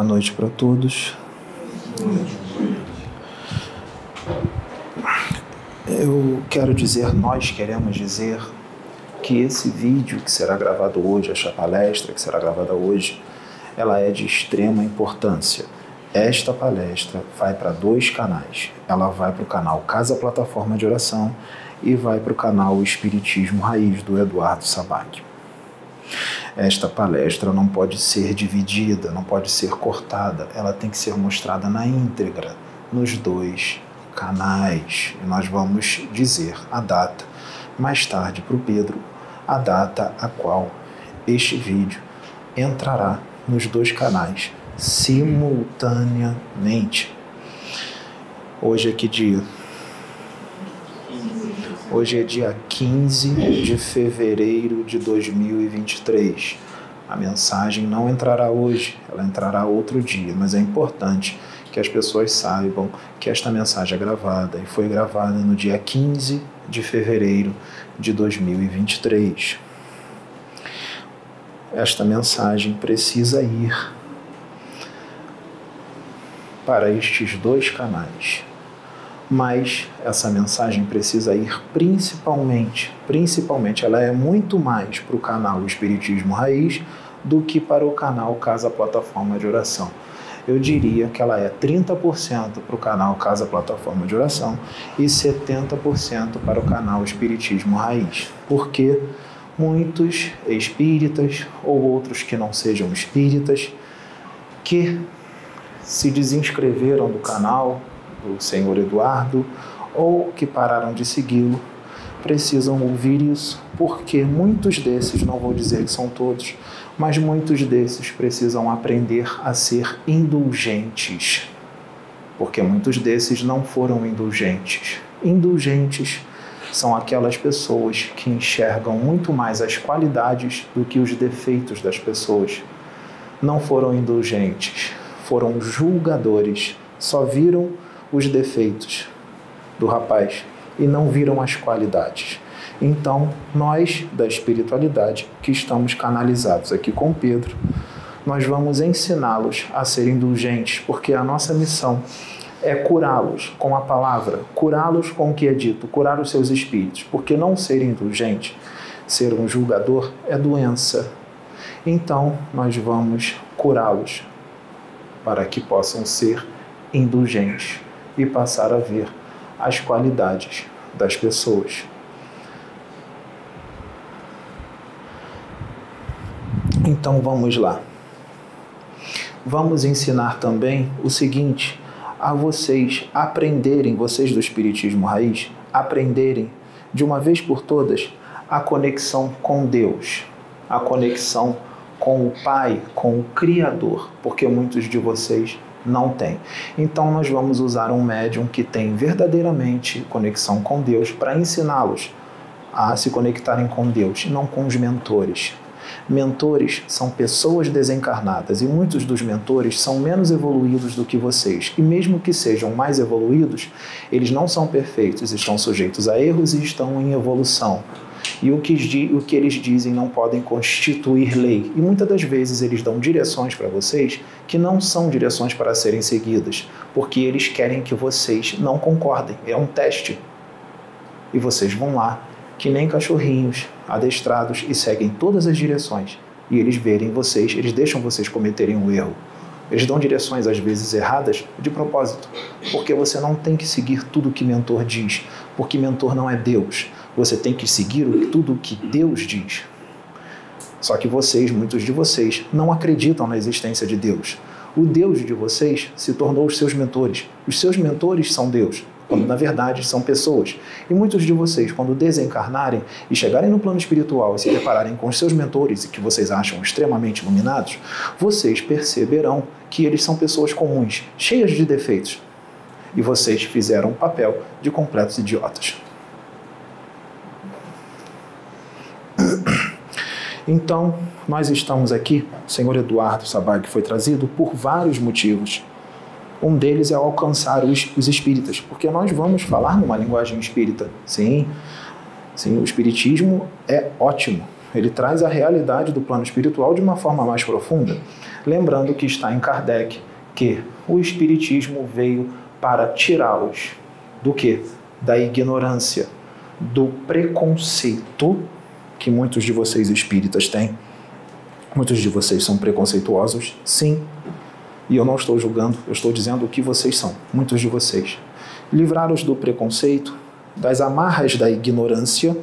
Boa noite para todos. Eu quero dizer, nós queremos dizer que esse vídeo que será gravado hoje, esta palestra que será gravada hoje, ela é de extrema importância. Esta palestra vai para dois canais. Ela vai para o canal Casa Plataforma de Oração e vai para o canal Espiritismo Raiz do Eduardo Sabac esta palestra não pode ser dividida, não pode ser cortada, ela tem que ser mostrada na íntegra nos dois canais. E nós vamos dizer a data mais tarde para o Pedro, a data a qual este vídeo entrará nos dois canais simultaneamente. Hoje é que dia? Hoje é dia 15 de fevereiro de 2023. A mensagem não entrará hoje, ela entrará outro dia, mas é importante que as pessoas saibam que esta mensagem é gravada e foi gravada no dia 15 de fevereiro de 2023. Esta mensagem precisa ir para estes dois canais mas essa mensagem precisa ir principalmente, principalmente, ela é muito mais para o canal Espiritismo Raiz do que para o canal Casa Plataforma de Oração. Eu diria que ela é 30% para o canal Casa Plataforma de Oração e 70% para o canal Espiritismo Raiz. Porque muitos espíritas ou outros que não sejam espíritas que se desinscreveram do canal do senhor Eduardo ou que pararam de segui-lo precisam ouvir isso, porque muitos desses, não vou dizer que são todos, mas muitos desses precisam aprender a ser indulgentes. Porque muitos desses não foram indulgentes. Indulgentes são aquelas pessoas que enxergam muito mais as qualidades do que os defeitos das pessoas. Não foram indulgentes, foram julgadores, só viram os defeitos do rapaz e não viram as qualidades. Então, nós da espiritualidade que estamos canalizados aqui com Pedro, nós vamos ensiná-los a ser indulgentes, porque a nossa missão é curá-los com a palavra, curá-los com o que é dito, curar os seus espíritos, porque não ser indulgente, ser um julgador é doença. Então, nós vamos curá-los para que possam ser indulgentes e passar a ver as qualidades das pessoas. Então vamos lá. Vamos ensinar também o seguinte a vocês aprenderem, vocês do Espiritismo Raiz, aprenderem de uma vez por todas a conexão com Deus, a conexão com o Pai, com o Criador, porque muitos de vocês não tem. Então nós vamos usar um médium que tem verdadeiramente conexão com Deus para ensiná-los a se conectarem com Deus, não com os mentores. Mentores são pessoas desencarnadas e muitos dos mentores são menos evoluídos do que vocês. E mesmo que sejam mais evoluídos, eles não são perfeitos, estão sujeitos a erros e estão em evolução e o que, o que eles dizem não podem constituir lei. E muitas das vezes eles dão direções para vocês que não são direções para serem seguidas, porque eles querem que vocês não concordem. É um teste. E vocês vão lá, que nem cachorrinhos, adestrados e seguem todas as direções. E eles verem vocês, eles deixam vocês cometerem um erro. Eles dão direções às vezes erradas de propósito, porque você não tem que seguir tudo o que mentor diz, porque mentor não é Deus. Você tem que seguir tudo o que Deus diz. Só que vocês, muitos de vocês, não acreditam na existência de Deus. O Deus de vocês se tornou os seus mentores. Os seus mentores são Deus, quando na verdade são pessoas. E muitos de vocês, quando desencarnarem e chegarem no plano espiritual e se depararem com os seus mentores e que vocês acham extremamente iluminados, vocês perceberão que eles são pessoas comuns, cheias de defeitos. E vocês fizeram o papel de completos idiotas. Então, nós estamos aqui, o senhor Eduardo Sabag foi trazido por vários motivos. Um deles é alcançar os, os espíritas, porque nós vamos falar numa linguagem espírita. Sim, sim, o espiritismo é ótimo. Ele traz a realidade do plano espiritual de uma forma mais profunda. Lembrando que está em Kardec que o Espiritismo veio para tirá-los do que? Da ignorância, do preconceito que muitos de vocês espíritas têm. Muitos de vocês são preconceituosos, sim. E eu não estou julgando, eu estou dizendo o que vocês são, muitos de vocês. Livrar-os do preconceito, das amarras da ignorância,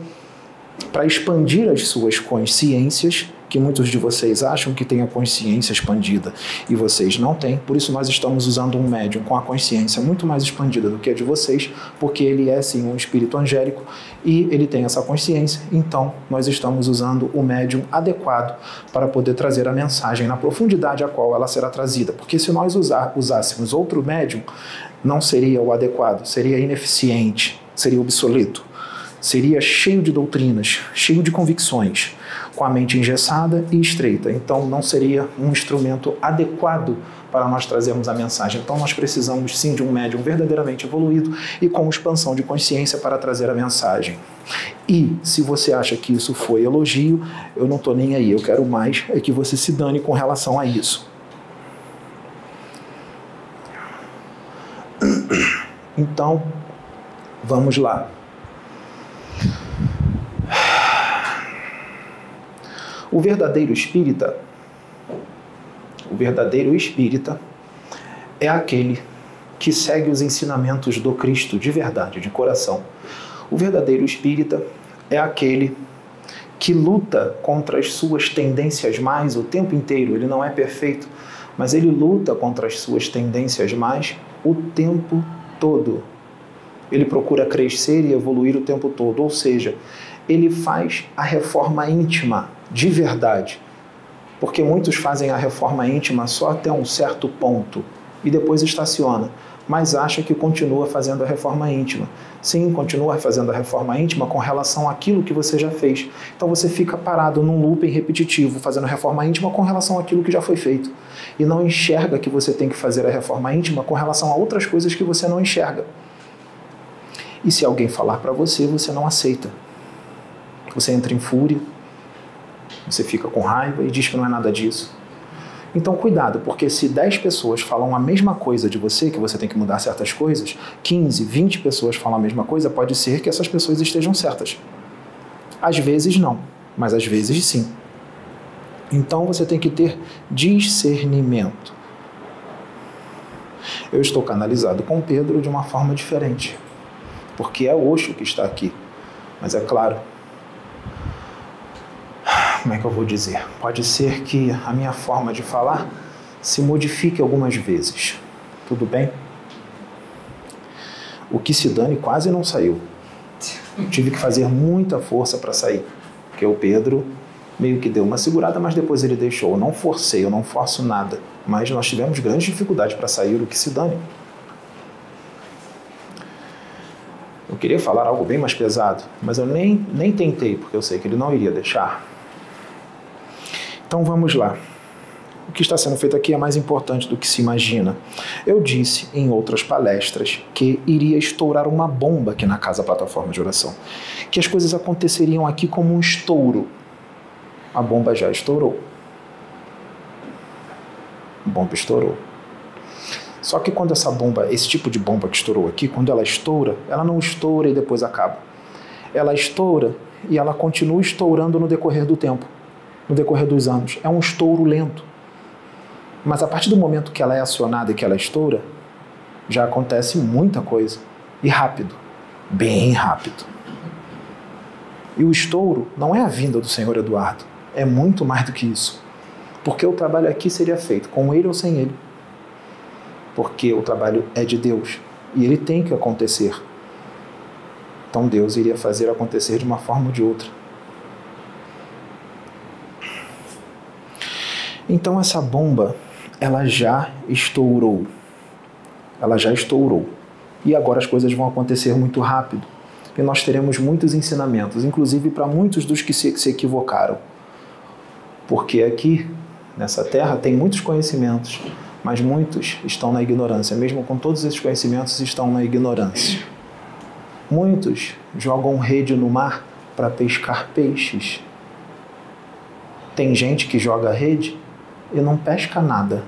para expandir as suas consciências que muitos de vocês acham que têm a consciência expandida e vocês não têm. Por isso nós estamos usando um médium com a consciência muito mais expandida do que a de vocês, porque ele é sim um espírito angélico e ele tem essa consciência. Então nós estamos usando o médium adequado para poder trazer a mensagem na profundidade a qual ela será trazida. Porque se nós usar, usássemos outro médium, não seria o adequado, seria ineficiente, seria obsoleto seria cheio de doutrinas, cheio de convicções, com a mente engessada e estreita. Então, não seria um instrumento adequado para nós trazermos a mensagem. Então, nós precisamos sim de um médium verdadeiramente evoluído e com expansão de consciência para trazer a mensagem. E se você acha que isso foi elogio, eu não estou nem aí. Eu quero mais é que você se dane com relação a isso. Então, vamos lá. O verdadeiro espírita, o verdadeiro espírita é aquele que segue os ensinamentos do Cristo de verdade, de coração. O verdadeiro espírita é aquele que luta contra as suas tendências mais o tempo inteiro. Ele não é perfeito, mas ele luta contra as suas tendências mais o tempo todo. Ele procura crescer e evoluir o tempo todo, ou seja, ele faz a reforma íntima de verdade. Porque muitos fazem a reforma íntima só até um certo ponto e depois estaciona, mas acha que continua fazendo a reforma íntima. Sim, continua fazendo a reforma íntima com relação àquilo que você já fez. Então você fica parado num looping repetitivo, fazendo reforma íntima com relação àquilo que já foi feito. E não enxerga que você tem que fazer a reforma íntima com relação a outras coisas que você não enxerga. E se alguém falar para você, você não aceita. Você entra em fúria, você fica com raiva e diz que não é nada disso. Então, cuidado, porque se 10 pessoas falam a mesma coisa de você, que você tem que mudar certas coisas, 15, 20 pessoas falam a mesma coisa, pode ser que essas pessoas estejam certas. Às vezes não, mas às vezes sim. Então você tem que ter discernimento. Eu estou canalizado com Pedro de uma forma diferente, porque é Oxo que está aqui. Mas é claro, como é que eu vou dizer? Pode ser que a minha forma de falar se modifique algumas vezes. Tudo bem? O que se dane quase não saiu. tive que fazer muita força para sair, porque o Pedro meio que deu uma segurada, mas depois ele deixou. Eu não forcei, eu não forço nada, mas nós tivemos grandes dificuldades para sair. O que se dane. Eu queria falar algo bem mais pesado, mas eu nem, nem tentei, porque eu sei que ele não iria deixar. Então vamos lá. O que está sendo feito aqui é mais importante do que se imagina. Eu disse em outras palestras que iria estourar uma bomba aqui na casa plataforma de oração, que as coisas aconteceriam aqui como um estouro. A bomba já estourou. A bomba estourou. Só que quando essa bomba, esse tipo de bomba que estourou aqui, quando ela estoura, ela não estoura e depois acaba. Ela estoura e ela continua estourando no decorrer do tempo no decorrer dos anos. É um estouro lento. Mas a partir do momento que ela é acionada e que ela estoura, já acontece muita coisa. E rápido. Bem rápido. E o estouro não é a vinda do senhor Eduardo. É muito mais do que isso. Porque o trabalho aqui seria feito com ele ou sem ele. Porque o trabalho é de Deus. E ele tem que acontecer. Então Deus iria fazer acontecer de uma forma ou de outra. Então essa bomba, ela já estourou. Ela já estourou. E agora as coisas vão acontecer muito rápido. E nós teremos muitos ensinamentos, inclusive para muitos dos que se, se equivocaram. Porque aqui, nessa terra, tem muitos conhecimentos, mas muitos estão na ignorância. Mesmo com todos esses conhecimentos, estão na ignorância. Muitos jogam rede no mar para pescar peixes Tem gente que joga rede e não pesca nada.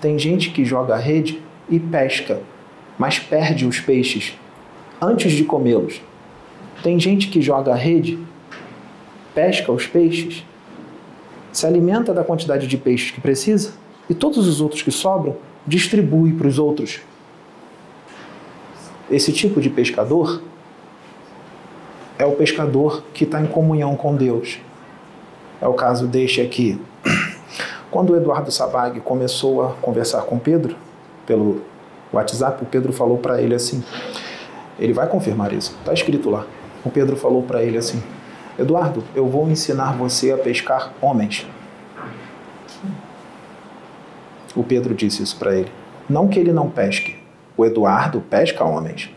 Tem gente que joga rede e pesca, mas perde os peixes antes de comê-los. Tem gente que joga rede, pesca os peixes, se alimenta da quantidade de peixes que precisa e todos os outros que sobram distribui para os outros. Esse tipo de pescador é o pescador que está em comunhão com Deus. É o caso deste aqui. Quando o Eduardo Sabag começou a conversar com Pedro pelo WhatsApp, o Pedro falou para ele assim: ele vai confirmar isso, está escrito lá. O Pedro falou para ele assim: Eduardo, eu vou ensinar você a pescar homens. O Pedro disse isso para ele. Não que ele não pesque. O Eduardo pesca homens.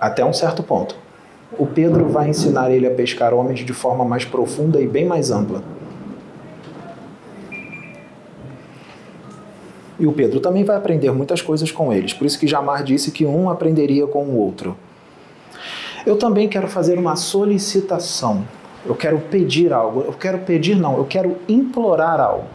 Até um certo ponto. O Pedro vai ensinar ele a pescar homens de forma mais profunda e bem mais ampla. E o Pedro também vai aprender muitas coisas com eles. Por isso que Jamar disse que um aprenderia com o outro. Eu também quero fazer uma solicitação. Eu quero pedir algo. Eu quero pedir, não, eu quero implorar algo.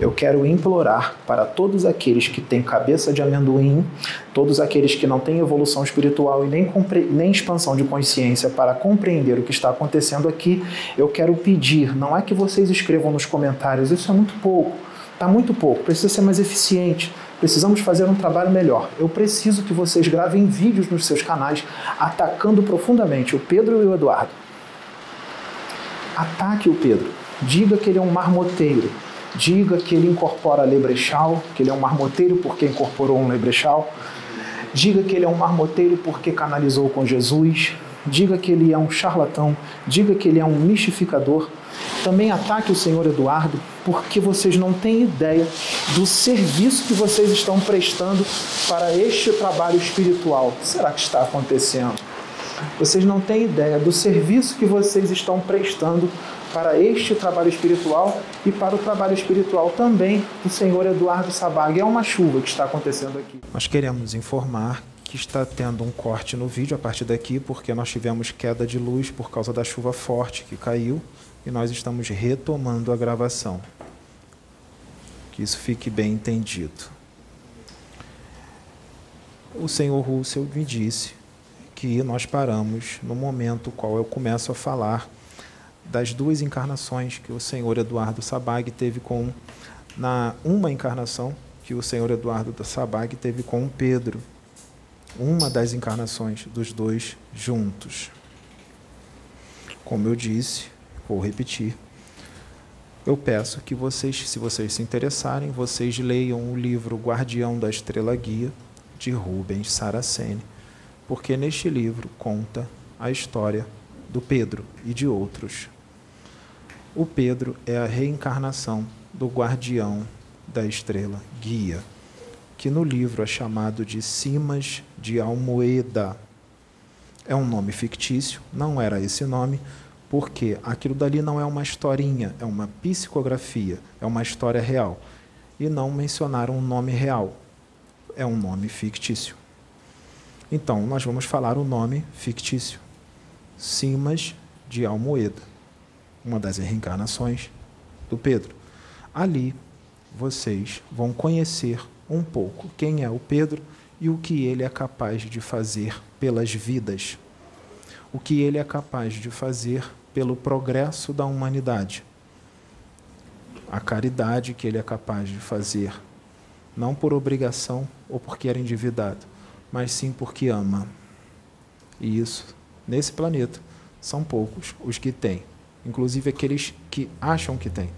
Eu quero implorar para todos aqueles que têm cabeça de amendoim, todos aqueles que não têm evolução espiritual e nem, nem expansão de consciência para compreender o que está acontecendo aqui, eu quero pedir, não é que vocês escrevam nos comentários, isso é muito pouco, está muito pouco, precisa ser mais eficiente. Precisamos fazer um trabalho melhor. Eu preciso que vocês gravem vídeos nos seus canais atacando profundamente o Pedro e o Eduardo. Ataque o Pedro. Diga que ele é um marmoteiro diga que ele incorpora lebrechal, que ele é um marmoteiro porque incorporou um lebrechal, diga que ele é um marmoteiro porque canalizou com Jesus, diga que ele é um charlatão, diga que ele é um mistificador. Também ataque o senhor Eduardo, porque vocês não têm ideia do serviço que vocês estão prestando para este trabalho espiritual. O que será que está acontecendo? Vocês não têm ideia do serviço que vocês estão prestando para este trabalho espiritual e para o trabalho espiritual também do senhor Eduardo Sabag. É uma chuva que está acontecendo aqui. Nós queremos informar que está tendo um corte no vídeo a partir daqui, porque nós tivemos queda de luz por causa da chuva forte que caiu e nós estamos retomando a gravação. Que isso fique bem entendido. O senhor Russell me disse que nós paramos no momento qual eu começo a falar das duas encarnações que o senhor Eduardo Sabag teve com na uma encarnação que o senhor Eduardo Sabag teve com Pedro, uma das encarnações dos dois juntos. Como eu disse, vou repetir. Eu peço que vocês, se vocês se interessarem, vocês leiam o livro Guardião da Estrela Guia de Rubens Saraceni, porque neste livro conta a história do Pedro e de outros o Pedro é a reencarnação do guardião da estrela guia, que no livro é chamado de Simas de Almoeda. É um nome fictício, não era esse nome, porque aquilo dali não é uma historinha, é uma psicografia, é uma história real. E não mencionaram um nome real, é um nome fictício. Então, nós vamos falar o nome fictício: Simas de Almoeda uma das reencarnações do Pedro. Ali vocês vão conhecer um pouco quem é o Pedro e o que ele é capaz de fazer pelas vidas. O que ele é capaz de fazer pelo progresso da humanidade. A caridade que ele é capaz de fazer, não por obrigação ou porque era endividado, mas sim porque ama. E isso, nesse planeta, são poucos os que têm inclusive aqueles que acham que têm,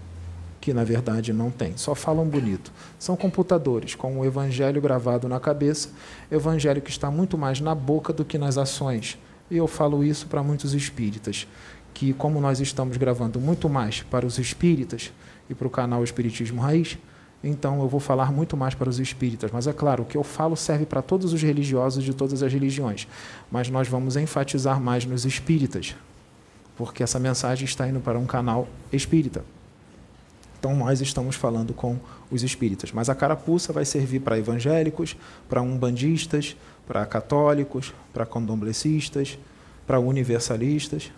que na verdade não têm, só falam bonito. São computadores com o evangelho gravado na cabeça, evangelho que está muito mais na boca do que nas ações. E eu falo isso para muitos espíritas, que como nós estamos gravando muito mais para os espíritas e para o canal Espiritismo Raiz, então eu vou falar muito mais para os espíritas. Mas é claro, o que eu falo serve para todos os religiosos de todas as religiões. Mas nós vamos enfatizar mais nos espíritas, porque essa mensagem está indo para um canal espírita. Então nós estamos falando com os espíritas, mas a carapuça vai servir para evangélicos, para umbandistas, para católicos, para candomblecistas, para universalistas.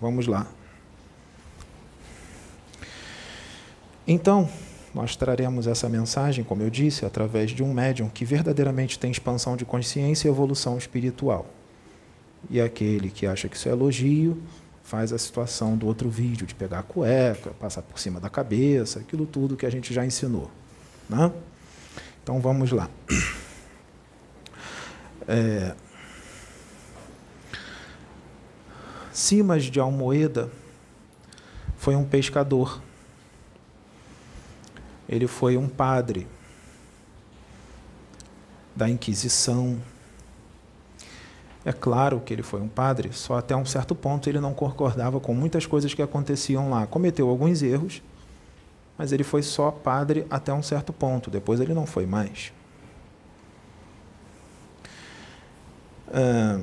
Vamos lá. Então, nós traremos essa mensagem, como eu disse, através de um médium que verdadeiramente tem expansão de consciência e evolução espiritual. E aquele que acha que isso é elogio, faz a situação do outro vídeo, de pegar a cueca, passar por cima da cabeça, aquilo tudo que a gente já ensinou. Né? Então vamos lá. É... Simas de Almoeda foi um pescador. Ele foi um padre da Inquisição. É claro que ele foi um padre, só até um certo ponto ele não concordava com muitas coisas que aconteciam lá. Cometeu alguns erros, mas ele foi só padre até um certo ponto, depois ele não foi mais. Ah,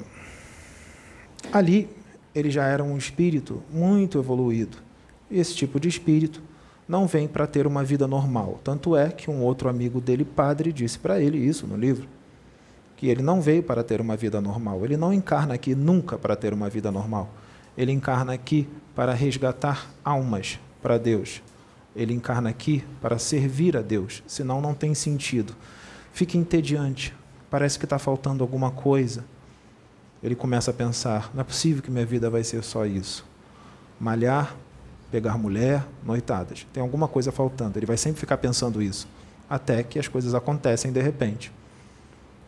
ali ele já era um espírito muito evoluído. E esse tipo de espírito não vem para ter uma vida normal. Tanto é que um outro amigo dele, padre, disse para ele isso no livro, que ele não veio para ter uma vida normal. Ele não encarna aqui nunca para ter uma vida normal. Ele encarna aqui para resgatar almas para Deus. Ele encarna aqui para servir a Deus, senão não tem sentido. Fica entediante, parece que está faltando alguma coisa. Ele começa a pensar: não é possível que minha vida vai ser só isso. Malhar, pegar mulher, noitadas. Tem alguma coisa faltando. Ele vai sempre ficar pensando isso, até que as coisas acontecem de repente.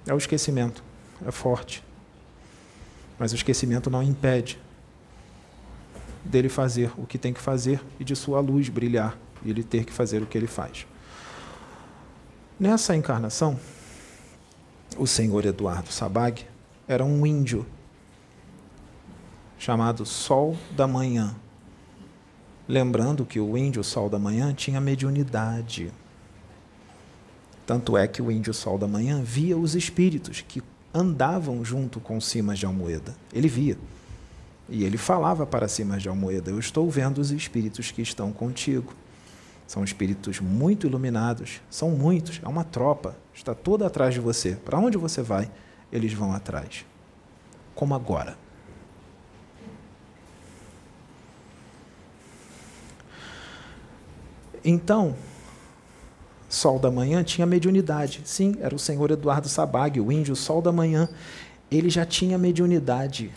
É o esquecimento, é forte. Mas o esquecimento não impede dele fazer o que tem que fazer e de sua luz brilhar e ele ter que fazer o que ele faz. Nessa encarnação, o senhor Eduardo Sabag era um índio chamado Sol da Manhã. Lembrando que o índio Sol da Manhã tinha mediunidade. Tanto é que o índio Sol da Manhã via os espíritos que andavam junto com Simas de Almoeda. Ele via. E ele falava para Simas de Almoeda: Eu estou vendo os espíritos que estão contigo. São espíritos muito iluminados, são muitos, é uma tropa, está toda atrás de você. Para onde você vai, eles vão atrás. Como agora. Então, Sol da Manhã tinha mediunidade. Sim, era o senhor Eduardo Sabag, o índio Sol da Manhã. Ele já tinha mediunidade.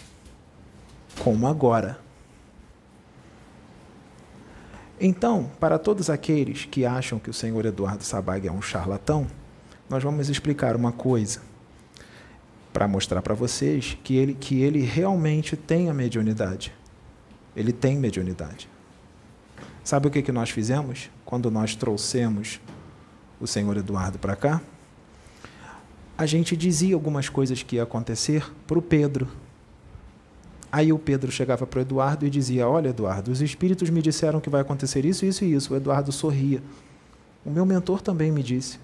Como agora. Então, para todos aqueles que acham que o senhor Eduardo Sabag é um charlatão, nós vamos explicar uma coisa para mostrar para vocês que ele, que ele realmente tem a mediunidade. Ele tem mediunidade. Sabe o que, que nós fizemos quando nós trouxemos o senhor Eduardo para cá? A gente dizia algumas coisas que ia acontecer para o Pedro, Aí o Pedro chegava para o Eduardo e dizia: Olha, Eduardo, os espíritos me disseram que vai acontecer isso, isso e isso. O Eduardo sorria. O meu mentor também me disse.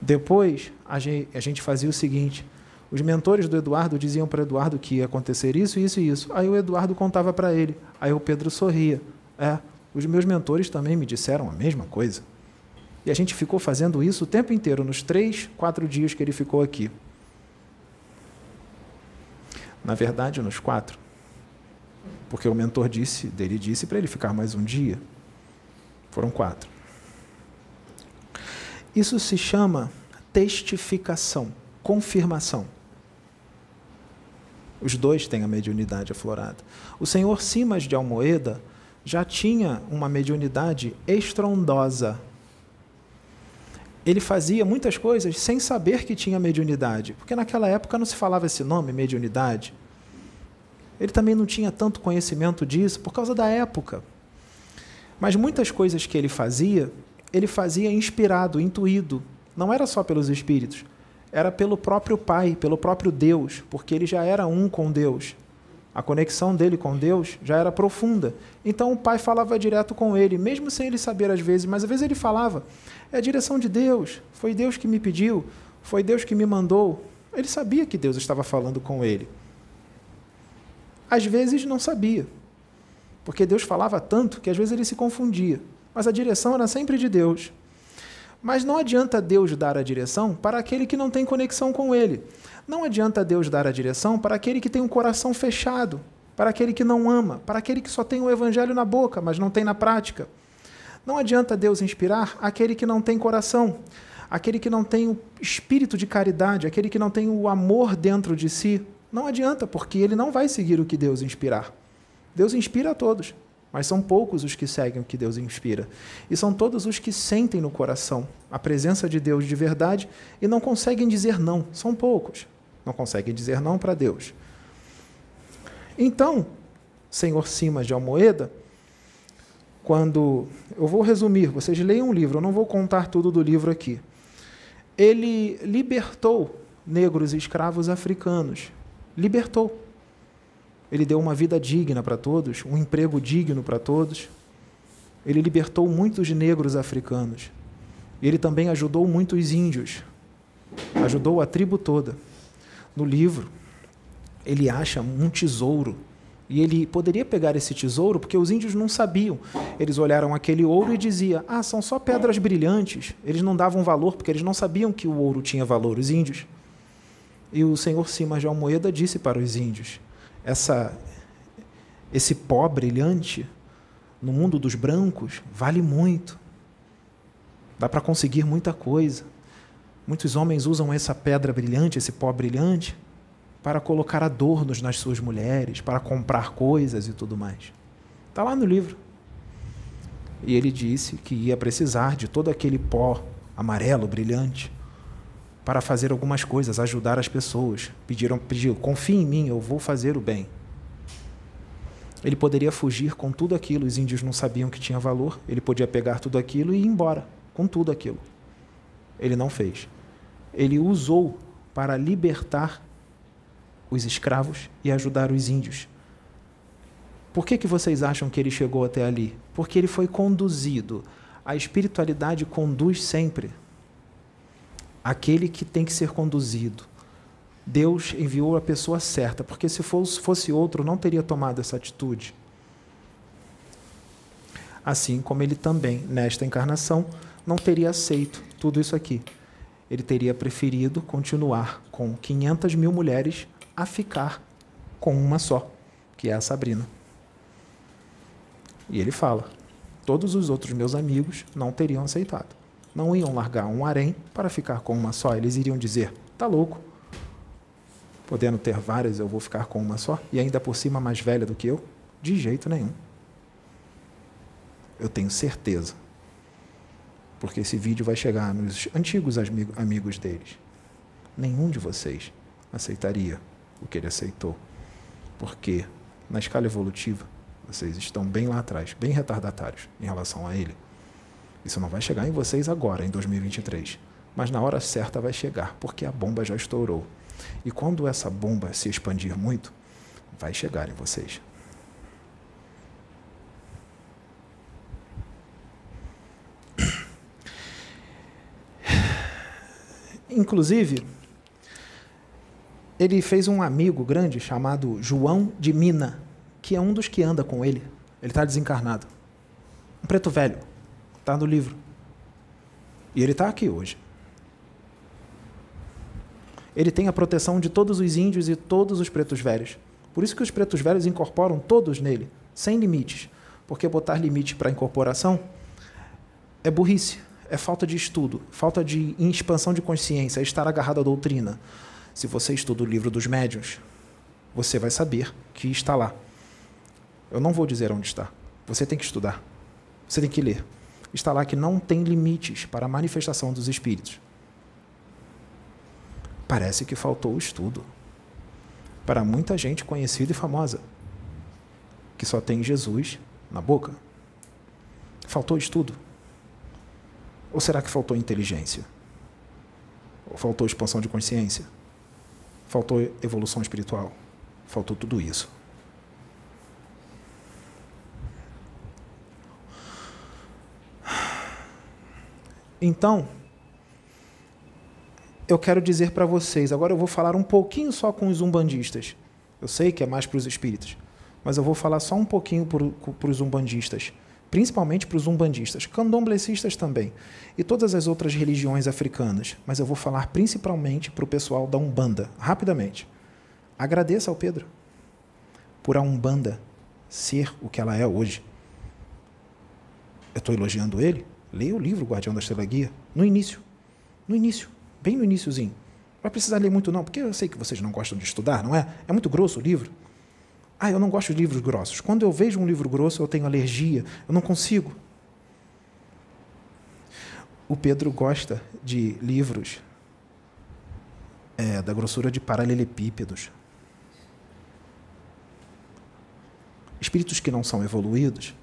Depois, a gente fazia o seguinte: os mentores do Eduardo diziam para o Eduardo que ia acontecer isso, isso e isso. Aí o Eduardo contava para ele. Aí o Pedro sorria. É, os meus mentores também me disseram a mesma coisa. E a gente ficou fazendo isso o tempo inteiro, nos três, quatro dias que ele ficou aqui. Na verdade, nos quatro. Porque o mentor disse, dele disse para ele ficar mais um dia. Foram quatro. Isso se chama testificação, confirmação. Os dois têm a mediunidade aflorada. O senhor Simas de Almoeda já tinha uma mediunidade estrondosa. Ele fazia muitas coisas sem saber que tinha mediunidade, porque naquela época não se falava esse nome, mediunidade. Ele também não tinha tanto conhecimento disso por causa da época. Mas muitas coisas que ele fazia, ele fazia inspirado, intuído. Não era só pelos espíritos, era pelo próprio Pai, pelo próprio Deus, porque ele já era um com Deus. A conexão dele com Deus já era profunda. Então o Pai falava direto com ele, mesmo sem ele saber às vezes, mas às vezes ele falava: É a direção de Deus, foi Deus que me pediu, foi Deus que me mandou. Ele sabia que Deus estava falando com ele. Às vezes não sabia, porque Deus falava tanto que às vezes ele se confundia, mas a direção era sempre de Deus. Mas não adianta Deus dar a direção para aquele que não tem conexão com Ele. Não adianta Deus dar a direção para aquele que tem um coração fechado, para aquele que não ama, para aquele que só tem o Evangelho na boca, mas não tem na prática. Não adianta Deus inspirar aquele que não tem coração, aquele que não tem o espírito de caridade, aquele que não tem o amor dentro de si. Não adianta, porque ele não vai seguir o que Deus inspirar. Deus inspira a todos, mas são poucos os que seguem o que Deus inspira. E são todos os que sentem no coração a presença de Deus de verdade e não conseguem dizer não. São poucos. Não conseguem dizer não para Deus. Então, senhor Simas de Almoeda, quando. Eu vou resumir, vocês leiam o livro, eu não vou contar tudo do livro aqui. Ele libertou negros escravos africanos. Libertou. Ele deu uma vida digna para todos, um emprego digno para todos. Ele libertou muitos negros africanos. Ele também ajudou muitos índios. Ajudou a tribo toda. No livro, ele acha um tesouro e ele poderia pegar esse tesouro porque os índios não sabiam. Eles olharam aquele ouro e diziam: Ah, são só pedras brilhantes. Eles não davam valor porque eles não sabiam que o ouro tinha valor, os índios. E o senhor Simas de Almoeda disse para os índios: essa, Esse pó brilhante no mundo dos brancos vale muito. Dá para conseguir muita coisa. Muitos homens usam essa pedra brilhante, esse pó brilhante, para colocar adornos nas suas mulheres, para comprar coisas e tudo mais. Está lá no livro. E ele disse que ia precisar de todo aquele pó amarelo brilhante para fazer algumas coisas, ajudar as pessoas. Pediram, pediu, confie em mim, eu vou fazer o bem. Ele poderia fugir com tudo aquilo, os índios não sabiam que tinha valor, ele podia pegar tudo aquilo e ir embora com tudo aquilo. Ele não fez. Ele usou para libertar os escravos e ajudar os índios. Por que, que vocês acham que ele chegou até ali? Porque ele foi conduzido. A espiritualidade conduz sempre. Aquele que tem que ser conduzido. Deus enviou a pessoa certa, porque se fosse outro, não teria tomado essa atitude. Assim como ele também, nesta encarnação, não teria aceito tudo isso aqui. Ele teria preferido continuar com 500 mil mulheres a ficar com uma só, que é a Sabrina. E ele fala: todos os outros meus amigos não teriam aceitado. Não iam largar um harém para ficar com uma só. Eles iriam dizer: tá louco. Podendo ter várias, eu vou ficar com uma só? E ainda por cima mais velha do que eu? De jeito nenhum. Eu tenho certeza. Porque esse vídeo vai chegar nos antigos amigos deles. Nenhum de vocês aceitaria o que ele aceitou. Porque na escala evolutiva, vocês estão bem lá atrás, bem retardatários em relação a ele. Isso não vai chegar em vocês agora, em 2023. Mas na hora certa vai chegar, porque a bomba já estourou. E quando essa bomba se expandir muito, vai chegar em vocês. Inclusive, ele fez um amigo grande chamado João de Mina, que é um dos que anda com ele. Ele está desencarnado. Um preto velho. Está no livro. E ele está aqui hoje. Ele tem a proteção de todos os índios e todos os pretos velhos. Por isso que os pretos velhos incorporam todos nele, sem limites. Porque botar limite para incorporação é burrice, é falta de estudo, falta de expansão de consciência, é estar agarrado à doutrina. Se você estuda o livro dos médiuns, você vai saber que está lá. Eu não vou dizer onde está. Você tem que estudar. Você tem que ler. Está lá que não tem limites para a manifestação dos espíritos. Parece que faltou o estudo. Para muita gente conhecida e famosa, que só tem Jesus na boca. Faltou estudo? Ou será que faltou inteligência? Ou faltou expansão de consciência? faltou evolução espiritual, faltou tudo isso. Então, eu quero dizer para vocês, agora eu vou falar um pouquinho só com os umbandistas. Eu sei que é mais para os espíritos, mas eu vou falar só um pouquinho para os umbandistas principalmente para os umbandistas, candomblecistas também, e todas as outras religiões africanas, mas eu vou falar principalmente para o pessoal da Umbanda, rapidamente. Agradeça ao Pedro por a Umbanda ser o que ela é hoje. Eu estou elogiando ele? Leia o livro Guardião da Estrela Guia. No início. No início. Bem no iníciozinho. Não vai precisar ler muito, não, porque eu sei que vocês não gostam de estudar, não é? É muito grosso o livro. Ah, eu não gosto de livros grossos. Quando eu vejo um livro grosso, eu tenho alergia, eu não consigo. O Pedro gosta de livros é, da grossura de paralelepípedos. Espíritos que não são evoluídos,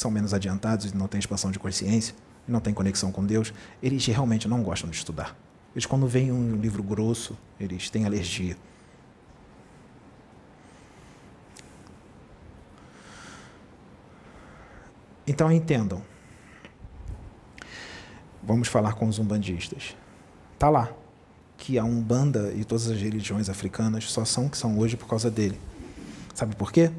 são menos adiantados e não têm expansão de consciência, não têm conexão com Deus, eles realmente não gostam de estudar. Eles, quando veem um livro grosso, eles têm alergia. Então entendam. Vamos falar com os umbandistas. Tá lá que a Umbanda e todas as religiões africanas só são o que são hoje por causa dele. Sabe por quê?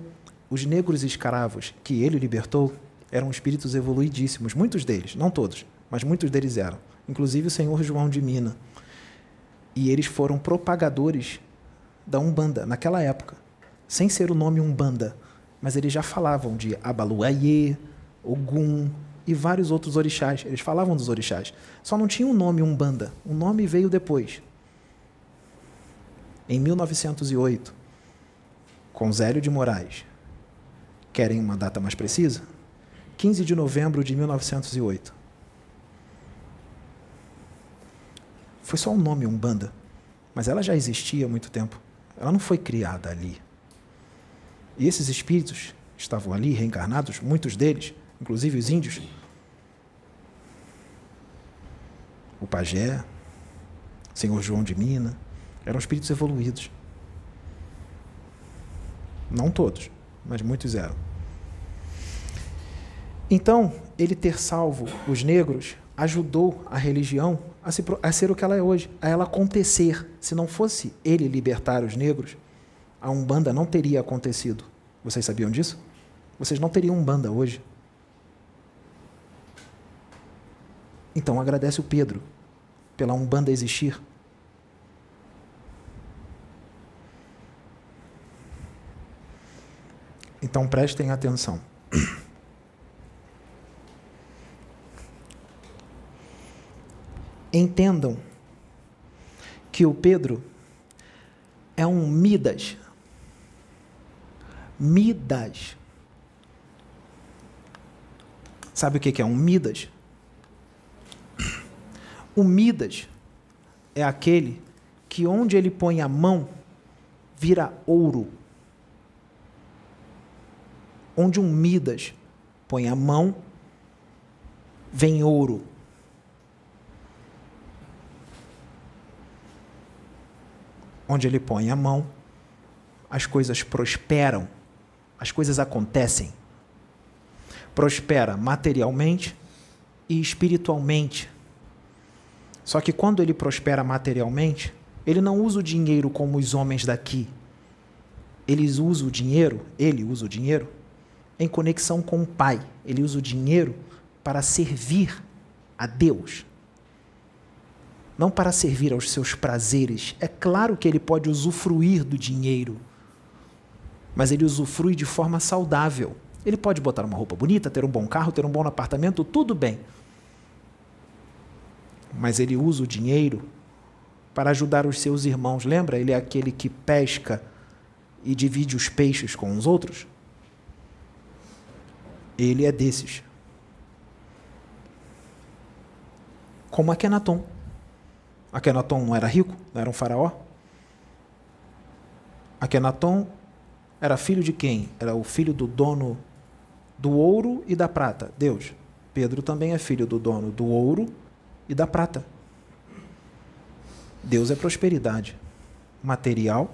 Os negros escravos que ele libertou eram espíritos evoluidíssimos, muitos deles, não todos, mas muitos deles eram, inclusive o senhor João de Mina. E eles foram propagadores da Umbanda naquela época, sem ser o nome Umbanda, mas eles já falavam de Abaluayê, Ogum e vários outros orixás. Eles falavam dos orixás. Só não tinha o um nome Umbanda. O nome veio depois. Em 1908, com Zélio de Moraes. Querem uma data mais precisa? 15 de novembro de 1908. Foi só um nome Umbanda, mas ela já existia há muito tempo. Ela não foi criada ali. E esses espíritos estavam ali reencarnados, muitos deles, inclusive os índios. O pajé, o senhor João de Mina, eram espíritos evoluídos. Não todos, mas muitos eram. Então, ele ter salvo os negros ajudou a religião a, se, a, ser o que ela é hoje, a ela acontecer. Se não fosse ele libertar os negros, a Umbanda não teria acontecido. Vocês sabiam disso? Vocês não teriam Umbanda hoje. Então agradece o Pedro pela Umbanda existir. Então prestem atenção. Entendam que o Pedro é um Midas. Midas. Sabe o que é um Midas? O Midas é aquele que onde ele põe a mão vira ouro. Onde um Midas põe a mão, vem ouro. Onde ele põe a mão, as coisas prosperam, as coisas acontecem. Prospera materialmente e espiritualmente só que quando ele prospera materialmente, ele não usa o dinheiro como os homens daqui. Eles usam o dinheiro, ele usa o dinheiro em conexão com o Pai. Ele usa o dinheiro para servir a Deus. Não para servir aos seus prazeres. É claro que ele pode usufruir do dinheiro, mas ele usufrui de forma saudável. Ele pode botar uma roupa bonita, ter um bom carro, ter um bom apartamento, tudo bem mas ele usa o dinheiro para ajudar os seus irmãos. Lembra? Ele é aquele que pesca e divide os peixes com os outros. Ele é desses. Como Akenaton. Akenaton não era rico, não era um faraó. Akenaton era filho de quem? Era o filho do dono do ouro e da prata, Deus. Pedro também é filho do dono do ouro e da prata. Deus é prosperidade material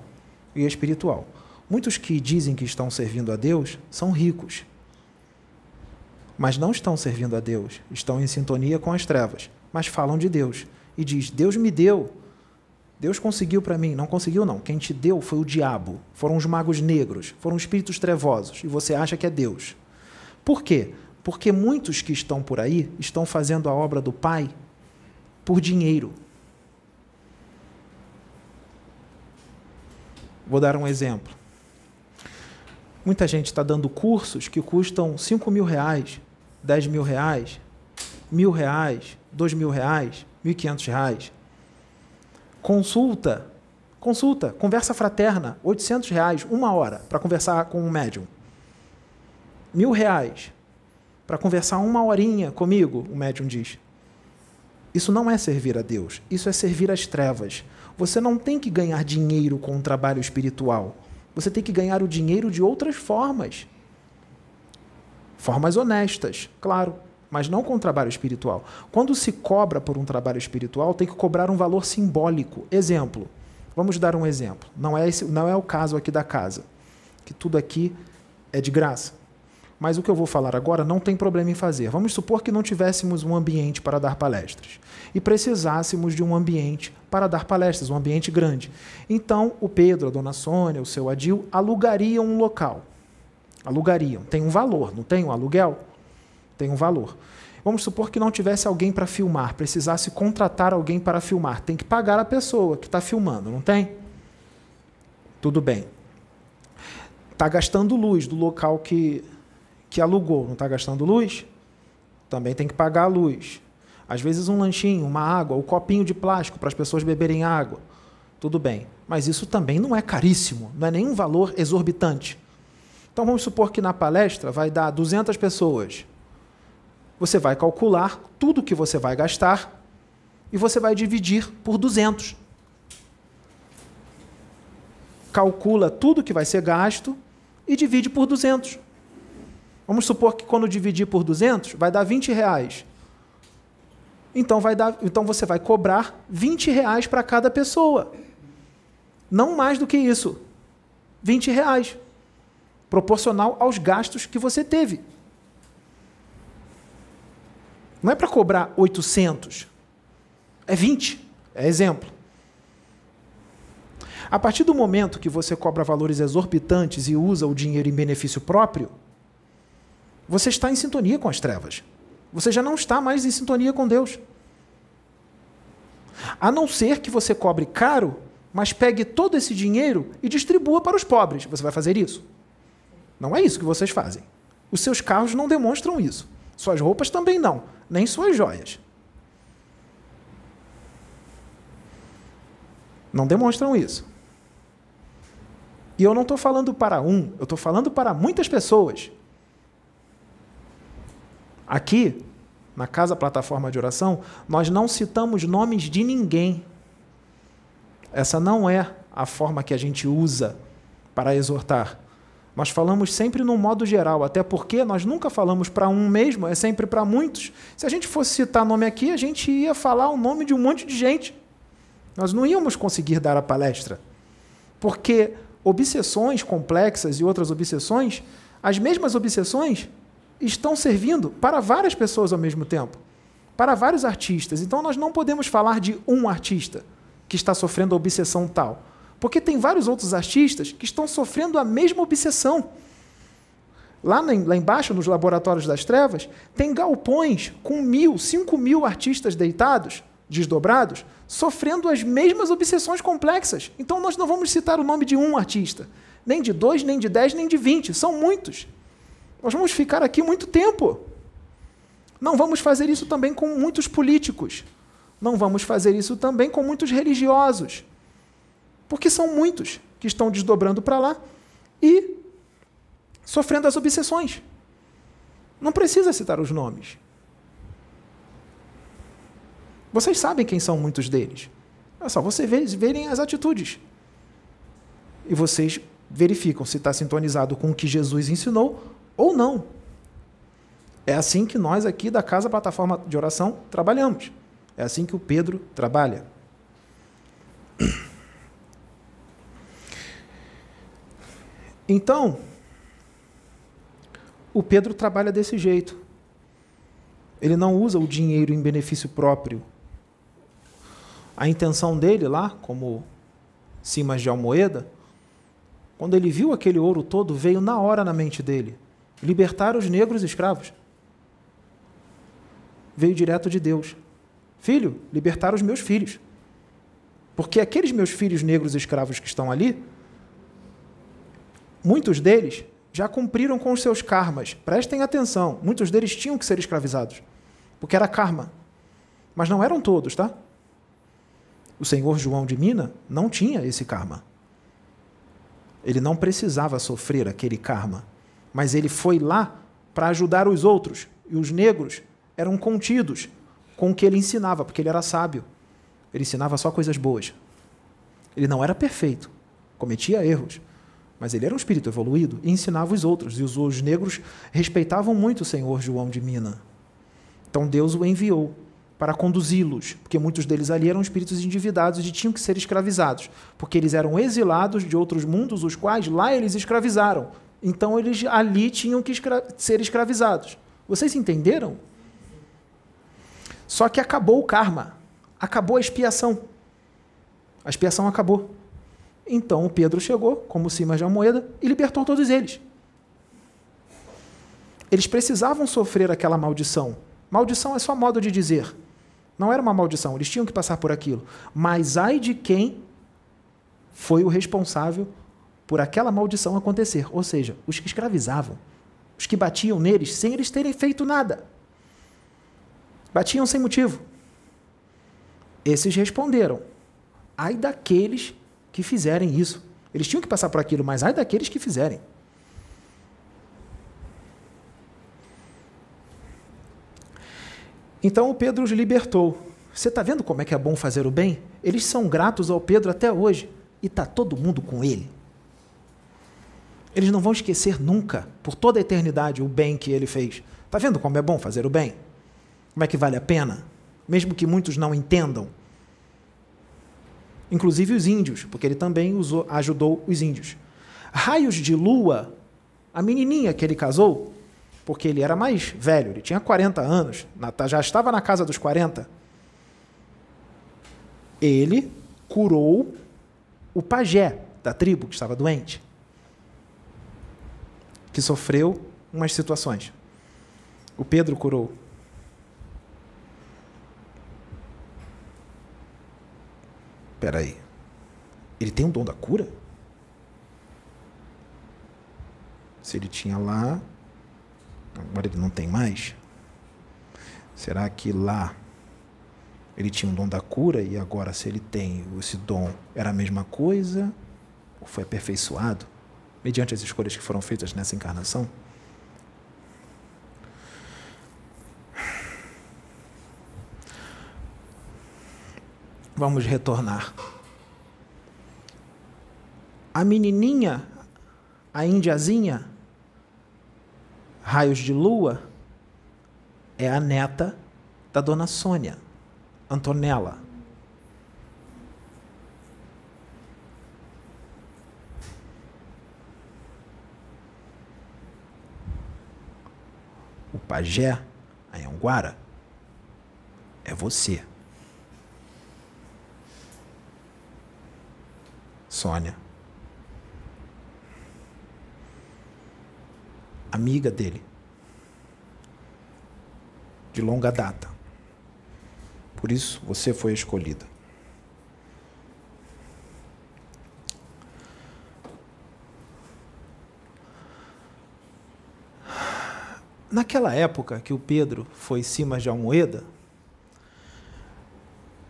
e espiritual. Muitos que dizem que estão servindo a Deus são ricos, mas não estão servindo a Deus, estão em sintonia com as trevas, mas falam de Deus e diz: "Deus me deu. Deus conseguiu para mim". Não conseguiu não. Quem te deu foi o diabo, foram os magos negros, foram espíritos trevosos e você acha que é Deus. Por quê? Porque muitos que estão por aí estão fazendo a obra do Pai por dinheiro. Vou dar um exemplo. Muita gente está dando cursos que custam 5 mil reais, 10 mil reais, mil reais, dois mil reais, mil e quinhentos reais. Consulta, consulta, conversa fraterna, 800 reais, uma hora, para conversar com um médium. Mil reais, para conversar uma horinha comigo, o médium diz. Isso não é servir a Deus, isso é servir às trevas. Você não tem que ganhar dinheiro com um trabalho espiritual. Você tem que ganhar o dinheiro de outras formas. Formas honestas, claro, mas não com um trabalho espiritual. Quando se cobra por um trabalho espiritual, tem que cobrar um valor simbólico. Exemplo. Vamos dar um exemplo. Não é, esse, não é o caso aqui da casa, que tudo aqui é de graça. Mas o que eu vou falar agora não tem problema em fazer. Vamos supor que não tivéssemos um ambiente para dar palestras e precisássemos de um ambiente para dar palestras, um ambiente grande. Então, o Pedro, a dona Sônia, o seu Adil alugariam um local. Alugariam. Tem um valor, não tem um aluguel? Tem um valor. Vamos supor que não tivesse alguém para filmar, precisasse contratar alguém para filmar. Tem que pagar a pessoa que está filmando, não tem? Tudo bem. Está gastando luz do local que que alugou não está gastando luz, também tem que pagar a luz. Às vezes um lanchinho, uma água, um copinho de plástico para as pessoas beberem água. Tudo bem. Mas isso também não é caríssimo, não é nenhum valor exorbitante. Então vamos supor que na palestra vai dar 200 pessoas. Você vai calcular tudo que você vai gastar e você vai dividir por 200. Calcula tudo que vai ser gasto e divide por 200. Vamos supor que quando dividir por 200, vai dar 20 reais. Então, vai dar, então você vai cobrar 20 reais para cada pessoa. Não mais do que isso. 20 reais. Proporcional aos gastos que você teve. Não é para cobrar 800. É 20. É exemplo. A partir do momento que você cobra valores exorbitantes e usa o dinheiro em benefício próprio, você está em sintonia com as trevas. Você já não está mais em sintonia com Deus. A não ser que você cobre caro, mas pegue todo esse dinheiro e distribua para os pobres. Você vai fazer isso? Não é isso que vocês fazem. Os seus carros não demonstram isso. Suas roupas também não, nem suas joias. Não demonstram isso. E eu não estou falando para um, eu estou falando para muitas pessoas. Aqui, na Casa Plataforma de Oração, nós não citamos nomes de ninguém. Essa não é a forma que a gente usa para exortar. Nós falamos sempre no modo geral, até porque nós nunca falamos para um mesmo, é sempre para muitos. Se a gente fosse citar nome aqui, a gente ia falar o nome de um monte de gente. Nós não íamos conseguir dar a palestra. Porque obsessões complexas e outras obsessões, as mesmas obsessões estão servindo para várias pessoas ao mesmo tempo, para vários artistas. Então nós não podemos falar de um artista que está sofrendo obsessão tal, porque tem vários outros artistas que estão sofrendo a mesma obsessão. Lá, lá embaixo, nos laboratórios das trevas, tem galpões com mil, cinco mil artistas deitados, desdobrados, sofrendo as mesmas obsessões complexas. Então nós não vamos citar o nome de um artista, nem de dois, nem de dez, nem de vinte, são muitos. Nós vamos ficar aqui muito tempo. Não vamos fazer isso também com muitos políticos. Não vamos fazer isso também com muitos religiosos. Porque são muitos que estão desdobrando para lá e sofrendo as obsessões. Não precisa citar os nomes. Vocês sabem quem são muitos deles. É só vocês verem as atitudes. E vocês verificam se está sintonizado com o que Jesus ensinou ou não. É assim que nós aqui da Casa Plataforma de Oração trabalhamos. É assim que o Pedro trabalha. Então, o Pedro trabalha desse jeito. Ele não usa o dinheiro em benefício próprio. A intenção dele lá, como Simas de Almoeda, quando ele viu aquele ouro todo, veio na hora na mente dele libertar os negros escravos. Veio direto de Deus. Filho, libertar os meus filhos. Porque aqueles meus filhos negros escravos que estão ali, muitos deles já cumpriram com os seus karmas. Prestem atenção, muitos deles tinham que ser escravizados, porque era karma. Mas não eram todos, tá? O senhor João de Mina não tinha esse karma. Ele não precisava sofrer aquele karma, mas ele foi lá para ajudar os outros, e os negros eram contidos com o que ele ensinava, porque ele era sábio. Ele ensinava só coisas boas. Ele não era perfeito, cometia erros, mas ele era um espírito evoluído e ensinava os outros. E os, os negros respeitavam muito o Senhor João de Mina. Então Deus o enviou para conduzi-los, porque muitos deles ali eram espíritos endividados e tinham que ser escravizados, porque eles eram exilados de outros mundos, os quais lá eles escravizaram. Então eles ali tinham que escra ser escravizados. Vocês entenderam? Só que acabou o karma, acabou a expiação. A expiação acabou. Então Pedro chegou, como cima de moeda, e libertou todos eles. Eles precisavam sofrer aquela maldição. Maldição é só modo de dizer. Não era uma maldição, eles tinham que passar por aquilo. Mas ai de quem foi o responsável por aquela maldição acontecer. Ou seja, os que escravizavam, os que batiam neles sem eles terem feito nada. Batiam sem motivo. Esses responderam: ai daqueles que fizerem isso. Eles tinham que passar por aquilo, mas ai daqueles que fizerem. Então o Pedro os libertou. Você está vendo como é que é bom fazer o bem? Eles são gratos ao Pedro até hoje. E está todo mundo com ele. Eles não vão esquecer nunca, por toda a eternidade, o bem que ele fez. Está vendo como é bom fazer o bem? Como é que vale a pena? Mesmo que muitos não entendam. Inclusive os índios, porque ele também usou, ajudou os índios. Raios de lua, a menininha que ele casou, porque ele era mais velho, ele tinha 40 anos, já estava na casa dos 40. Ele curou o pajé da tribo que estava doente, que sofreu umas situações. O Pedro curou. Espera aí. Ele tem um dom da cura? Se ele tinha lá, agora ele não tem mais? Será que lá ele tinha um dom da cura e agora, se ele tem esse dom, era a mesma coisa? Ou foi aperfeiçoado mediante as escolhas que foram feitas nessa encarnação? Vamos retornar. A menininha, a indiazinha, Raios de Lua é a neta da dona Sônia, Antonella. O pajé, a Anguara, é você. Sônia. amiga dele, de longa data. Por isso você foi escolhida. Naquela época que o Pedro foi cima de Almoeda,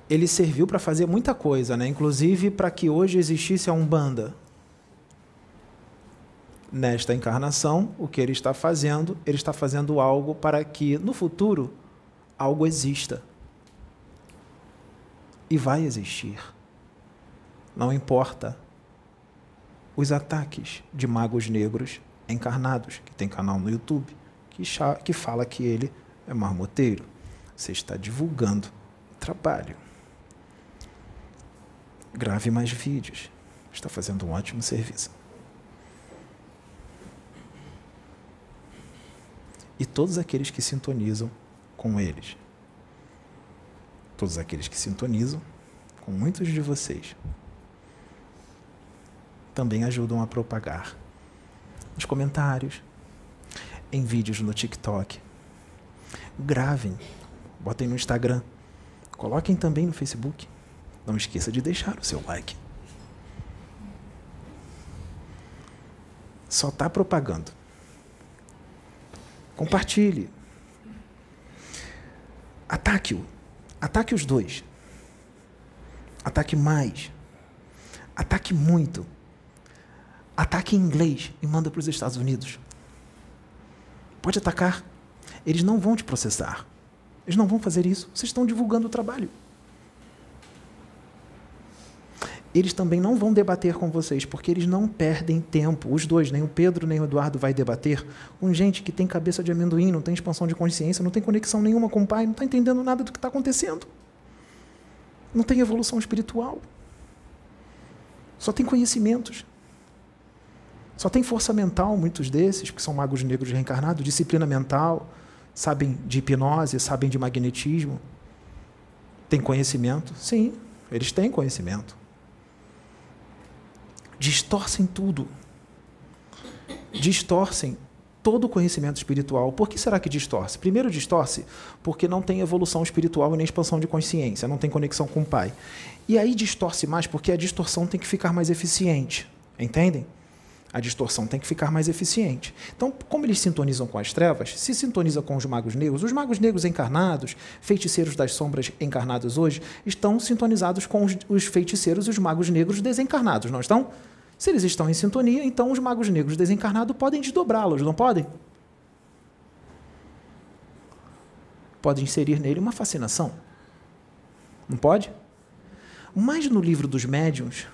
ele serviu para fazer muita coisa, né? inclusive para que hoje existisse a Umbanda, nesta encarnação, o que ele está fazendo? Ele está fazendo algo para que no futuro algo exista. E vai existir. Não importa os ataques de magos negros encarnados, que tem canal no YouTube, que, que fala que ele é marmoteiro. Você está divulgando trabalho. Grave mais vídeos. Está fazendo um ótimo serviço. e todos aqueles que sintonizam com eles. Todos aqueles que sintonizam com muitos de vocês também ajudam a propagar nos comentários, em vídeos no TikTok. Gravem, botem no Instagram, coloquem também no Facebook. Não esqueça de deixar o seu like. Só está propagando. Compartilhe. Ataque-o. Ataque os dois. Ataque mais. Ataque muito. Ataque em inglês e manda para os Estados Unidos. Pode atacar. Eles não vão te processar. Eles não vão fazer isso. Vocês estão divulgando o trabalho. Eles também não vão debater com vocês, porque eles não perdem tempo. Os dois, nem o Pedro nem o Eduardo, vai debater com gente que tem cabeça de amendoim, não tem expansão de consciência, não tem conexão nenhuma com o pai, não está entendendo nada do que está acontecendo. Não tem evolução espiritual. Só tem conhecimentos. Só tem força mental, muitos desses, que são magos negros reencarnados, disciplina mental, sabem de hipnose, sabem de magnetismo. Tem conhecimento? Sim, eles têm conhecimento. Distorcem tudo. Distorcem todo o conhecimento espiritual. Por que será que distorce? Primeiro, distorce porque não tem evolução espiritual e nem expansão de consciência, não tem conexão com o Pai. E aí distorce mais porque a distorção tem que ficar mais eficiente. Entendem? A distorção tem que ficar mais eficiente. Então, como eles sintonizam com as trevas, se sintoniza com os magos negros, os magos negros encarnados, feiticeiros das sombras encarnados hoje, estão sintonizados com os, os feiticeiros e os magos negros desencarnados, não estão? Se eles estão em sintonia, então os magos negros desencarnados podem desdobrá-los, não podem? Pode inserir nele uma fascinação. Não pode? Mas no livro dos médiuns,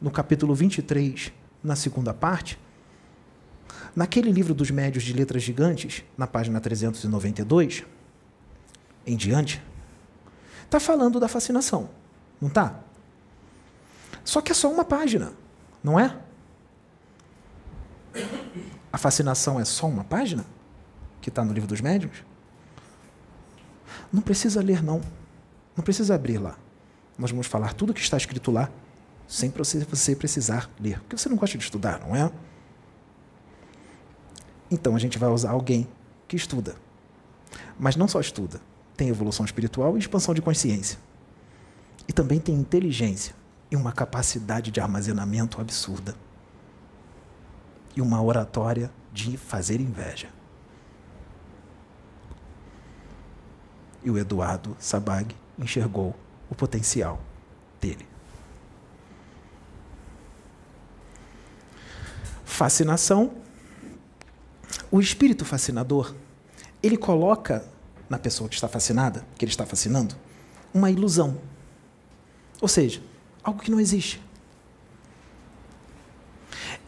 no capítulo 23, na segunda parte, naquele livro dos médios de letras gigantes, na página 392, em diante, está falando da fascinação, não está? Só que é só uma página, não é? A fascinação é só uma página que está no livro dos médios? Não precisa ler, não. Não precisa abrir lá. Nós vamos falar tudo o que está escrito lá sem você precisar ler. Porque você não gosta de estudar, não é? Então a gente vai usar alguém que estuda. Mas não só estuda, tem evolução espiritual e expansão de consciência. E também tem inteligência e uma capacidade de armazenamento absurda. E uma oratória de fazer inveja. E o Eduardo Sabag enxergou o potencial dele. Fascinação. O espírito fascinador, ele coloca na pessoa que está fascinada, que ele está fascinando, uma ilusão. Ou seja, algo que não existe.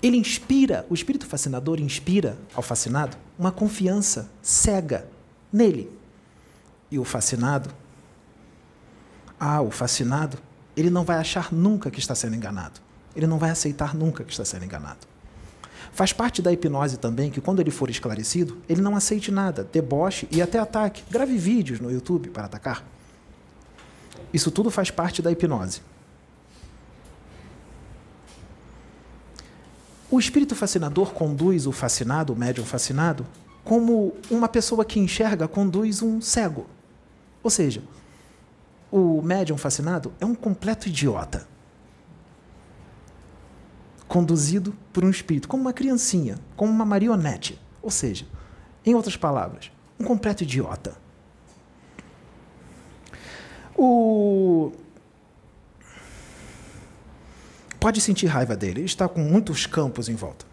Ele inspira, o espírito fascinador inspira ao fascinado uma confiança cega nele. E o fascinado, ah, o fascinado, ele não vai achar nunca que está sendo enganado. Ele não vai aceitar nunca que está sendo enganado. Faz parte da hipnose também que, quando ele for esclarecido, ele não aceite nada, deboche e até ataque. Grave vídeos no YouTube para atacar. Isso tudo faz parte da hipnose. O espírito fascinador conduz o fascinado, o médium fascinado, como uma pessoa que enxerga conduz um cego. Ou seja, o médium fascinado é um completo idiota conduzido por um espírito, como uma criancinha, como uma marionete. Ou seja, em outras palavras, um completo idiota. O pode sentir raiva dele, ele está com muitos campos em volta.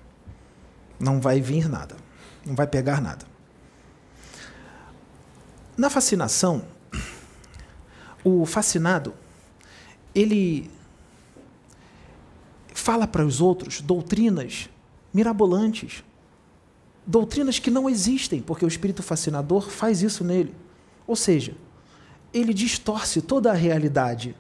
Não vai vir nada, não vai pegar nada. Na fascinação, o fascinado, ele fala para os outros doutrinas mirabolantes, doutrinas que não existem, porque o espírito fascinador faz isso nele. Ou seja, ele distorce toda a realidade.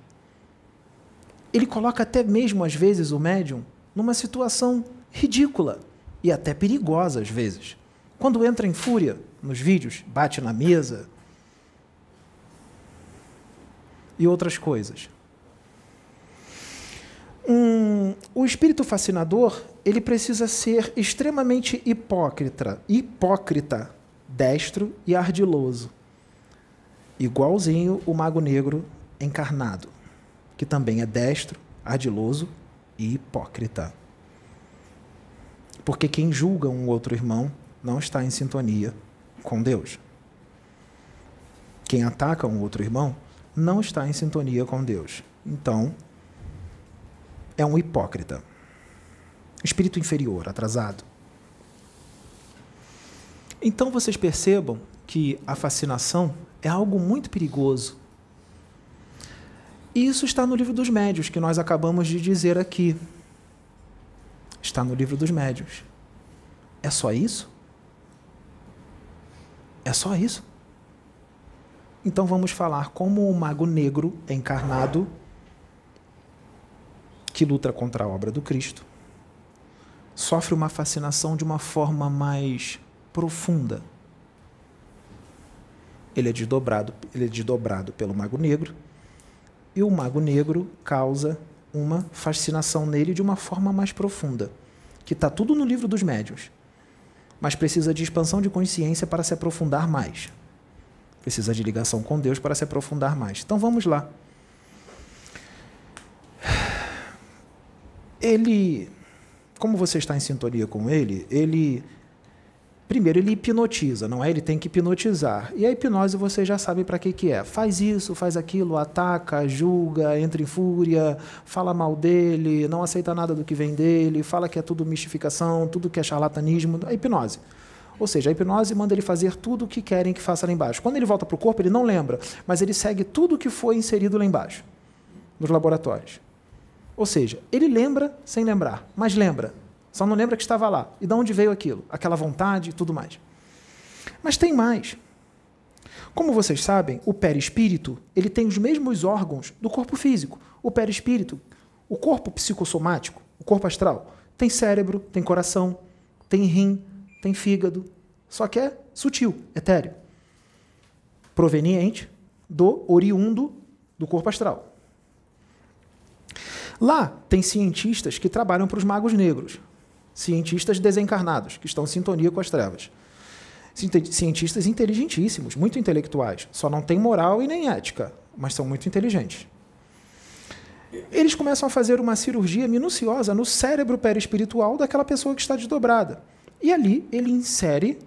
Ele coloca até mesmo, às vezes, o médium numa situação ridícula e até perigosa, às vezes. Quando entra em fúria nos vídeos, bate na mesa e outras coisas o espírito fascinador ele precisa ser extremamente hipócrita, hipócrita, destro e ardiloso, igualzinho o mago negro encarnado, que também é destro, ardiloso e hipócrita. Porque quem julga um outro irmão não está em sintonia com Deus. Quem ataca um outro irmão não está em sintonia com Deus. Então, é um hipócrita. Espírito inferior, atrasado. Então vocês percebam que a fascinação é algo muito perigoso. E isso está no livro dos médios, que nós acabamos de dizer aqui. Está no livro dos médios. É só isso? É só isso? Então vamos falar como o mago negro encarnado que luta contra a obra do Cristo sofre uma fascinação de uma forma mais profunda. Ele é desdobrado, ele é desdobrado pelo mago negro e o mago negro causa uma fascinação nele de uma forma mais profunda, que está tudo no livro dos médios, mas precisa de expansão de consciência para se aprofundar mais. Precisa de ligação com Deus para se aprofundar mais. Então vamos lá. Ele, como você está em sintonia com ele, ele Primeiro, ele hipnotiza, não é? Ele tem que hipnotizar. E a hipnose você já sabe para que, que é. Faz isso, faz aquilo, ataca, julga, entra em fúria, fala mal dele, não aceita nada do que vem dele, fala que é tudo mistificação, tudo que é charlatanismo. A hipnose. Ou seja, a hipnose manda ele fazer tudo o que querem que faça lá embaixo. Quando ele volta para o corpo, ele não lembra, mas ele segue tudo o que foi inserido lá embaixo, nos laboratórios. Ou seja, ele lembra sem lembrar, mas lembra. Só não lembra que estava lá. E de onde veio aquilo? Aquela vontade e tudo mais. Mas tem mais. Como vocês sabem, o perispírito ele tem os mesmos órgãos do corpo físico. O perispírito, o corpo psicossomático, o corpo astral, tem cérebro, tem coração, tem rim, tem fígado. Só que é sutil, etéreo. Proveniente do oriundo do corpo astral. Lá tem cientistas que trabalham para os magos negros cientistas desencarnados, que estão em sintonia com as trevas. Cientistas inteligentíssimos, muito intelectuais, só não têm moral e nem ética, mas são muito inteligentes. Eles começam a fazer uma cirurgia minuciosa no cérebro perispiritual daquela pessoa que está desdobrada. E ali ele insere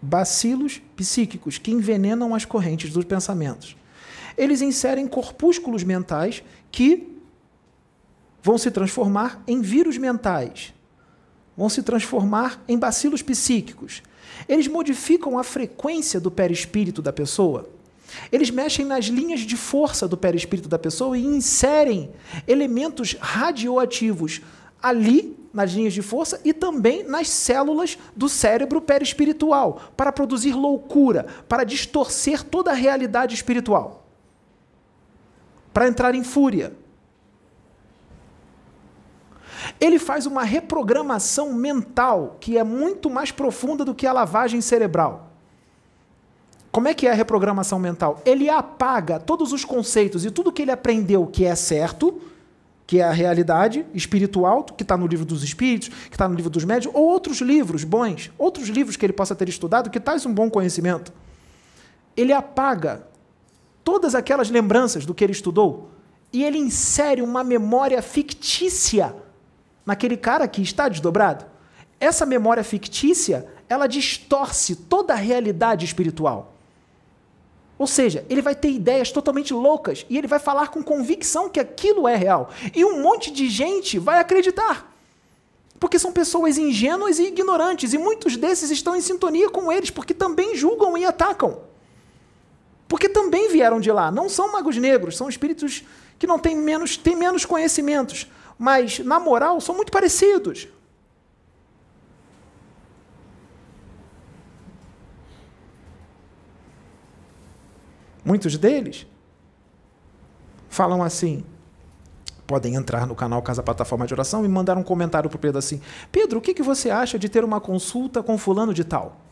bacilos psíquicos que envenenam as correntes dos pensamentos. Eles inserem corpúsculos mentais que vão se transformar em vírus mentais, vão se transformar em bacilos psíquicos. Eles modificam a frequência do perispírito da pessoa. Eles mexem nas linhas de força do perispírito da pessoa e inserem elementos radioativos ali nas linhas de força e também nas células do cérebro perispiritual para produzir loucura, para distorcer toda a realidade espiritual, para entrar em fúria, ele faz uma reprogramação mental que é muito mais profunda do que a lavagem cerebral. Como é que é a reprogramação mental? Ele apaga todos os conceitos e tudo que ele aprendeu que é certo, que é a realidade espiritual, que está no livro dos espíritos, que está no livro dos médios, ou outros livros bons, outros livros que ele possa ter estudado, que traz um bom conhecimento. Ele apaga todas aquelas lembranças do que ele estudou e ele insere uma memória fictícia naquele cara que está desdobrado. Essa memória fictícia, ela distorce toda a realidade espiritual. Ou seja, ele vai ter ideias totalmente loucas e ele vai falar com convicção que aquilo é real. E um monte de gente vai acreditar. Porque são pessoas ingênuas e ignorantes, e muitos desses estão em sintonia com eles, porque também julgam e atacam. Porque também vieram de lá. Não são magos negros, são espíritos que não têm menos, têm menos conhecimentos mas na moral são muito parecidos. Muitos deles falam assim, podem entrar no canal Casa Plataforma de Oração e mandar um comentário para o Pedro assim: Pedro, o que, que você acha de ter uma consulta com fulano de tal?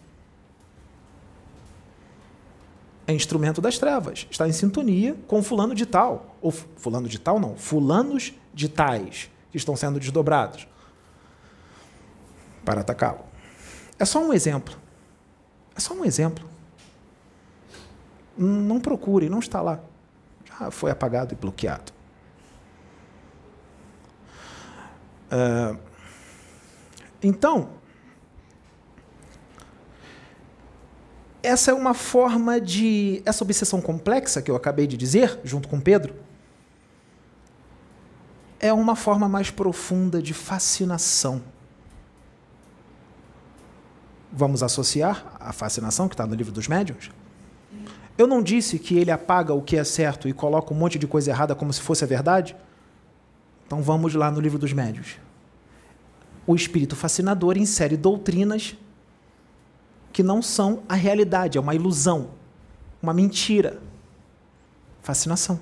É instrumento das trevas, está em sintonia com fulano de tal. Ou fulano de tal, não, fulanos de tais, que estão sendo desdobrados para atacá-lo. É só um exemplo. É só um exemplo. Não procure, não está lá. Já foi apagado e bloqueado. Uh, então, essa é uma forma de. Essa obsessão complexa que eu acabei de dizer, junto com Pedro, é uma forma mais profunda de fascinação. Vamos associar a fascinação que está no livro dos médiuns? Eu não disse que ele apaga o que é certo e coloca um monte de coisa errada como se fosse a verdade? Então vamos lá no livro dos médiuns. O espírito fascinador insere doutrinas que não são a realidade, é uma ilusão, uma mentira. Fascinação.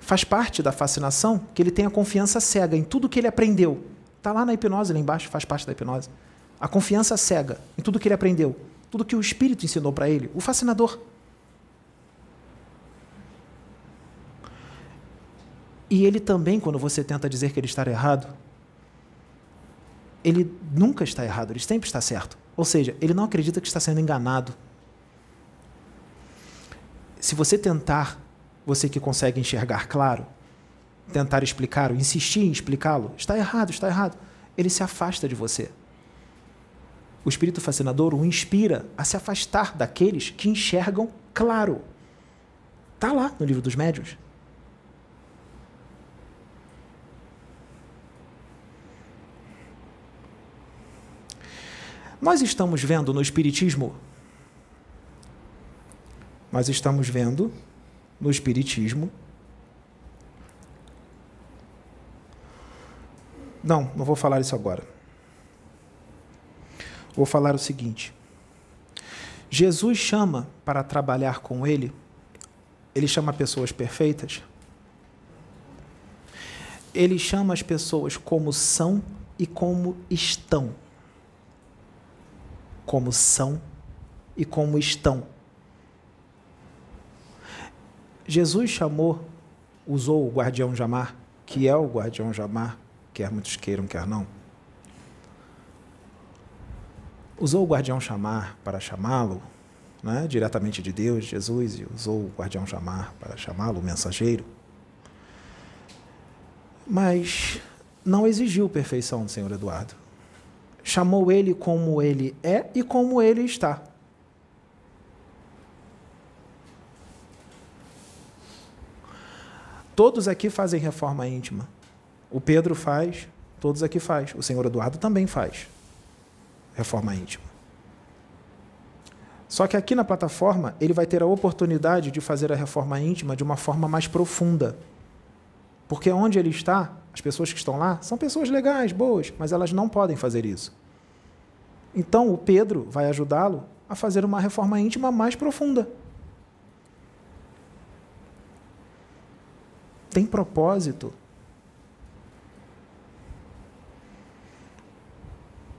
Faz parte da fascinação que ele tem a confiança cega em tudo que ele aprendeu. Está lá na hipnose, lá embaixo, faz parte da hipnose. A confiança cega em tudo que ele aprendeu, tudo que o espírito ensinou para ele, o fascinador. E ele também, quando você tenta dizer que ele está errado, ele nunca está errado, ele sempre está certo. Ou seja, ele não acredita que está sendo enganado. Se você tentar, você que consegue enxergar claro, tentar explicar, insistir em explicá-lo, está errado, está errado, ele se afasta de você. O espírito fascinador o inspira a se afastar daqueles que enxergam claro. Está lá no livro dos médios. Nós estamos vendo no Espiritismo, nós estamos vendo no Espiritismo. Não, não vou falar isso agora. Vou falar o seguinte. Jesus chama para trabalhar com ele, ele chama pessoas perfeitas. Ele chama as pessoas como são e como estão como são e como estão. Jesus chamou, usou o guardião Jamar, que é o guardião Jamar, quer muitos queiram, quer não. Usou o guardião chamar para chamá-lo, né, diretamente de Deus, Jesus, e usou o guardião chamar para chamá-lo, o mensageiro. Mas não exigiu perfeição do Senhor Eduardo chamou ele como ele é e como ele está. Todos aqui fazem reforma íntima. O Pedro faz, todos aqui faz. O senhor Eduardo também faz reforma íntima. Só que aqui na plataforma ele vai ter a oportunidade de fazer a reforma íntima de uma forma mais profunda. Porque onde ele está, as pessoas que estão lá são pessoas legais, boas, mas elas não podem fazer isso. Então o Pedro vai ajudá-lo a fazer uma reforma íntima mais profunda. Tem propósito.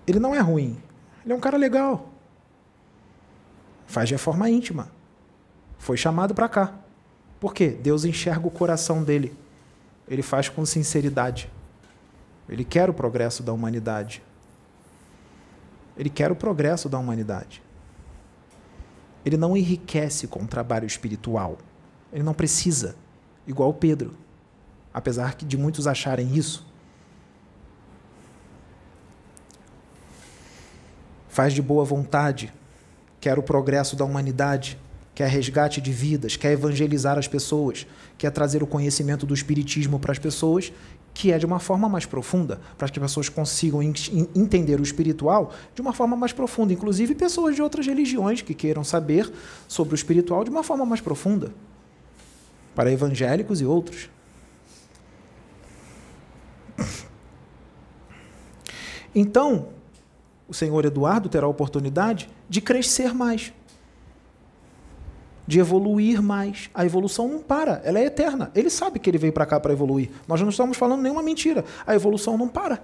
Ele não é ruim. Ele é um cara legal. Faz reforma íntima. Foi chamado para cá. Por quê? Deus enxerga o coração dele. Ele faz com sinceridade. Ele quer o progresso da humanidade. Ele quer o progresso da humanidade. Ele não enriquece com o trabalho espiritual. Ele não precisa, igual Pedro, apesar de muitos acharem isso. Faz de boa vontade, quer o progresso da humanidade, quer resgate de vidas, quer evangelizar as pessoas, quer trazer o conhecimento do Espiritismo para as pessoas que é de uma forma mais profunda, para que as pessoas consigam entender o espiritual de uma forma mais profunda, inclusive pessoas de outras religiões que queiram saber sobre o espiritual de uma forma mais profunda, para evangélicos e outros. Então, o senhor Eduardo terá a oportunidade de crescer mais de evoluir mais. A evolução não para, ela é eterna. Ele sabe que ele veio para cá para evoluir. Nós não estamos falando nenhuma mentira. A evolução não para.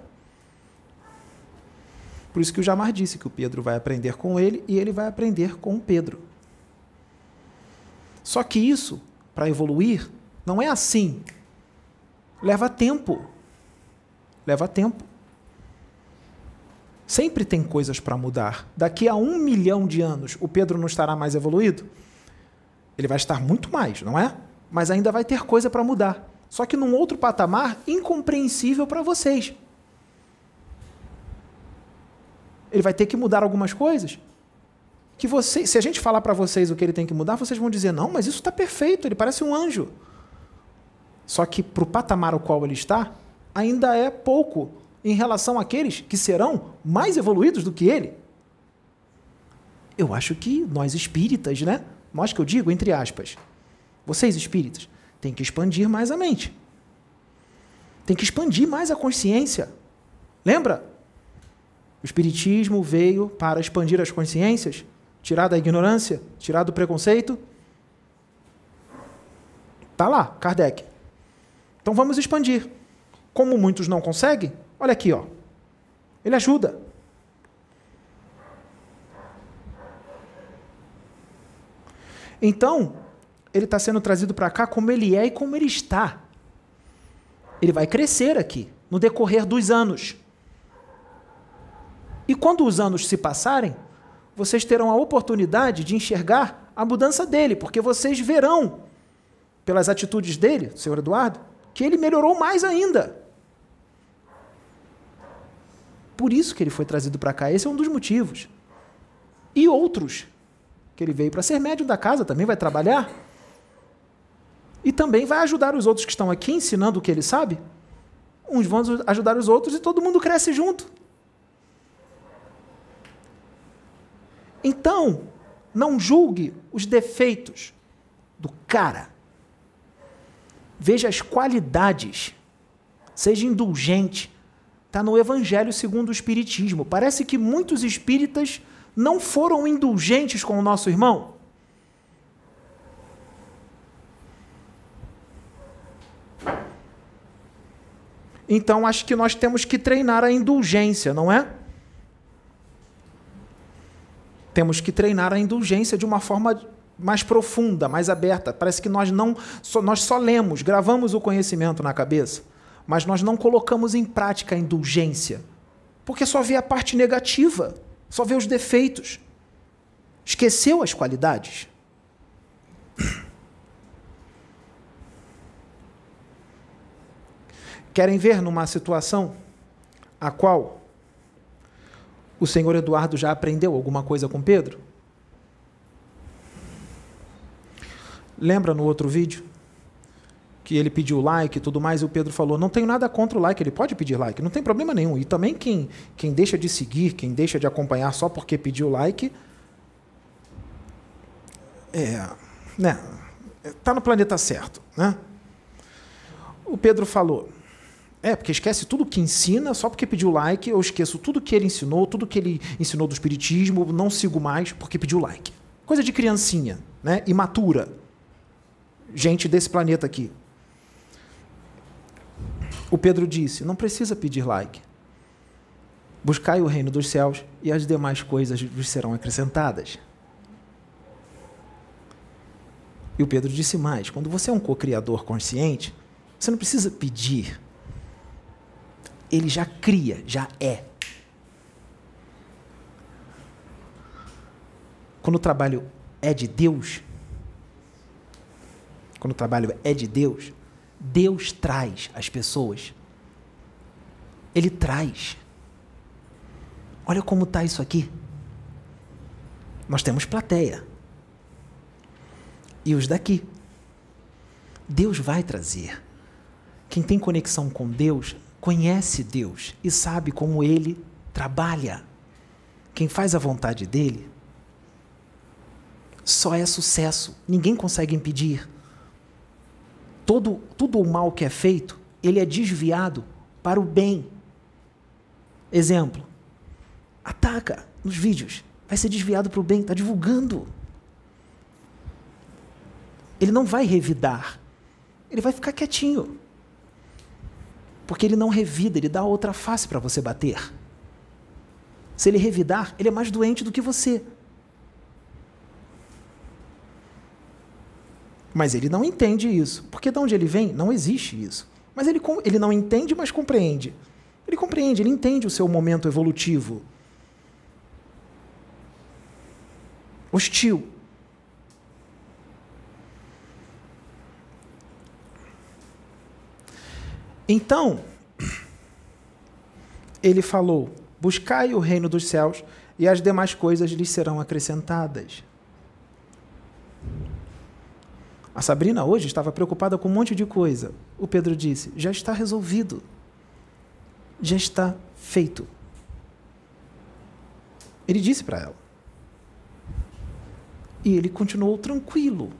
Por isso que o Jamar disse que o Pedro vai aprender com ele e ele vai aprender com o Pedro. Só que isso, para evoluir, não é assim. Leva tempo. Leva tempo. Sempre tem coisas para mudar. Daqui a um milhão de anos, o Pedro não estará mais evoluído? Ele vai estar muito mais, não é? Mas ainda vai ter coisa para mudar. Só que num outro patamar incompreensível para vocês. Ele vai ter que mudar algumas coisas. que você, se a gente falar para vocês o que ele tem que mudar, vocês vão dizer: não, mas isso está perfeito, ele parece um anjo. Só que para o patamar ao qual ele está, ainda é pouco em relação àqueles que serão mais evoluídos do que ele. Eu acho que nós espíritas, né? Nós que eu digo, entre aspas, vocês espíritas, tem que expandir mais a mente. Tem que expandir mais a consciência. Lembra? O Espiritismo veio para expandir as consciências, tirar da ignorância, tirar do preconceito. Tá lá, Kardec. Então vamos expandir. Como muitos não conseguem, olha aqui, ó. Ele ajuda. Então, ele está sendo trazido para cá como ele é e como ele está. Ele vai crescer aqui, no decorrer dos anos. E quando os anos se passarem, vocês terão a oportunidade de enxergar a mudança dele, porque vocês verão, pelas atitudes dele, senhor Eduardo, que ele melhorou mais ainda. Por isso que ele foi trazido para cá. Esse é um dos motivos. E outros que ele veio para ser médium da casa, também vai trabalhar. E também vai ajudar os outros que estão aqui ensinando o que ele sabe. Uns vão ajudar os outros e todo mundo cresce junto. Então, não julgue os defeitos do cara. Veja as qualidades. Seja indulgente. Está no Evangelho segundo o Espiritismo. Parece que muitos espíritas não foram indulgentes com o nosso irmão? Então acho que nós temos que treinar a indulgência, não é? Temos que treinar a indulgência de uma forma mais profunda, mais aberta. Parece que nós não só, nós só lemos, gravamos o conhecimento na cabeça, mas nós não colocamos em prática a indulgência, porque só vê a parte negativa. Só vê os defeitos. Esqueceu as qualidades. Querem ver numa situação a qual o senhor Eduardo já aprendeu alguma coisa com Pedro? Lembra no outro vídeo? Que ele pediu like e tudo mais, e o Pedro falou: não tenho nada contra o like, ele pode pedir like, não tem problema nenhum. E também quem, quem deixa de seguir, quem deixa de acompanhar só porque pediu like, é, né, tá no planeta certo, né? O Pedro falou: é, porque esquece tudo que ensina só porque pediu like, eu esqueço tudo que ele ensinou, tudo que ele ensinou do espiritismo, não sigo mais porque pediu like. Coisa de criancinha, né? Imatura. Gente desse planeta aqui. O Pedro disse: Não precisa pedir like. Buscai o reino dos céus e as demais coisas vos serão acrescentadas. E o Pedro disse mais: quando você é um co-criador consciente, você não precisa pedir. Ele já cria, já é. Quando o trabalho é de Deus, quando o trabalho é de Deus, Deus traz as pessoas. Ele traz. Olha como está isso aqui. Nós temos plateia. E os daqui. Deus vai trazer. Quem tem conexão com Deus conhece Deus e sabe como ele trabalha. Quem faz a vontade dele só é sucesso. Ninguém consegue impedir todo, todo o mal que é feito, ele é desviado para o bem. Exemplo, ataca nos vídeos, vai ser desviado para o bem, está divulgando. Ele não vai revidar, ele vai ficar quietinho. Porque ele não revida, ele dá outra face para você bater. Se ele revidar, ele é mais doente do que você. Mas ele não entende isso. Porque de onde ele vem, não existe isso. Mas ele, ele não entende, mas compreende. Ele compreende, ele entende o seu momento evolutivo. Hostil. Então, ele falou: Buscai o reino dos céus e as demais coisas lhes serão acrescentadas. A Sabrina hoje estava preocupada com um monte de coisa. O Pedro disse: já está resolvido. Já está feito. Ele disse para ela. E ele continuou tranquilo,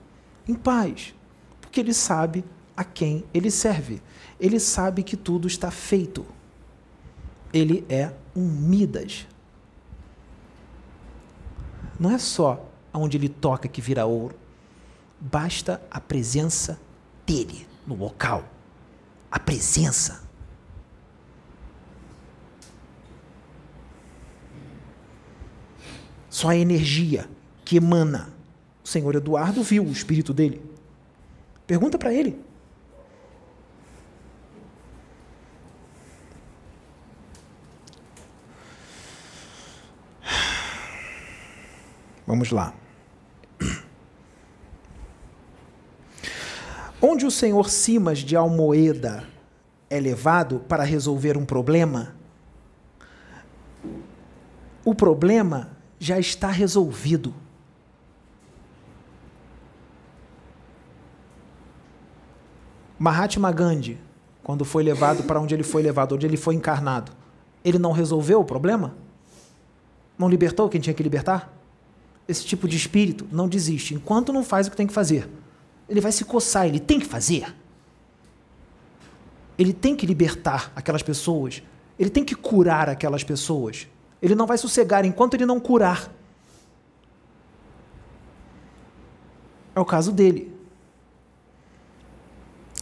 em paz, porque ele sabe a quem ele serve. Ele sabe que tudo está feito. Ele é um Midas. Não é só onde ele toca que vira ouro. Basta a presença dele no local. A presença. Só a energia que emana. O senhor Eduardo viu o espírito dele. Pergunta para ele. Vamos lá. Onde o senhor Simas de Almoeda é levado para resolver um problema, o problema já está resolvido. Mahatma Gandhi, quando foi levado para onde ele foi levado, onde ele foi encarnado, ele não resolveu o problema? Não libertou quem tinha que libertar? esse tipo de espírito não desiste enquanto não faz o que tem que fazer. Ele vai se coçar, ele tem que fazer. Ele tem que libertar aquelas pessoas. Ele tem que curar aquelas pessoas. Ele não vai sossegar enquanto ele não curar. É o caso dele.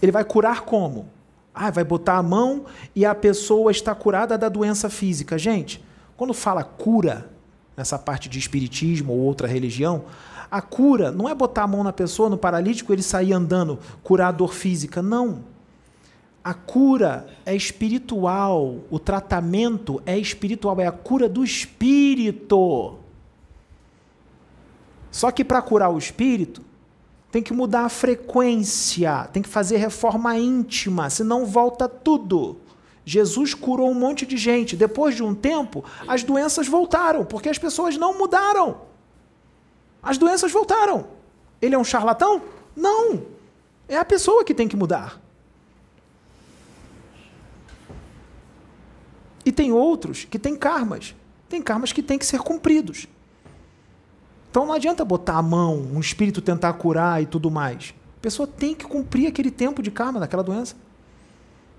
Ele vai curar como? Ah, vai botar a mão e a pessoa está curada da doença física. Gente, quando fala cura, nessa parte de espiritismo ou outra religião, a cura não é botar a mão na pessoa, no paralítico, ele sair andando, curar a dor física. Não. A cura é espiritual, o tratamento é espiritual, é a cura do espírito. Só que para curar o espírito, tem que mudar a frequência, tem que fazer reforma íntima, senão volta tudo. Jesus curou um monte de gente. Depois de um tempo, as doenças voltaram, porque as pessoas não mudaram. As doenças voltaram. Ele é um charlatão? Não. É a pessoa que tem que mudar. E tem outros que têm karmas. Tem karmas que têm que ser cumpridos. Então não adianta botar a mão, um espírito tentar curar e tudo mais. A pessoa tem que cumprir aquele tempo de karma daquela doença.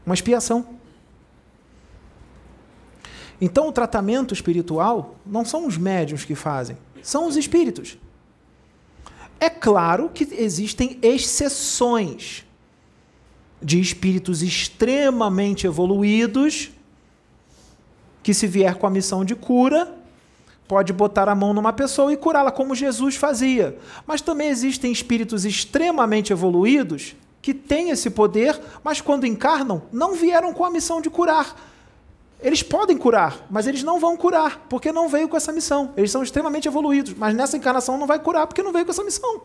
Uma expiação. Então, o tratamento espiritual não são os médios que fazem, são os espíritos. É claro que existem exceções de espíritos extremamente evoluídos que, se vier com a missão de cura, pode botar a mão numa pessoa e curá-la, como Jesus fazia. Mas também existem espíritos extremamente evoluídos que têm esse poder, mas quando encarnam, não vieram com a missão de curar eles podem curar, mas eles não vão curar, porque não veio com essa missão. Eles são extremamente evoluídos, mas nessa encarnação não vai curar, porque não veio com essa missão.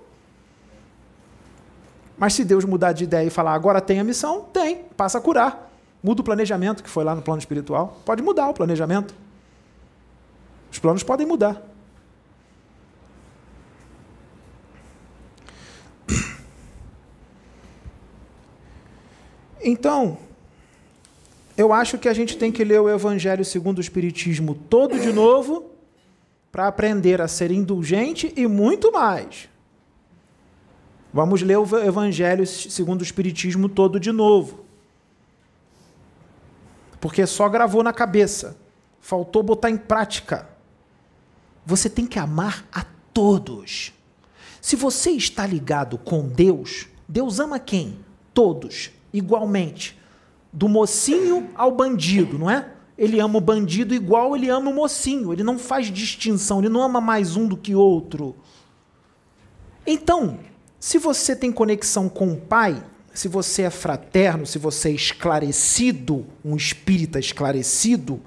Mas se Deus mudar de ideia e falar, agora tem a missão, tem, passa a curar. Muda o planejamento, que foi lá no plano espiritual. Pode mudar o planejamento. Os planos podem mudar. Então, eu acho que a gente tem que ler o Evangelho segundo o Espiritismo todo de novo para aprender a ser indulgente e muito mais. Vamos ler o Evangelho segundo o Espiritismo todo de novo. Porque só gravou na cabeça, faltou botar em prática. Você tem que amar a todos. Se você está ligado com Deus, Deus ama quem? Todos, igualmente do mocinho ao bandido, não é? Ele ama o bandido igual ele ama o mocinho. Ele não faz distinção, ele não ama mais um do que outro. Então, se você tem conexão com o Pai, se você é fraterno, se você é esclarecido, um espírita esclarecido,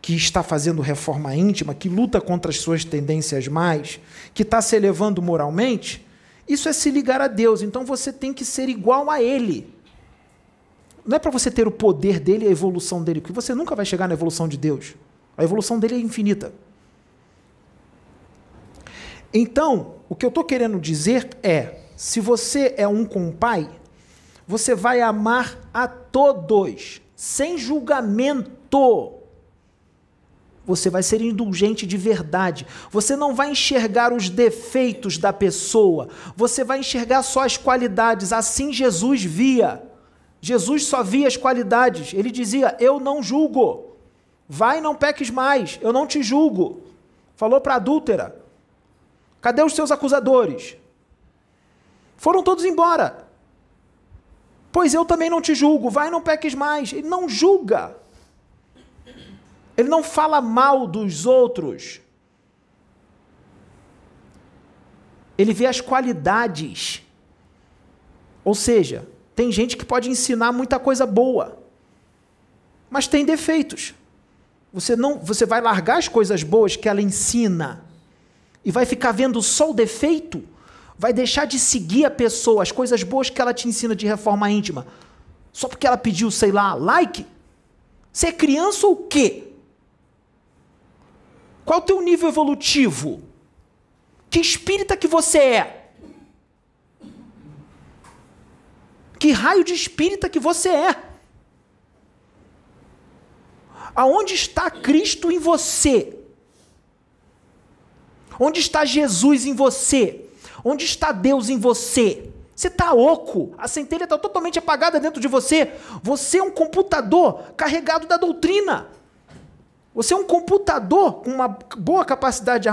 que está fazendo reforma íntima, que luta contra as suas tendências mais, que está se elevando moralmente, isso é se ligar a Deus. Então você tem que ser igual a Ele não é para você ter o poder dele e a evolução dele, porque você nunca vai chegar na evolução de Deus. A evolução dele é infinita. Então, o que eu estou querendo dizer é: se você é um com o pai, você vai amar a todos, sem julgamento. Você vai ser indulgente de verdade. Você não vai enxergar os defeitos da pessoa. Você vai enxergar só as qualidades. Assim Jesus via. Jesus só via as qualidades. Ele dizia: Eu não julgo. Vai, não peques mais. Eu não te julgo. Falou para a adúltera. Cadê os seus acusadores? Foram todos embora. Pois eu também não te julgo. Vai, não peques mais. Ele não julga. Ele não fala mal dos outros. Ele vê as qualidades. Ou seja, tem gente que pode ensinar muita coisa boa, mas tem defeitos. Você não, você vai largar as coisas boas que ela ensina e vai ficar vendo só o defeito? Vai deixar de seguir a pessoa, as coisas boas que ela te ensina de reforma íntima, só porque ela pediu, sei lá, like? Você é criança ou o quê? Qual é o teu nível evolutivo? Que espírita que você é? Que raio de espírita que você é? Aonde está Cristo em você? Onde está Jesus em você? Onde está Deus em você? Você está oco, a centelha está totalmente apagada dentro de você. Você é um computador carregado da doutrina. Você é um computador com uma boa capacidade de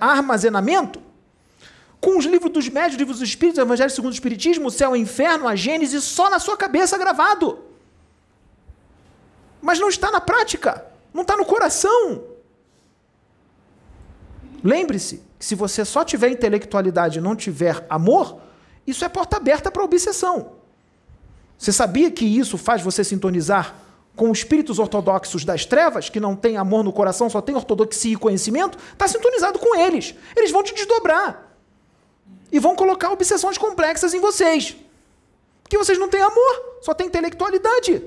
armazenamento, com os livros dos médios, livros dos espíritos, Evangelho segundo o Espiritismo, o céu, o inferno, a Gênesis, só na sua cabeça gravado. Mas não está na prática, não está no coração. Lembre-se que se você só tiver intelectualidade e não tiver amor, isso é porta aberta para obsessão. Você sabia que isso faz você sintonizar com espíritos ortodoxos das trevas, que não tem amor no coração, só tem ortodoxia e conhecimento, está sintonizado com eles. Eles vão te desdobrar. E vão colocar obsessões complexas em vocês. Porque vocês não têm amor, só têm intelectualidade.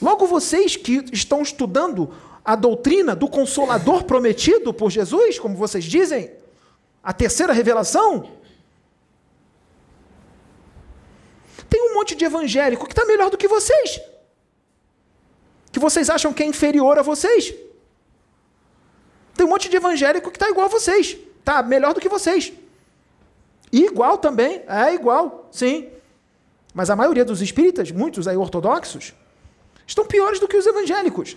Logo, vocês que estão estudando a doutrina do consolador prometido por Jesus, como vocês dizem, a terceira revelação, Tem um monte de evangélico que está melhor do que vocês. Que vocês acham que é inferior a vocês. Tem um monte de evangélico que está igual a vocês. Está melhor do que vocês. E igual também. É igual, sim. Mas a maioria dos espíritas, muitos aí ortodoxos, estão piores do que os evangélicos.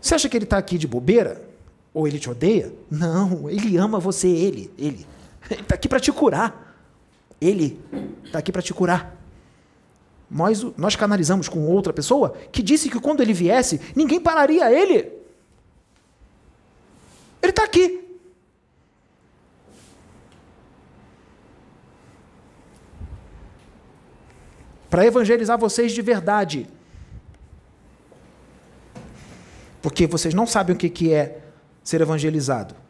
Você acha que ele está aqui de bobeira? Ou ele te odeia? Não, ele ama você, ele, ele. Ele está aqui para te curar. Ele está aqui para te curar. Nós, nós canalizamos com outra pessoa que disse que quando ele viesse, ninguém pararia ele. Ele está aqui. Para evangelizar vocês de verdade. Porque vocês não sabem o que é ser evangelizado.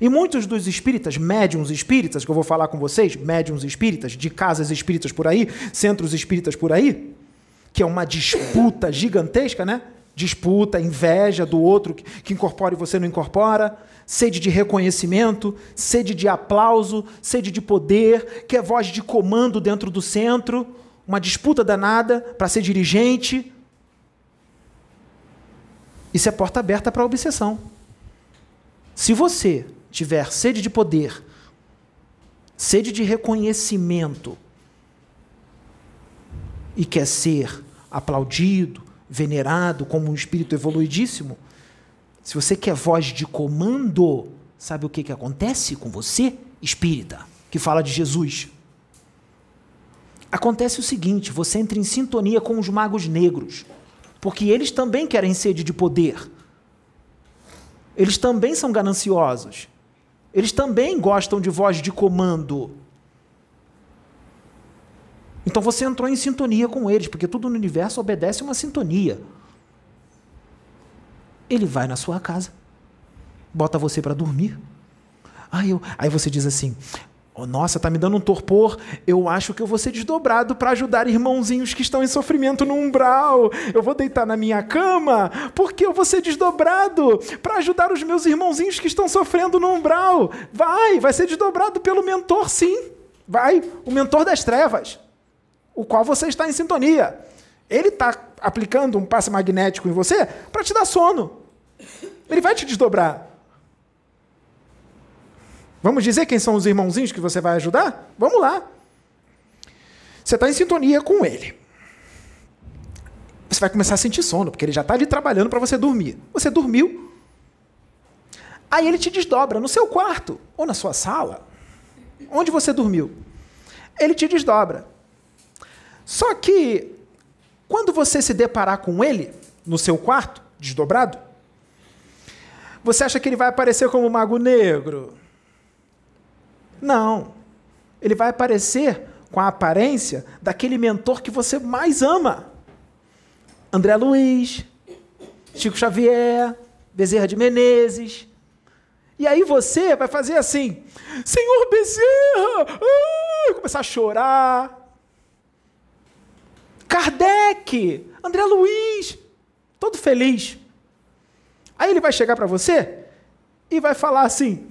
E muitos dos espíritas, médiums espíritas, que eu vou falar com vocês, médiums espíritas, de casas espíritas por aí, centros espíritas por aí, que é uma disputa gigantesca, né? Disputa, inveja do outro que, que incorpora e você não incorpora, sede de reconhecimento, sede de aplauso, sede de poder, que é voz de comando dentro do centro, uma disputa danada para ser dirigente. Isso é porta aberta para a obsessão. Se você tiver sede de poder, sede de reconhecimento e quer ser aplaudido, venerado como um espírito evoluidíssimo, se você quer voz de comando, sabe o que, que acontece com você, espírita, que fala de Jesus? Acontece o seguinte: você entra em sintonia com os magos negros, porque eles também querem sede de poder eles também são gananciosos. Eles também gostam de voz de comando. Então você entrou em sintonia com eles, porque tudo no universo obedece uma sintonia. Ele vai na sua casa, bota você para dormir. Aí, eu, aí você diz assim: Oh, nossa, tá me dando um torpor. Eu acho que eu vou ser desdobrado para ajudar irmãozinhos que estão em sofrimento no umbral. Eu vou deitar na minha cama porque eu vou ser desdobrado para ajudar os meus irmãozinhos que estão sofrendo no umbral. Vai, vai ser desdobrado pelo mentor, sim. Vai, o mentor das trevas, o qual você está em sintonia. Ele está aplicando um passe magnético em você para te dar sono. Ele vai te desdobrar. Vamos dizer quem são os irmãozinhos que você vai ajudar? Vamos lá. Você está em sintonia com ele. Você vai começar a sentir sono, porque ele já está ali trabalhando para você dormir. Você dormiu. Aí ele te desdobra no seu quarto ou na sua sala, onde você dormiu. Ele te desdobra. Só que, quando você se deparar com ele no seu quarto, desdobrado, você acha que ele vai aparecer como mago negro? Não. Ele vai aparecer com a aparência daquele mentor que você mais ama. André Luiz, Chico Xavier, Bezerra de Menezes. E aí você vai fazer assim: Senhor Bezerra! Ah! começar a chorar. Kardec, André Luiz, todo feliz. Aí ele vai chegar para você e vai falar assim: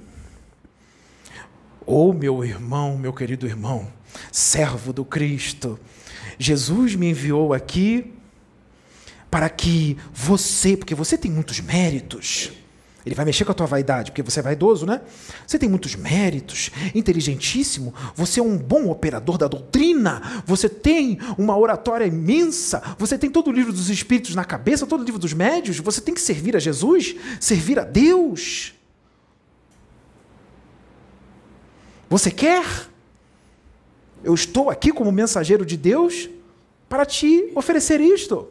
Oh, meu irmão, meu querido irmão, servo do Cristo, Jesus me enviou aqui para que você, porque você tem muitos méritos, ele vai mexer com a tua vaidade, porque você é vaidoso, né? Você tem muitos méritos, inteligentíssimo, você é um bom operador da doutrina, você tem uma oratória imensa, você tem todo o livro dos Espíritos na cabeça, todo o livro dos médios, você tem que servir a Jesus, servir a Deus. Você quer? Eu estou aqui como mensageiro de Deus para te oferecer isto.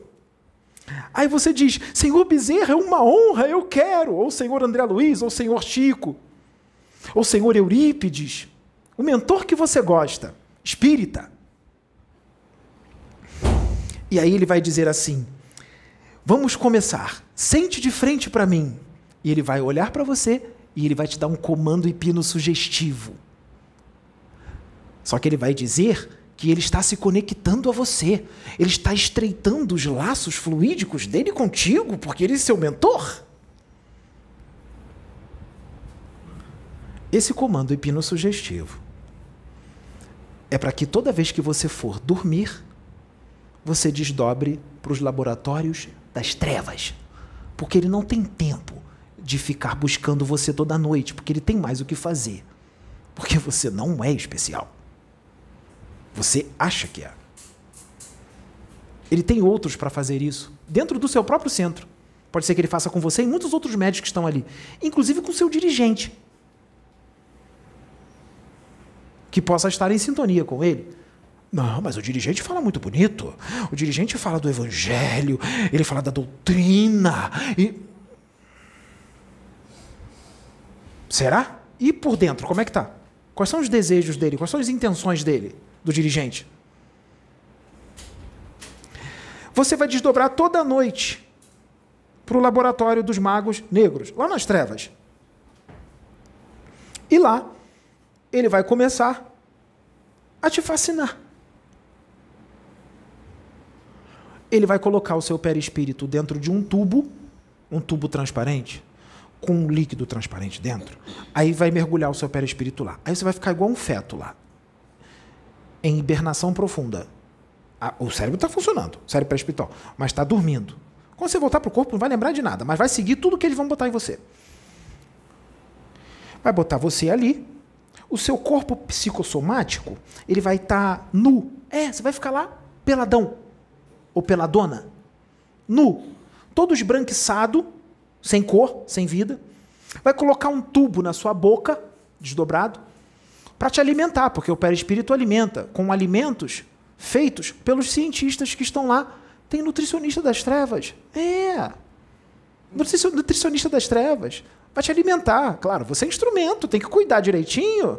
Aí você diz: Senhor Bezerra, é uma honra, eu quero. Ou Senhor André Luiz, ou Senhor Chico, ou Senhor Eurípides, o mentor que você gosta, espírita. E aí ele vai dizer assim: Vamos começar, sente de frente para mim. E ele vai olhar para você e ele vai te dar um comando hipno sugestivo. Só que ele vai dizer que ele está se conectando a você. Ele está estreitando os laços fluídicos dele contigo, porque ele é seu mentor. Esse comando hipnossugestivo é para que toda vez que você for dormir, você desdobre para os laboratórios das trevas. Porque ele não tem tempo de ficar buscando você toda noite, porque ele tem mais o que fazer. Porque você não é especial. Você acha que é. Ele tem outros para fazer isso, dentro do seu próprio centro. Pode ser que ele faça com você e muitos outros médicos que estão ali, inclusive com seu dirigente, que possa estar em sintonia com ele. Não, mas o dirigente fala muito bonito. O dirigente fala do evangelho, ele fala da doutrina. E... Será? E por dentro, como é que tá? Quais são os desejos dele? Quais são as intenções dele? Do dirigente. Você vai desdobrar toda noite para o laboratório dos magos negros, lá nas trevas. E lá, ele vai começar a te fascinar. Ele vai colocar o seu perispírito dentro de um tubo, um tubo transparente, com um líquido transparente dentro. Aí vai mergulhar o seu perispírito lá. Aí você vai ficar igual um feto lá em hibernação profunda. O cérebro está funcionando, o cérebro pré-espiritual, mas está dormindo. Quando você voltar para o corpo, não vai lembrar de nada, mas vai seguir tudo que eles vão botar em você. Vai botar você ali, o seu corpo psicossomático, ele vai estar tá nu. É, você vai ficar lá peladão, ou peladona, nu, todo esbranquiçado, sem cor, sem vida. Vai colocar um tubo na sua boca, desdobrado, para te alimentar, porque o perispírito alimenta com alimentos feitos pelos cientistas que estão lá. Tem nutricionista das trevas. É. Nutricionista das trevas. Vai te alimentar. Claro, você é instrumento, tem que cuidar direitinho.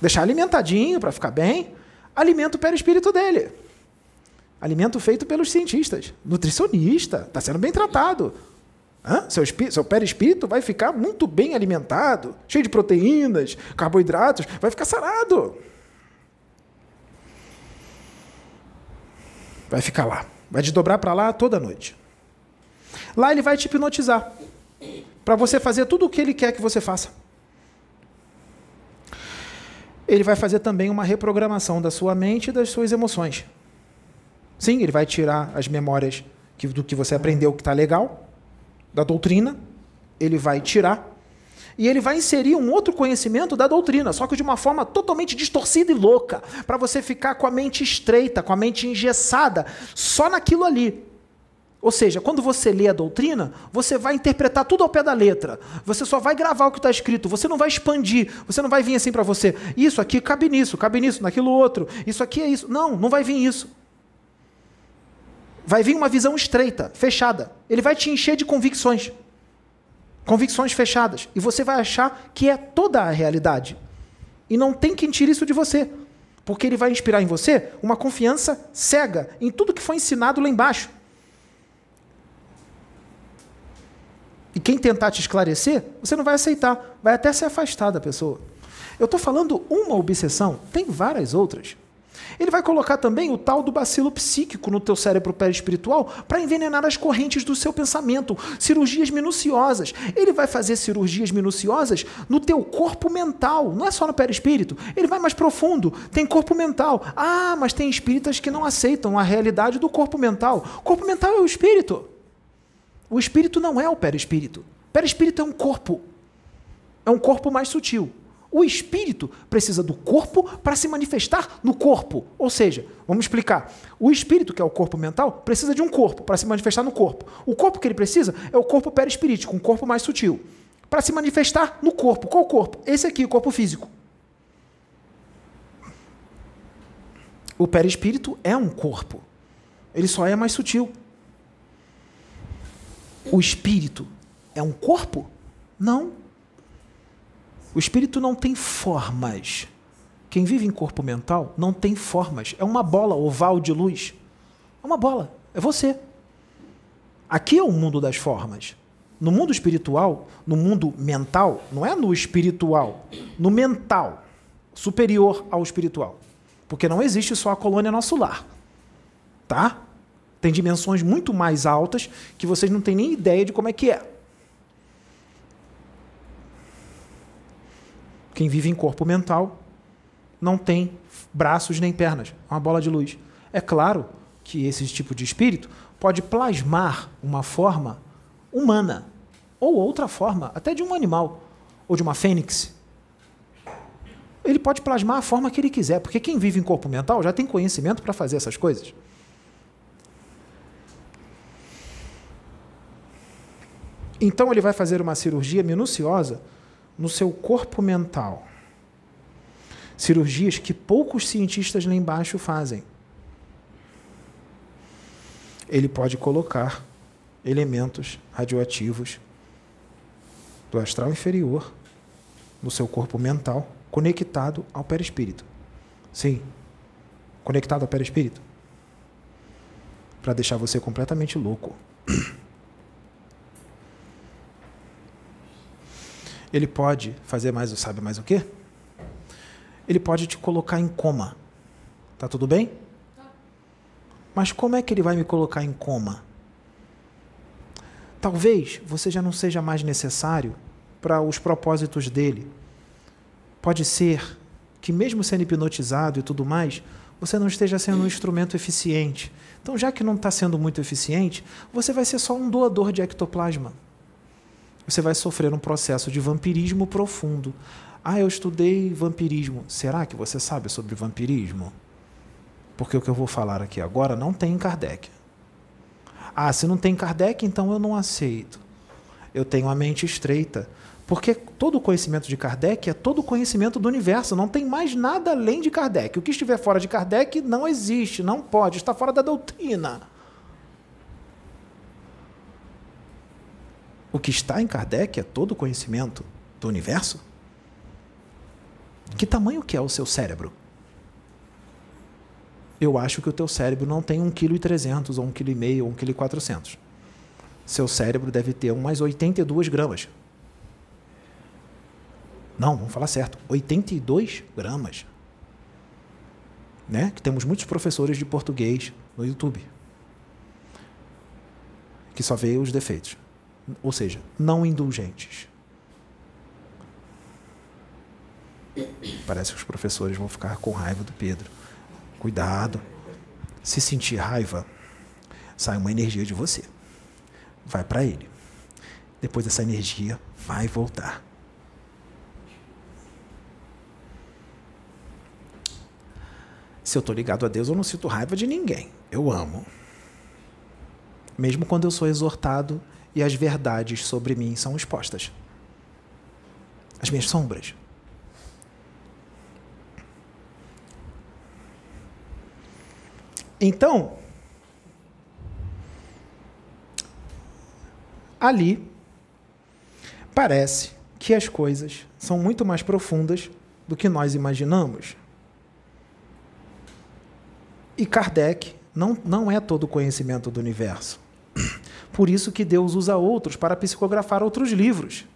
Deixar alimentadinho para ficar bem. Alimenta o perispírito dele. Alimento feito pelos cientistas. Nutricionista. Está sendo bem tratado. Hã? Seu, seu perispírito vai ficar muito bem alimentado, cheio de proteínas, carboidratos, vai ficar sarado. Vai ficar lá. Vai desdobrar para lá toda noite. Lá ele vai te hipnotizar. Para você fazer tudo o que ele quer que você faça. Ele vai fazer também uma reprogramação da sua mente e das suas emoções. Sim, ele vai tirar as memórias do que você aprendeu que está legal, da doutrina, ele vai tirar e ele vai inserir um outro conhecimento da doutrina, só que de uma forma totalmente distorcida e louca, para você ficar com a mente estreita, com a mente engessada, só naquilo ali. Ou seja, quando você lê a doutrina, você vai interpretar tudo ao pé da letra. Você só vai gravar o que está escrito. Você não vai expandir. Você não vai vir assim para você. Isso aqui cabe nisso, cabe nisso, naquilo outro. Isso aqui é isso. Não, não vai vir isso. Vai vir uma visão estreita, fechada. Ele vai te encher de convicções. Convicções fechadas. E você vai achar que é toda a realidade. E não tem quem tire isso de você. Porque ele vai inspirar em você uma confiança cega em tudo que foi ensinado lá embaixo. E quem tentar te esclarecer, você não vai aceitar. Vai até se afastar da pessoa. Eu estou falando uma obsessão, tem várias outras. Ele vai colocar também o tal do bacilo psíquico no teu cérebro perispiritual para envenenar as correntes do seu pensamento, cirurgias minuciosas. Ele vai fazer cirurgias minuciosas no teu corpo mental, não é só no perispírito. Ele vai mais profundo, tem corpo mental. Ah, mas tem espíritas que não aceitam a realidade do corpo mental. Corpo mental é o espírito. O espírito não é o perispírito. O perispírito é um corpo. É um corpo mais sutil. O espírito precisa do corpo para se manifestar no corpo. Ou seja, vamos explicar. O espírito, que é o corpo mental, precisa de um corpo para se manifestar no corpo. O corpo que ele precisa é o corpo perispirítico, um corpo mais sutil. Para se manifestar no corpo. Qual corpo? Esse aqui, o corpo físico. O perispírito é um corpo. Ele só é mais sutil. O espírito é um corpo? Não. O espírito não tem formas. Quem vive em corpo mental não tem formas. É uma bola oval de luz. É uma bola. É você. Aqui é o mundo das formas. No mundo espiritual, no mundo mental, não é no espiritual, no mental, superior ao espiritual. Porque não existe só a colônia nosso lar. Tá? Tem dimensões muito mais altas que vocês não têm nem ideia de como é que é. Quem vive em corpo mental não tem braços nem pernas, é uma bola de luz. É claro que esse tipo de espírito pode plasmar uma forma humana ou outra forma, até de um animal ou de uma fênix. Ele pode plasmar a forma que ele quiser, porque quem vive em corpo mental já tem conhecimento para fazer essas coisas. Então ele vai fazer uma cirurgia minuciosa no seu corpo mental. Cirurgias que poucos cientistas lá embaixo fazem. Ele pode colocar elementos radioativos do astral inferior no seu corpo mental, conectado ao perispírito. Sim, conectado ao perispírito. Para deixar você completamente louco. Ele pode fazer mais, sabe mais o quê? Ele pode te colocar em coma. Tá tudo bem? Mas como é que ele vai me colocar em coma? Talvez você já não seja mais necessário para os propósitos dele. Pode ser que, mesmo sendo hipnotizado e tudo mais, você não esteja sendo um instrumento eficiente. Então, já que não está sendo muito eficiente, você vai ser só um doador de ectoplasma você vai sofrer um processo de vampirismo profundo. Ah, eu estudei vampirismo. Será que você sabe sobre vampirismo? Porque o que eu vou falar aqui agora não tem em Kardec. Ah, se não tem Kardec, então eu não aceito. Eu tenho a mente estreita. Porque todo o conhecimento de Kardec é todo o conhecimento do universo. Não tem mais nada além de Kardec. O que estiver fora de Kardec não existe, não pode, está fora da doutrina. O que está em Kardec é todo o conhecimento do universo? Que tamanho que é o seu cérebro? Eu acho que o teu cérebro não tem 1,3 kg ou 1,5 kg ou 1,4 kg. seu cérebro deve ter umas 82 gramas. Não, vamos falar certo. 82 gramas. Né? Que temos muitos professores de português no YouTube. Que só vê os defeitos. Ou seja, não indulgentes. Parece que os professores vão ficar com raiva do Pedro. Cuidado. Se sentir raiva, sai uma energia de você. Vai para ele. Depois essa energia vai voltar. Se eu estou ligado a Deus, eu não sinto raiva de ninguém. Eu amo. Mesmo quando eu sou exortado e as verdades sobre mim são expostas. As minhas sombras. Então, ali parece que as coisas são muito mais profundas do que nós imaginamos. E Kardec não, não é todo o conhecimento do universo. Por isso que Deus usa outros para psicografar outros livros.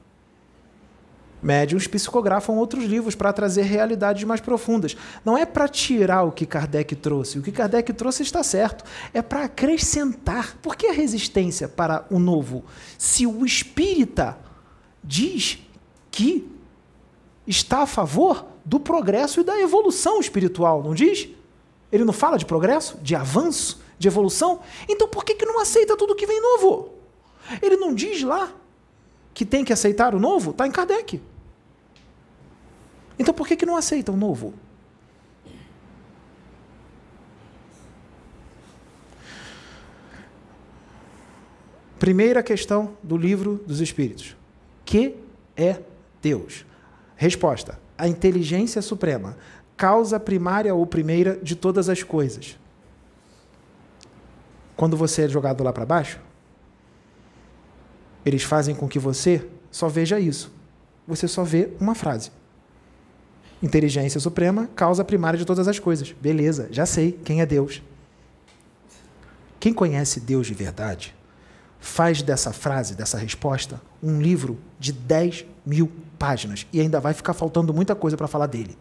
Médiuns psicografam outros livros para trazer realidades mais profundas. Não é para tirar o que Kardec trouxe. O que Kardec trouxe está certo. É para acrescentar. Por que a resistência para o novo? Se o espírita diz que está a favor do progresso e da evolução espiritual, não diz? Ele não fala de progresso, de avanço, de evolução? Então por que, que não aceita tudo que vem novo? Ele não diz lá que tem que aceitar o novo? Está em Kardec. Então por que, que não aceita o novo? Primeira questão do livro dos Espíritos: Que é Deus? Resposta: a inteligência suprema causa primária ou primeira de todas as coisas. Quando você é jogado lá para baixo, eles fazem com que você só veja isso. Você só vê uma frase. Inteligência suprema, causa primária de todas as coisas. Beleza, já sei quem é Deus. Quem conhece Deus de verdade faz dessa frase, dessa resposta, um livro de 10 mil páginas e ainda vai ficar faltando muita coisa para falar dele.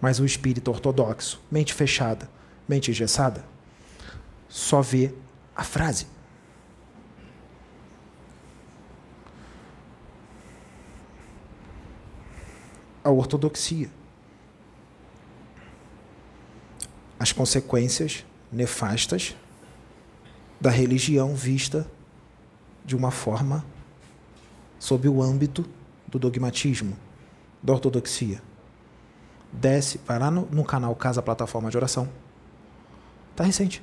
Mas o espírito ortodoxo, mente fechada, mente engessada, só vê a frase. A ortodoxia. As consequências nefastas da religião vista de uma forma sob o âmbito do dogmatismo, da ortodoxia desce, vai lá no, no canal Casa Plataforma de Oração. Tá recente.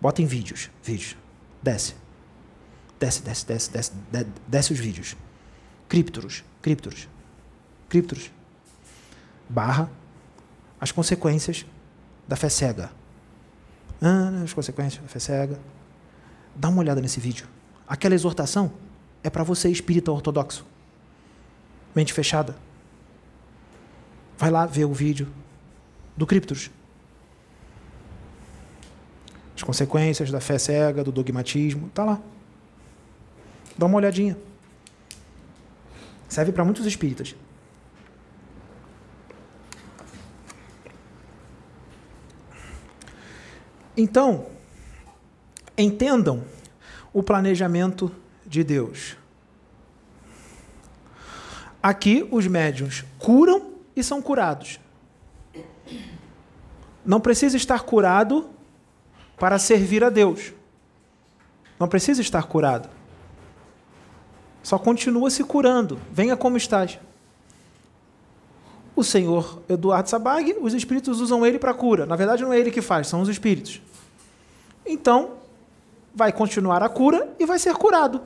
Bota em vídeos, vídeos. Desce. Desce, desce, desce, desce, desce, desce os vídeos. Criptoros, criptoros, criptoros. Barra as consequências da fé cega. Ah, as consequências da fé cega. Dá uma olhada nesse vídeo. Aquela exortação é para você espírita ortodoxo. Mente fechada. Vai lá ver o vídeo do Criptos. As consequências da fé cega, do dogmatismo, tá lá. Dá uma olhadinha. Serve para muitos espíritas. Então, entendam o planejamento de Deus. Aqui os médiuns curam e são curados. Não precisa estar curado para servir a Deus. Não precisa estar curado. Só continua se curando. Venha como estás. O senhor Eduardo Sabag, os espíritos usam ele para cura. Na verdade, não é ele que faz, são os espíritos. Então, vai continuar a cura e vai ser curado.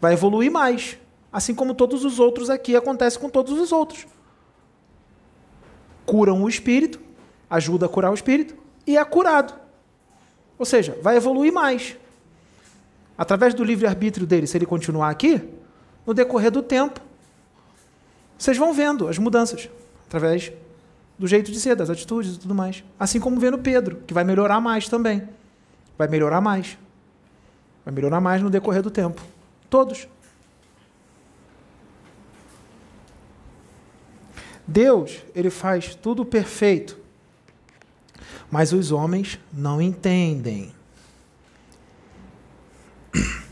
Vai evoluir mais. Assim como todos os outros aqui acontece com todos os outros. Curam o espírito, ajuda a curar o espírito e é curado. Ou seja, vai evoluir mais. Através do livre-arbítrio dele, se ele continuar aqui, no decorrer do tempo, vocês vão vendo as mudanças através do jeito de ser, das atitudes e tudo mais. Assim como vendo Pedro, que vai melhorar mais também. Vai melhorar mais. Vai melhorar mais no decorrer do tempo. Todos. Deus, ele faz tudo perfeito. Mas os homens não entendem.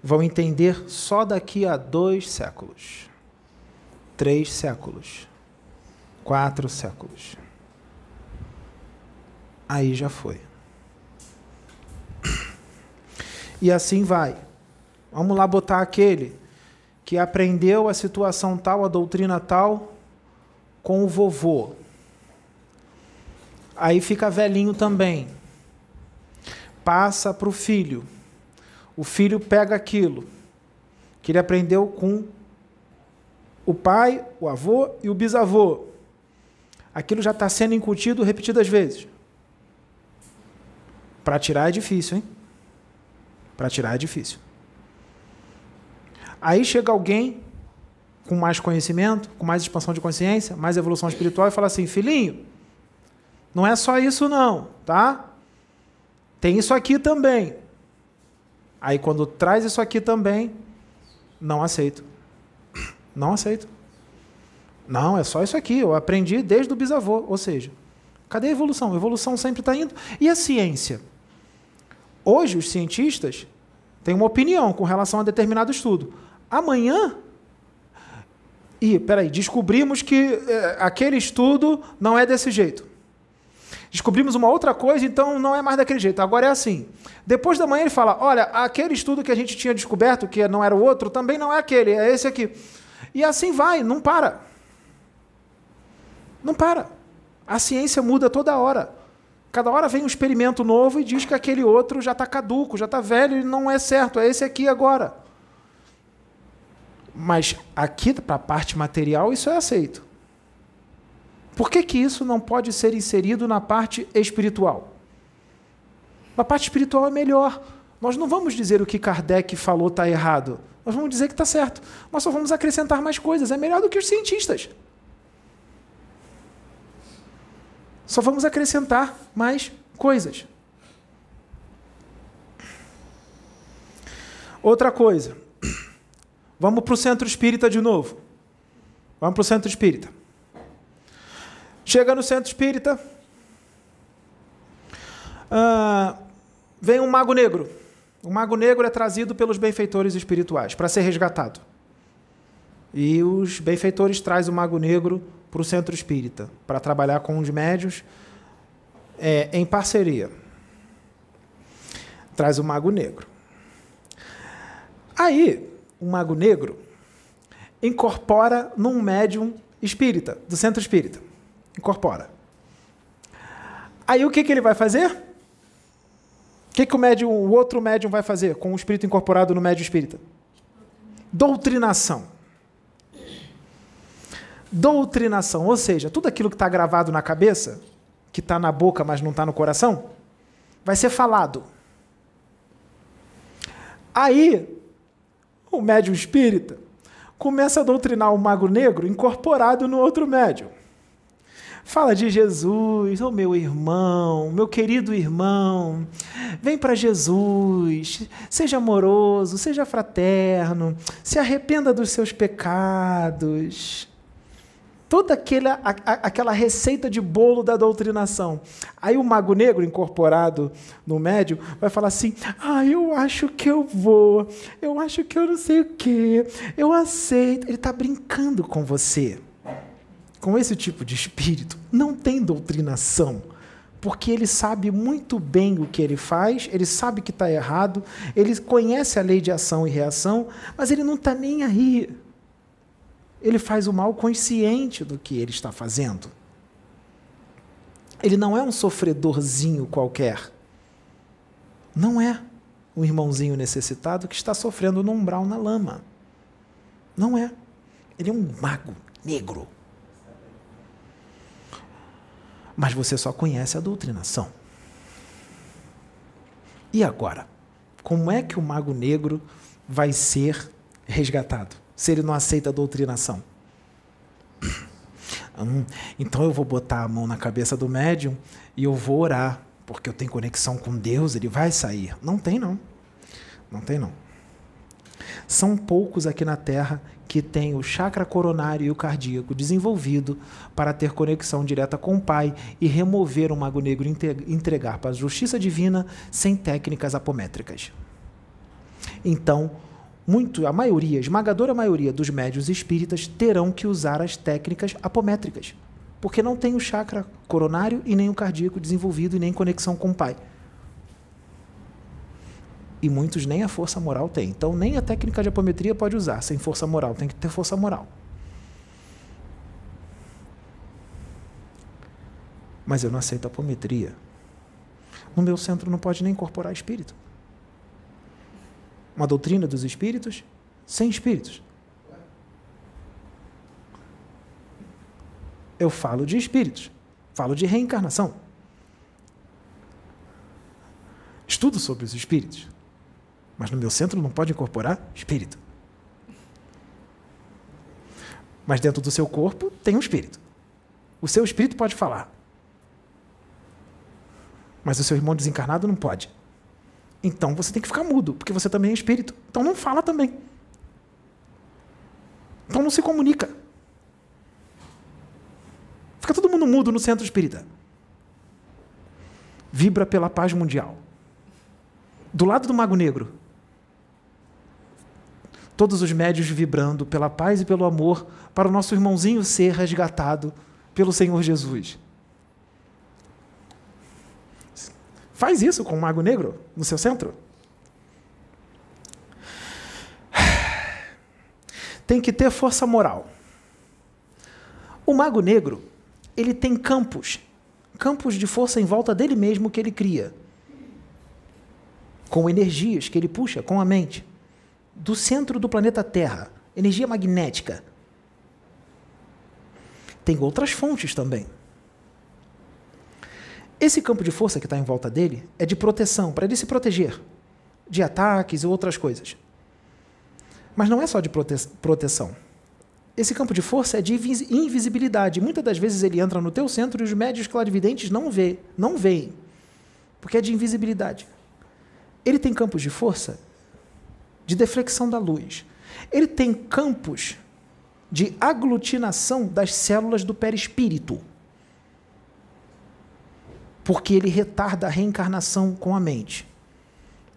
Vão entender só daqui a dois séculos, três séculos, quatro séculos. Aí já foi. E assim vai. Vamos lá botar aquele que aprendeu a situação tal, a doutrina tal, com o vovô. Aí fica velhinho também. Passa para o filho. O filho pega aquilo que ele aprendeu com o pai, o avô e o bisavô. Aquilo já está sendo incutido repetidas vezes. Para tirar é difícil, hein? Para tirar é difícil. Aí chega alguém com mais conhecimento, com mais expansão de consciência, mais evolução espiritual e fala assim: filhinho, não é só isso não, tá? Tem isso aqui também. Aí quando traz isso aqui também, não aceito. Não aceito. Não, é só isso aqui. Eu aprendi desde o bisavô. Ou seja, cadê a evolução? A evolução sempre está indo. E a ciência? Hoje, os cientistas têm uma opinião com relação a determinado estudo. Amanhã. E, peraí, descobrimos que é, aquele estudo não é desse jeito. Descobrimos uma outra coisa, então não é mais daquele jeito. Agora é assim. Depois da manhã ele fala: olha, aquele estudo que a gente tinha descoberto, que não era o outro, também não é aquele, é esse aqui. E assim vai, não para. Não para. A ciência muda toda hora. Cada hora vem um experimento novo e diz que aquele outro já está caduco, já está velho e não é certo, é esse aqui agora. Mas aqui, para a parte material, isso é aceito. Por que, que isso não pode ser inserido na parte espiritual? Na parte espiritual é melhor. Nós não vamos dizer o que Kardec falou está errado. Nós vamos dizer que está certo. Nós só vamos acrescentar mais coisas. É melhor do que os cientistas. Só vamos acrescentar mais coisas. Outra coisa. Vamos para o centro espírita de novo. Vamos para o centro espírita. Chega no centro espírita, uh, vem um mago negro. O mago negro é trazido pelos benfeitores espirituais para ser resgatado. E os benfeitores trazem o mago negro para o centro espírita para trabalhar com os médios é, em parceria. Traz o mago negro. Aí, o mago negro incorpora num médium espírita, do centro espírita. Incorpora. Aí o que, que ele vai fazer? O que, que o, médium, o outro médium vai fazer com o espírito incorporado no médium espírita? Doutrinação. Doutrinação, ou seja, tudo aquilo que está gravado na cabeça, que está na boca, mas não está no coração, vai ser falado. Aí, o médium espírita começa a doutrinar o mago negro incorporado no outro médium. Fala de Jesus, ô oh, meu irmão, meu querido irmão. Vem para Jesus, seja amoroso, seja fraterno, se arrependa dos seus pecados. Toda aquela, a, aquela receita de bolo da doutrinação. Aí o mago negro, incorporado no médio, vai falar assim: Ah, eu acho que eu vou, eu acho que eu não sei o quê, eu aceito. Ele está brincando com você com esse tipo de espírito, não tem doutrinação, porque ele sabe muito bem o que ele faz, ele sabe que está errado, ele conhece a lei de ação e reação, mas ele não está nem aí. Ele faz o mal consciente do que ele está fazendo. Ele não é um sofredorzinho qualquer. Não é um irmãozinho necessitado que está sofrendo no umbral na lama. Não é. Ele é um mago negro mas você só conhece a doutrinação. E agora? Como é que o mago negro vai ser resgatado se ele não aceita a doutrinação? Hum, então eu vou botar a mão na cabeça do médium e eu vou orar, porque eu tenho conexão com Deus, ele vai sair. Não tem, não. Não tem, não. São poucos aqui na Terra que têm o chakra coronário e o cardíaco desenvolvido para ter conexão direta com o Pai e remover o mago negro e entregar para a justiça divina sem técnicas apométricas. Então, muito, a maioria, esmagadora maioria dos médios espíritas terão que usar as técnicas apométricas, porque não tem o chakra coronário e nem o cardíaco desenvolvido e nem conexão com o pai. E muitos nem a força moral têm. Então, nem a técnica de apometria pode usar sem força moral, tem que ter força moral. Mas eu não aceito apometria. No meu centro não pode nem incorporar espírito uma doutrina dos espíritos sem espíritos. Eu falo de espíritos, falo de reencarnação. Estudo sobre os espíritos, mas no meu centro não pode incorporar espírito. Mas dentro do seu corpo tem um espírito. O seu espírito pode falar. Mas o seu irmão desencarnado não pode. Então você tem que ficar mudo, porque você também é espírito. Então não fala também. Então não se comunica. Fica todo mundo mudo no centro espírita. Vibra pela paz mundial. Do lado do Mago Negro, todos os médios vibrando pela paz e pelo amor para o nosso irmãozinho ser resgatado pelo Senhor Jesus. Faz isso com o Mago Negro no seu centro. Tem que ter força moral. O Mago Negro, ele tem campos, campos de força em volta dele mesmo que ele cria, com energias que ele puxa com a mente, do centro do planeta Terra, energia magnética. Tem outras fontes também. Esse campo de força que está em volta dele é de proteção, para ele se proteger de ataques e outras coisas. Mas não é só de prote proteção. Esse campo de força é de invisibilidade. Muitas das vezes ele entra no teu centro e os médios clarividentes não vê, não veem, porque é de invisibilidade. Ele tem campos de força de deflexão da luz. Ele tem campos de aglutinação das células do perispírito porque ele retarda a reencarnação com a mente.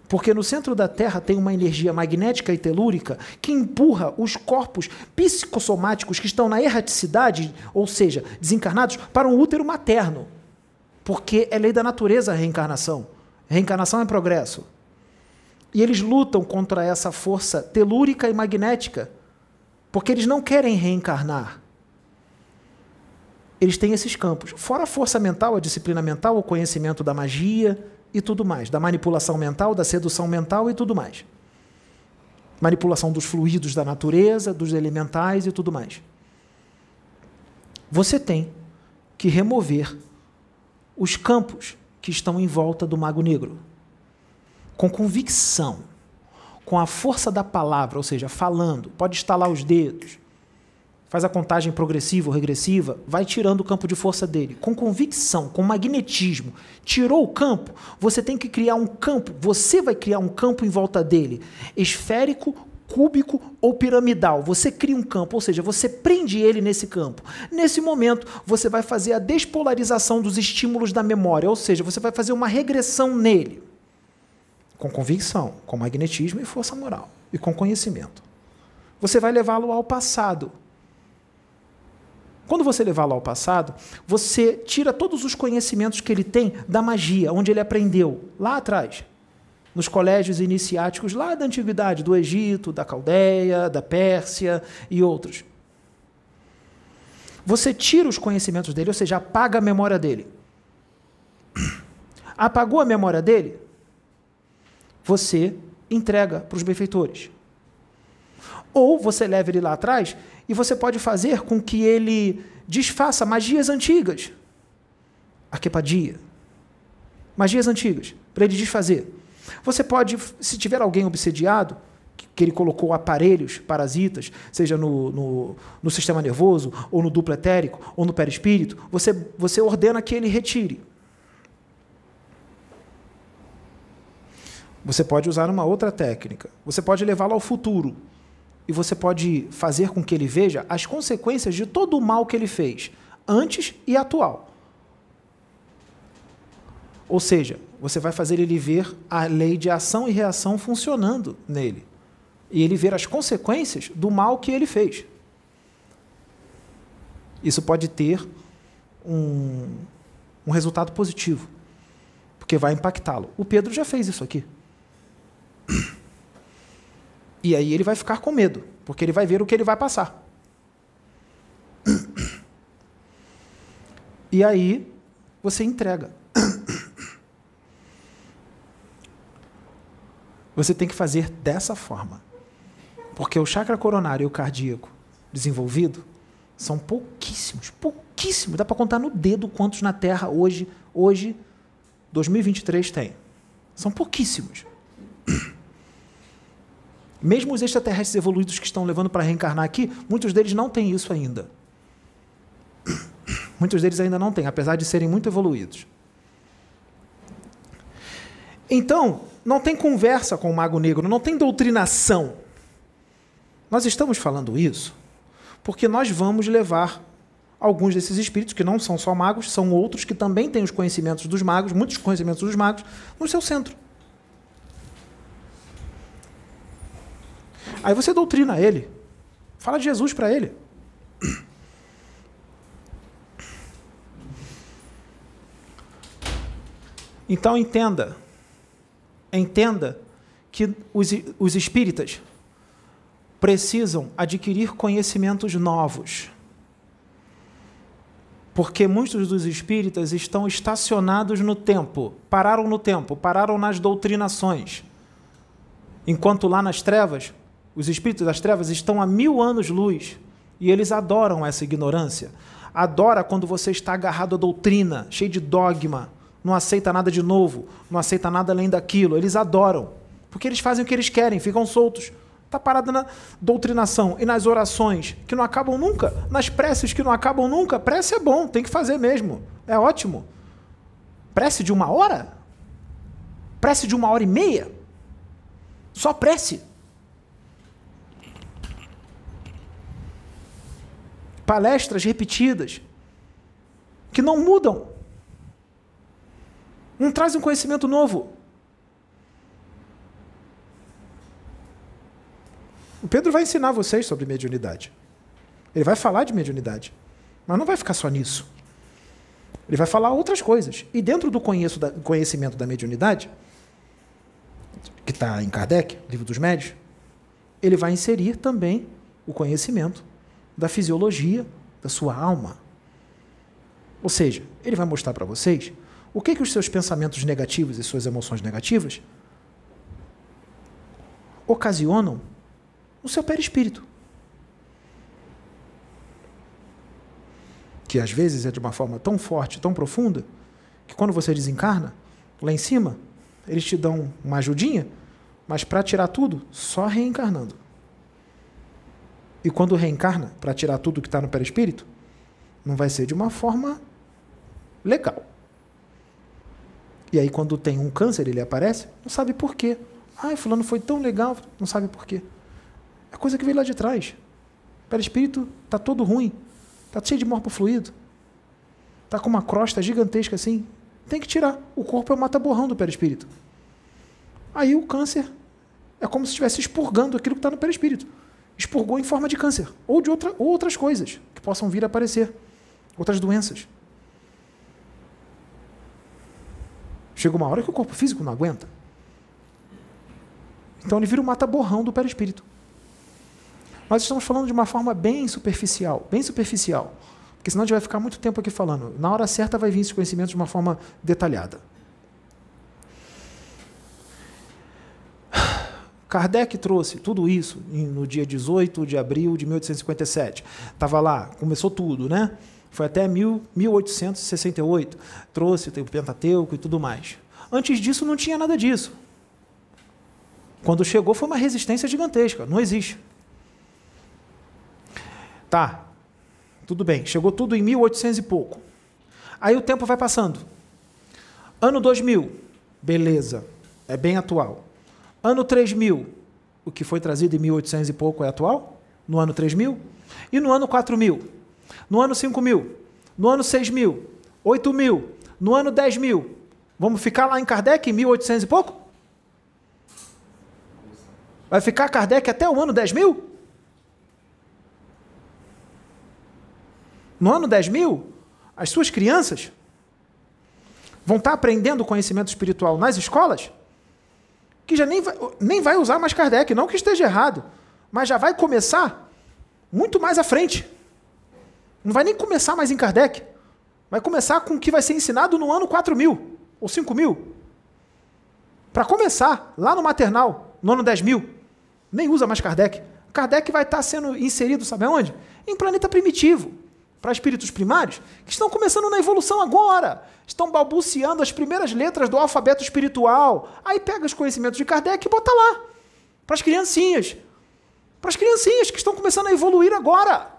Porque no centro da Terra tem uma energia magnética e telúrica que empurra os corpos psicossomáticos que estão na erraticidade, ou seja, desencarnados, para um útero materno. Porque é lei da natureza a reencarnação. Reencarnação é progresso. E eles lutam contra essa força telúrica e magnética, porque eles não querem reencarnar eles têm esses campos. Fora a força mental, a disciplina mental, o conhecimento da magia e tudo mais, da manipulação mental, da sedução mental e tudo mais. Manipulação dos fluidos da natureza, dos elementais e tudo mais. Você tem que remover os campos que estão em volta do mago negro. Com convicção, com a força da palavra, ou seja, falando, pode estalar os dedos, faz a contagem progressiva ou regressiva, vai tirando o campo de força dele. Com convicção, com magnetismo. Tirou o campo, você tem que criar um campo, você vai criar um campo em volta dele, esférico, cúbico ou piramidal. Você cria um campo, ou seja, você prende ele nesse campo. Nesse momento, você vai fazer a despolarização dos estímulos da memória, ou seja, você vai fazer uma regressão nele. Com convicção, com magnetismo e força moral, e com conhecimento. Você vai levá-lo ao passado, quando você levá-lo ao passado, você tira todos os conhecimentos que ele tem da magia, onde ele aprendeu lá atrás, nos colégios iniciáticos lá da antiguidade, do Egito, da Caldeia, da Pérsia e outros. Você tira os conhecimentos dele, ou seja, apaga a memória dele. Apagou a memória dele? Você entrega para os benfeitores. Ou você leva ele lá atrás e você pode fazer com que ele desfaça magias antigas. Arquepadia. Magias antigas, para ele desfazer. Você pode, se tiver alguém obsediado, que ele colocou aparelhos parasitas, seja no, no, no, sistema nervoso, ou no duplo etérico, ou no perispírito, você, você ordena que ele retire. Você pode usar uma outra técnica. Você pode levá-lo ao futuro. E você pode fazer com que ele veja as consequências de todo o mal que ele fez, antes e atual. Ou seja, você vai fazer ele ver a lei de ação e reação funcionando nele e ele ver as consequências do mal que ele fez. Isso pode ter um, um resultado positivo, porque vai impactá-lo. O Pedro já fez isso aqui. E aí ele vai ficar com medo, porque ele vai ver o que ele vai passar. E aí você entrega. Você tem que fazer dessa forma. Porque o chakra coronário e o cardíaco desenvolvido são pouquíssimos, pouquíssimos. Dá para contar no dedo quantos na Terra hoje, hoje, 2023 tem. São pouquíssimos. Mesmo os extraterrestres evoluídos que estão levando para reencarnar aqui, muitos deles não têm isso ainda. Muitos deles ainda não têm, apesar de serem muito evoluídos. Então, não tem conversa com o mago negro, não tem doutrinação. Nós estamos falando isso porque nós vamos levar alguns desses espíritos, que não são só magos, são outros que também têm os conhecimentos dos magos, muitos conhecimentos dos magos, no seu centro. Aí você doutrina ele, fala de Jesus para ele. Então entenda, entenda que os, os espíritas precisam adquirir conhecimentos novos. Porque muitos dos espíritas estão estacionados no tempo, pararam no tempo, pararam nas doutrinações. Enquanto lá nas trevas, os espíritos das trevas estão há mil anos-luz e eles adoram essa ignorância. Adora quando você está agarrado à doutrina, cheio de dogma, não aceita nada de novo, não aceita nada além daquilo. Eles adoram, porque eles fazem o que eles querem, ficam soltos. Está parado na doutrinação e nas orações que não acabam nunca, nas preces que não acabam nunca. Prece é bom, tem que fazer mesmo. É ótimo. Prece de uma hora? Prece de uma hora e meia? Só prece. Palestras repetidas que não mudam. Não trazem conhecimento novo. O Pedro vai ensinar vocês sobre mediunidade. Ele vai falar de mediunidade. Mas não vai ficar só nisso. Ele vai falar outras coisas. E dentro do conhecimento da mediunidade, que está em Kardec, livro dos médios, ele vai inserir também o conhecimento da fisiologia da sua alma. Ou seja, ele vai mostrar para vocês o que, que os seus pensamentos negativos e suas emoções negativas ocasionam no seu perispírito. Que às vezes é de uma forma tão forte, tão profunda, que quando você desencarna, lá em cima, eles te dão uma ajudinha, mas para tirar tudo, só reencarnando. E quando reencarna, para tirar tudo que está no perispírito, não vai ser de uma forma legal. E aí, quando tem um câncer, ele aparece, não sabe por quê. Ai, fulano foi tão legal, não sabe por quê. É coisa que veio lá de trás. O perispírito está todo ruim. Está cheio de morpo fluido. Está com uma crosta gigantesca assim. Tem que tirar. O corpo é o mata-borrão do perispírito. Aí o câncer é como se estivesse expurgando aquilo que está no perispírito. Expurgou em forma de câncer. Ou de outra, ou outras coisas que possam vir a aparecer. Outras doenças. Chega uma hora que o corpo físico não aguenta. Então ele vira o mata-borrão do perispírito. Nós estamos falando de uma forma bem superficial, bem superficial. Porque senão a gente vai ficar muito tempo aqui falando. Na hora certa vai vir esse conhecimento de uma forma detalhada. Kardec trouxe tudo isso no dia 18 de abril de 1857. Estava lá, começou tudo, né? Foi até 1868. Trouxe o Pentateuco e tudo mais. Antes disso não tinha nada disso. Quando chegou foi uma resistência gigantesca, não existe. Tá, tudo bem, chegou tudo em 1800 e pouco. Aí o tempo vai passando. Ano 2000, beleza, é bem atual. Ano 3000, o que foi trazido em 1800 e pouco é atual? No ano 3000? E no ano 4000? No ano 5000? No ano 6000? 8000? No ano 10000? Vamos ficar lá em Kardec em 1800 e pouco? Vai ficar Kardec até o ano 10 mil? No ano 10 mil, as suas crianças vão estar aprendendo conhecimento espiritual nas escolas, que já nem vai, nem vai usar mais Kardec, não que esteja errado, mas já vai começar muito mais à frente. Não vai nem começar mais em Kardec. Vai começar com o que vai ser ensinado no ano 4 mil ou 5 mil. Para começar, lá no maternal, no ano 10 mil, nem usa mais Kardec. Kardec vai estar sendo inserido, sabe aonde? Em planeta primitivo para espíritos primários que estão começando na evolução agora, estão balbuciando as primeiras letras do alfabeto espiritual. Aí pega os conhecimentos de Kardec e bota lá para as criancinhas, para as criancinhas que estão começando a evoluir agora.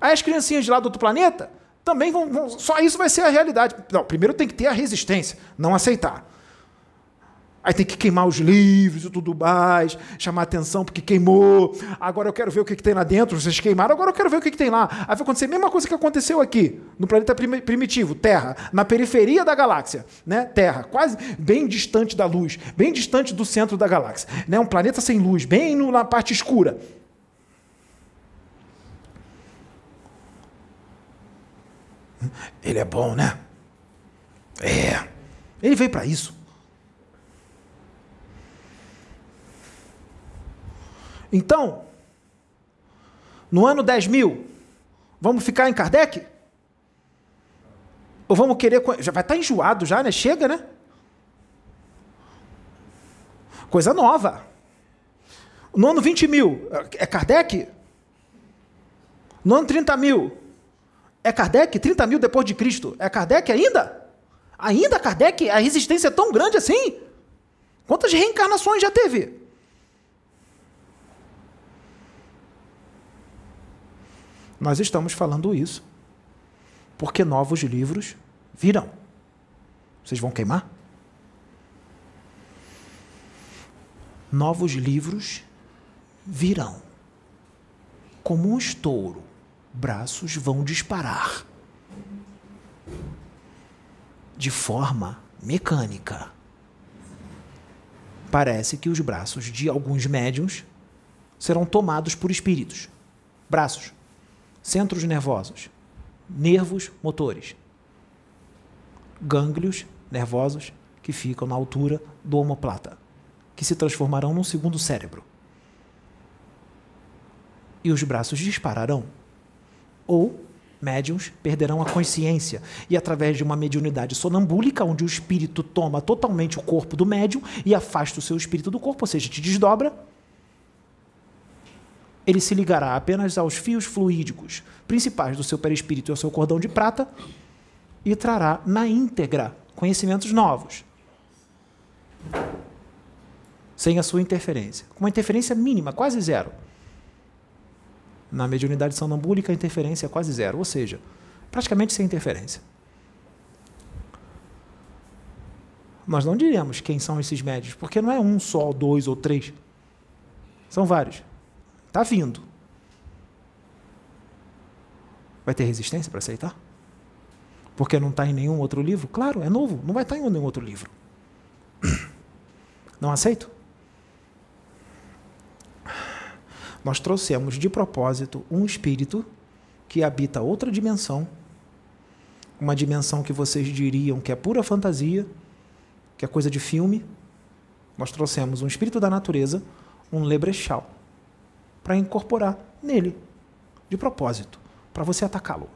Aí as criancinhas de lá do outro planeta também vão, vão, só isso vai ser a realidade. Não, primeiro tem que ter a resistência, não aceitar. Aí tem que queimar os livros e tudo mais, chamar atenção porque queimou. Agora eu quero ver o que, que tem lá dentro. Vocês queimaram, agora eu quero ver o que, que tem lá. Aí vai acontecer a mesma coisa que aconteceu aqui, no planeta primitivo, Terra, na periferia da galáxia. Né? Terra, quase bem distante da luz, bem distante do centro da galáxia. Né? Um planeta sem luz, bem na parte escura. Ele é bom, né? É. Ele veio para isso. Então, no ano 10 mil, vamos ficar em Kardec? Ou vamos querer. Já vai estar enjoado já, né? Chega, né? Coisa nova. No ano 20 mil, é Kardec? No ano 30 mil, é Kardec? 30 mil depois de Cristo, é Kardec ainda? Ainda Kardec? A resistência é tão grande assim? Quantas reencarnações já teve? Nós estamos falando isso porque novos livros virão. Vocês vão queimar? Novos livros virão. Como um estouro, braços vão disparar. De forma mecânica. Parece que os braços de alguns médiums serão tomados por espíritos. Braços centros nervosos, nervos motores, gânglios nervosos que ficam na altura do omoplata, que se transformarão num segundo cérebro. E os braços dispararão. Ou médiums perderão a consciência e através de uma mediunidade sonambúlica, onde o espírito toma totalmente o corpo do médium e afasta o seu espírito do corpo, ou seja, te desdobra, ele se ligará apenas aos fios fluídicos principais do seu perispírito e ao seu cordão de prata e trará na íntegra conhecimentos novos. Sem a sua interferência. Com uma interferência mínima, quase zero. Na mediunidade sonambúlica, a interferência é quase zero, ou seja, praticamente sem interferência. Nós não diremos quem são esses médios, porque não é um só, dois ou três. São vários. Está vindo. Vai ter resistência para aceitar? Porque não está em nenhum outro livro? Claro, é novo, não vai estar tá em nenhum outro livro. Não aceito? Nós trouxemos de propósito um espírito que habita outra dimensão, uma dimensão que vocês diriam que é pura fantasia, que é coisa de filme. Nós trouxemos um espírito da natureza, um lebrechal para incorporar nele, de propósito, para você atacá-lo.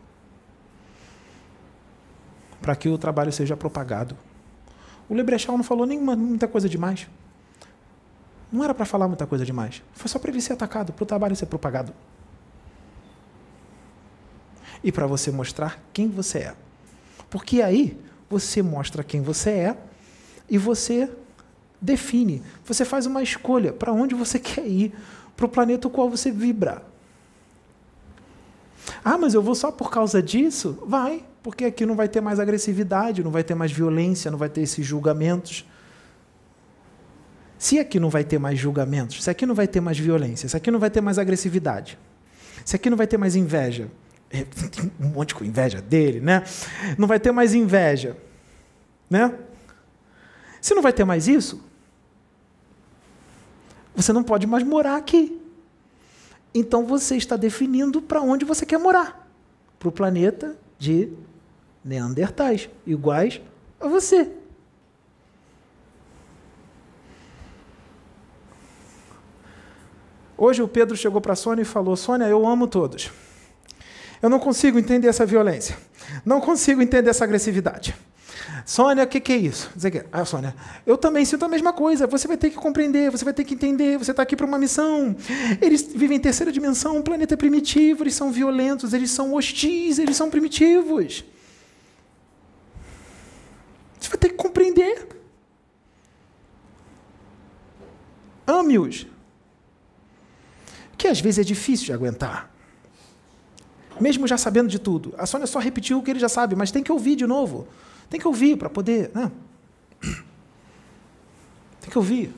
Para que o trabalho seja propagado. O Lebrechal não falou nenhuma, muita coisa demais. Não era para falar muita coisa demais. Foi só para ele ser atacado, para o trabalho ser propagado. E para você mostrar quem você é. Porque aí você mostra quem você é e você define, você faz uma escolha para onde você quer ir, para o planeta o qual você vibra. Ah, mas eu vou só por causa disso? Vai, porque aqui não vai ter mais agressividade, não vai ter mais violência, não vai ter esses julgamentos. Se aqui não vai ter mais julgamentos, se aqui não vai ter mais violência, se aqui não vai ter mais agressividade, se aqui não vai ter mais inveja, tem um monte de inveja dele, né? Não vai ter mais inveja, né? Se não vai ter mais isso, você não pode mais morar aqui. Então você está definindo para onde você quer morar. Para o planeta de Neandertais, iguais a você. Hoje o Pedro chegou para a Sônia e falou: Sônia, eu amo todos. Eu não consigo entender essa violência. Não consigo entender essa agressividade. Sônia, o que, que, é isso? Ah, Sônia, eu também sinto a mesma coisa. Você vai ter que compreender, você vai ter que entender. Você está aqui para uma missão. Eles vivem em terceira dimensão, um planeta primitivo, eles são violentos, eles são hostis, eles são primitivos. Você vai ter que compreender. Ame-os que às vezes é difícil de aguentar. Mesmo já sabendo de tudo. A Sônia só repetiu o que ele já sabe, mas tem que ouvir de novo. Tem que ouvir para poder. Né? Tem que ouvir.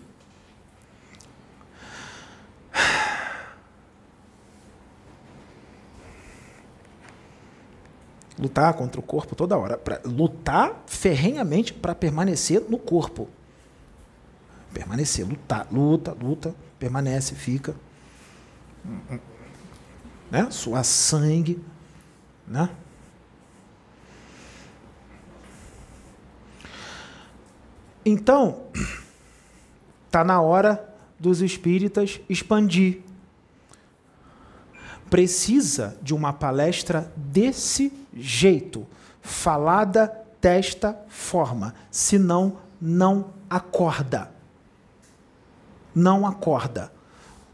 Lutar contra o corpo toda hora. Pra lutar ferrenhamente para permanecer no corpo. Permanecer, lutar, luta, luta, permanece, fica né? suar sangue. Né? Então, está na hora dos espíritas expandir. Precisa de uma palestra desse jeito, falada desta forma, senão não acorda. Não acorda.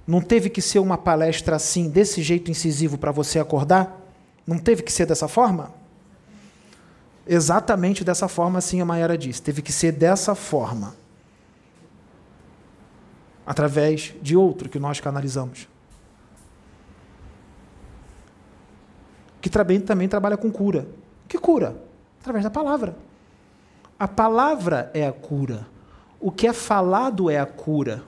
Não teve que ser uma palestra assim, desse jeito incisivo para você acordar? Não teve que ser dessa forma? Exatamente dessa forma, assim a Mayara disse. Teve que ser dessa forma. Através de outro que nós canalizamos. Que também, também trabalha com cura. Que cura? Através da palavra. A palavra é a cura. O que é falado é a cura.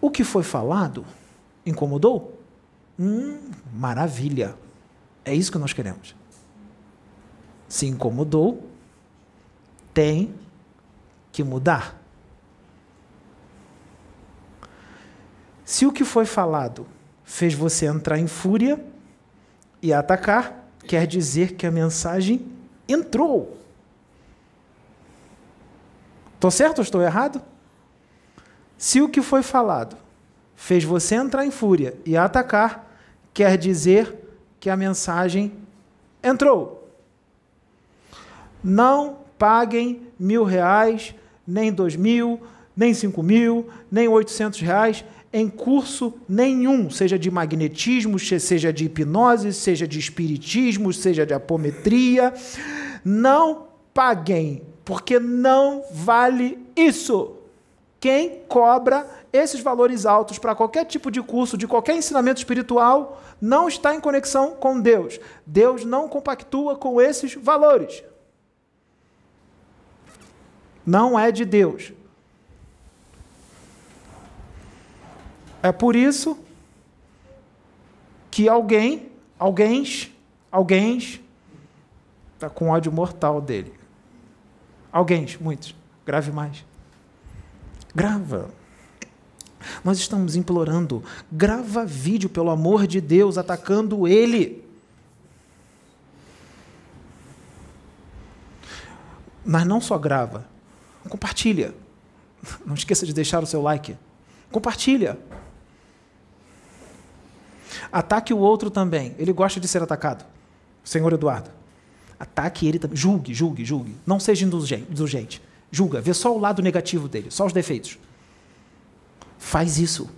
O que foi falado incomodou? Hum, maravilha. É isso que nós queremos. Se incomodou, tem que mudar. Se o que foi falado fez você entrar em fúria e atacar, quer dizer que a mensagem entrou. Estou certo ou estou errado? Se o que foi falado fez você entrar em fúria e atacar, quer dizer que a mensagem entrou. Não paguem mil reais, nem dois mil, nem cinco mil, nem oitocentos reais em curso nenhum, seja de magnetismo, seja de hipnose, seja de espiritismo, seja de apometria. Não paguem, porque não vale isso. Quem cobra esses valores altos para qualquer tipo de curso, de qualquer ensinamento espiritual, não está em conexão com Deus. Deus não compactua com esses valores. Não é de Deus. É por isso que alguém, alguém, alguém está com ódio mortal dele. Alguém, muitos, grave mais. Grava. Nós estamos implorando, grava vídeo, pelo amor de Deus, atacando ele. Mas não só grava, compartilha. Não esqueça de deixar o seu like. Compartilha. Ataque o outro também. Ele gosta de ser atacado. Senhor Eduardo. Ataque ele também. Julgue, julgue, julgue. Não seja indulgente. Julga, vê só o lado negativo dele, só os defeitos. Faz isso.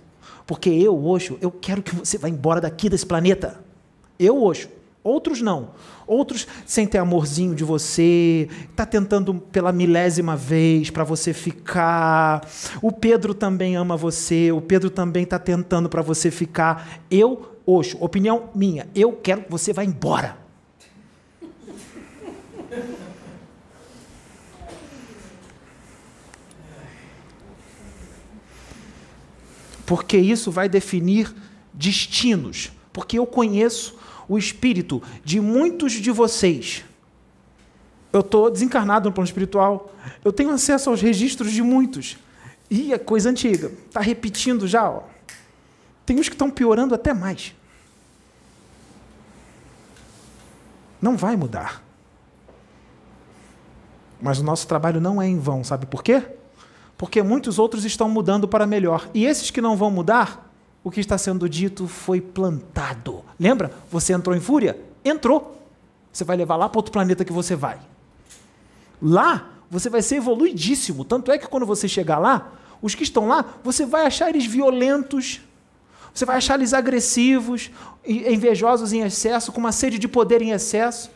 Porque eu, Oxo, eu quero que você vá embora daqui desse planeta. Eu, Oxo, Outros não. Outros sentem amorzinho de você, está tentando pela milésima vez para você ficar. O Pedro também ama você, o Pedro também está tentando para você ficar. Eu, hoje, opinião minha, eu quero que você vá embora. Porque isso vai definir destinos. Porque eu conheço o espírito de muitos de vocês. Eu estou desencarnado no plano espiritual. Eu tenho acesso aos registros de muitos. E é coisa antiga. Está repetindo já. Ó. Tem uns que estão piorando até mais. Não vai mudar. Mas o nosso trabalho não é em vão, sabe por quê? Porque muitos outros estão mudando para melhor. E esses que não vão mudar, o que está sendo dito foi plantado. Lembra? Você entrou em fúria? Entrou. Você vai levar lá para outro planeta que você vai. Lá, você vai ser evoluidíssimo. Tanto é que quando você chegar lá, os que estão lá, você vai achar eles violentos, você vai achar eles agressivos, invejosos em excesso, com uma sede de poder em excesso.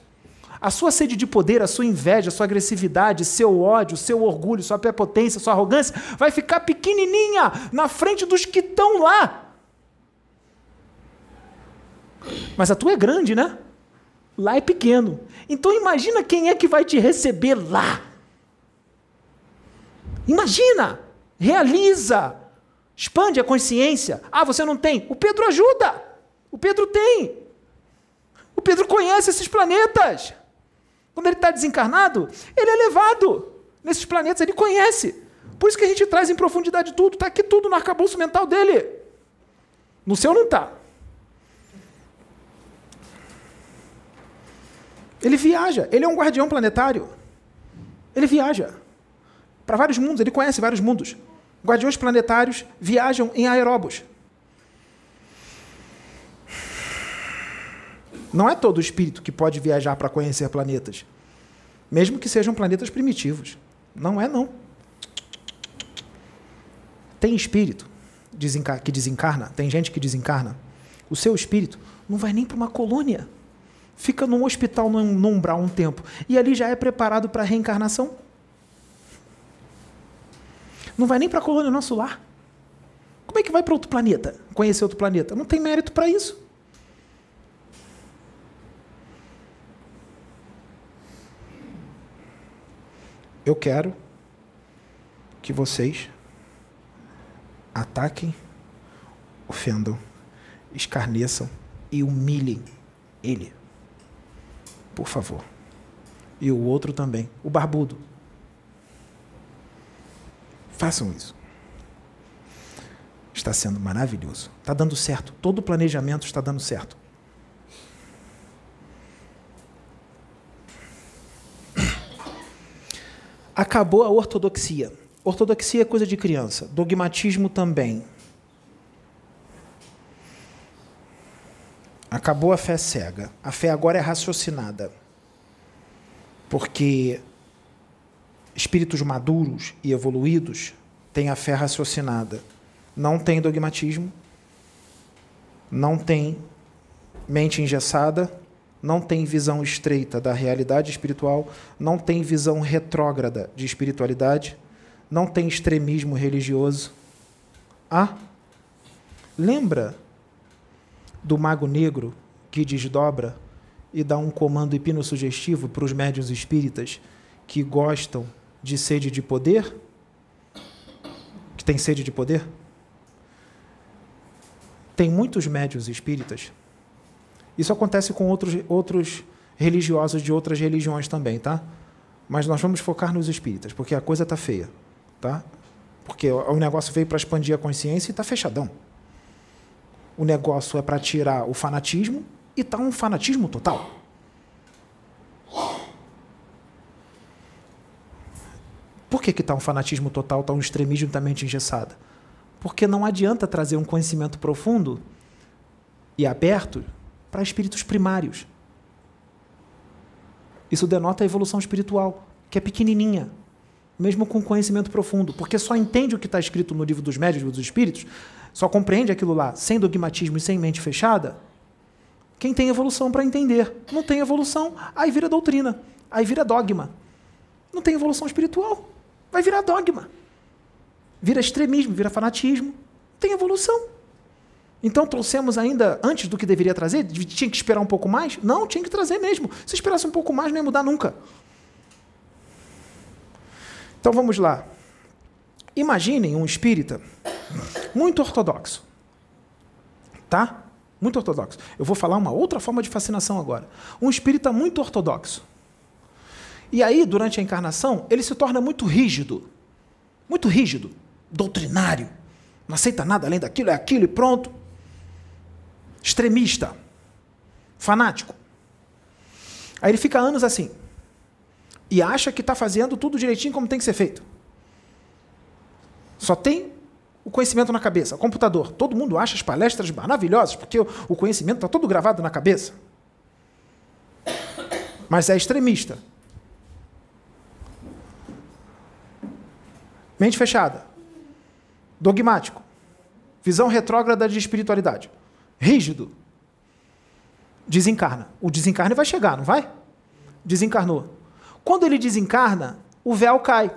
A sua sede de poder, a sua inveja, a sua agressividade, seu ódio, seu orgulho, sua prepotência, sua arrogância vai ficar pequenininha na frente dos que estão lá. Mas a tua é grande, né? Lá é pequeno. Então imagina quem é que vai te receber lá. Imagina, realiza, expande a consciência. Ah, você não tem? O Pedro ajuda. O Pedro tem. O Pedro conhece esses planetas. Quando ele está desencarnado, ele é levado nesses planetas, ele conhece. Por isso que a gente traz em profundidade tudo. Está aqui tudo no arcabouço mental dele. No seu não está. Ele viaja, ele é um guardião planetário. Ele viaja para vários mundos, ele conhece vários mundos. Guardiões planetários viajam em aeróbos. Não é todo espírito que pode viajar para conhecer planetas, mesmo que sejam planetas primitivos. Não é, não. Tem espírito que desencarna, tem gente que desencarna. O seu espírito não vai nem para uma colônia fica num hospital no, no umbral um tempo e ali já é preparado para a reencarnação. Não vai nem para a colônia nosso lar. Como é que vai para outro planeta? Conhecer outro planeta? Não tem mérito para isso. Eu quero que vocês ataquem, ofendam, escarneçam e humilhem ele por favor. E o outro também, o barbudo. Façam isso. Está sendo maravilhoso. Está dando certo. Todo o planejamento está dando certo. Acabou a ortodoxia. Ortodoxia é coisa de criança. Dogmatismo também. Acabou a fé cega. A fé agora é raciocinada. Porque espíritos maduros e evoluídos têm a fé raciocinada. Não tem dogmatismo, não tem mente engessada, não tem visão estreita da realidade espiritual, não tem visão retrógrada de espiritualidade, não tem extremismo religioso. Ah, lembra do mago negro que desdobra e dá um comando hipnossugestivo para os médios espíritas que gostam de sede de poder? Que tem sede de poder? Tem muitos médios espíritas. Isso acontece com outros, outros religiosos de outras religiões também, tá? Mas nós vamos focar nos espíritas, porque a coisa está feia, tá? Porque o negócio veio para expandir a consciência e está fechadão o negócio é para tirar o fanatismo e está um fanatismo total. Por que está um fanatismo total, está um extremismo da mente engessada? Porque não adianta trazer um conhecimento profundo e aberto para espíritos primários. Isso denota a evolução espiritual, que é pequenininha, mesmo com conhecimento profundo, porque só entende o que está escrito no livro dos médios, dos espíritos, só compreende aquilo lá sem dogmatismo e sem mente fechada, Quem tem evolução para entender. Não tem evolução, aí vira doutrina, aí vira dogma. Não tem evolução espiritual, vai virar dogma. Vira extremismo, vira fanatismo. Tem evolução. Então trouxemos ainda antes do que deveria trazer? Tinha que esperar um pouco mais? Não, tinha que trazer mesmo. Se esperasse um pouco mais, não ia mudar nunca. Então vamos lá. Imaginem um espírita muito ortodoxo. Tá? Muito ortodoxo. Eu vou falar uma outra forma de fascinação agora. Um espírita muito ortodoxo. E aí, durante a encarnação, ele se torna muito rígido. Muito rígido. Doutrinário. Não aceita nada além daquilo, é aquilo e pronto. Extremista. Fanático. Aí ele fica anos assim. E acha que está fazendo tudo direitinho como tem que ser feito. Só tem o conhecimento na cabeça, o computador. Todo mundo acha as palestras maravilhosas, porque o conhecimento está todo gravado na cabeça. Mas é extremista. Mente fechada. Dogmático. Visão retrógrada de espiritualidade. Rígido. Desencarna. O desencarne vai chegar, não vai? Desencarnou. Quando ele desencarna, o véu cai.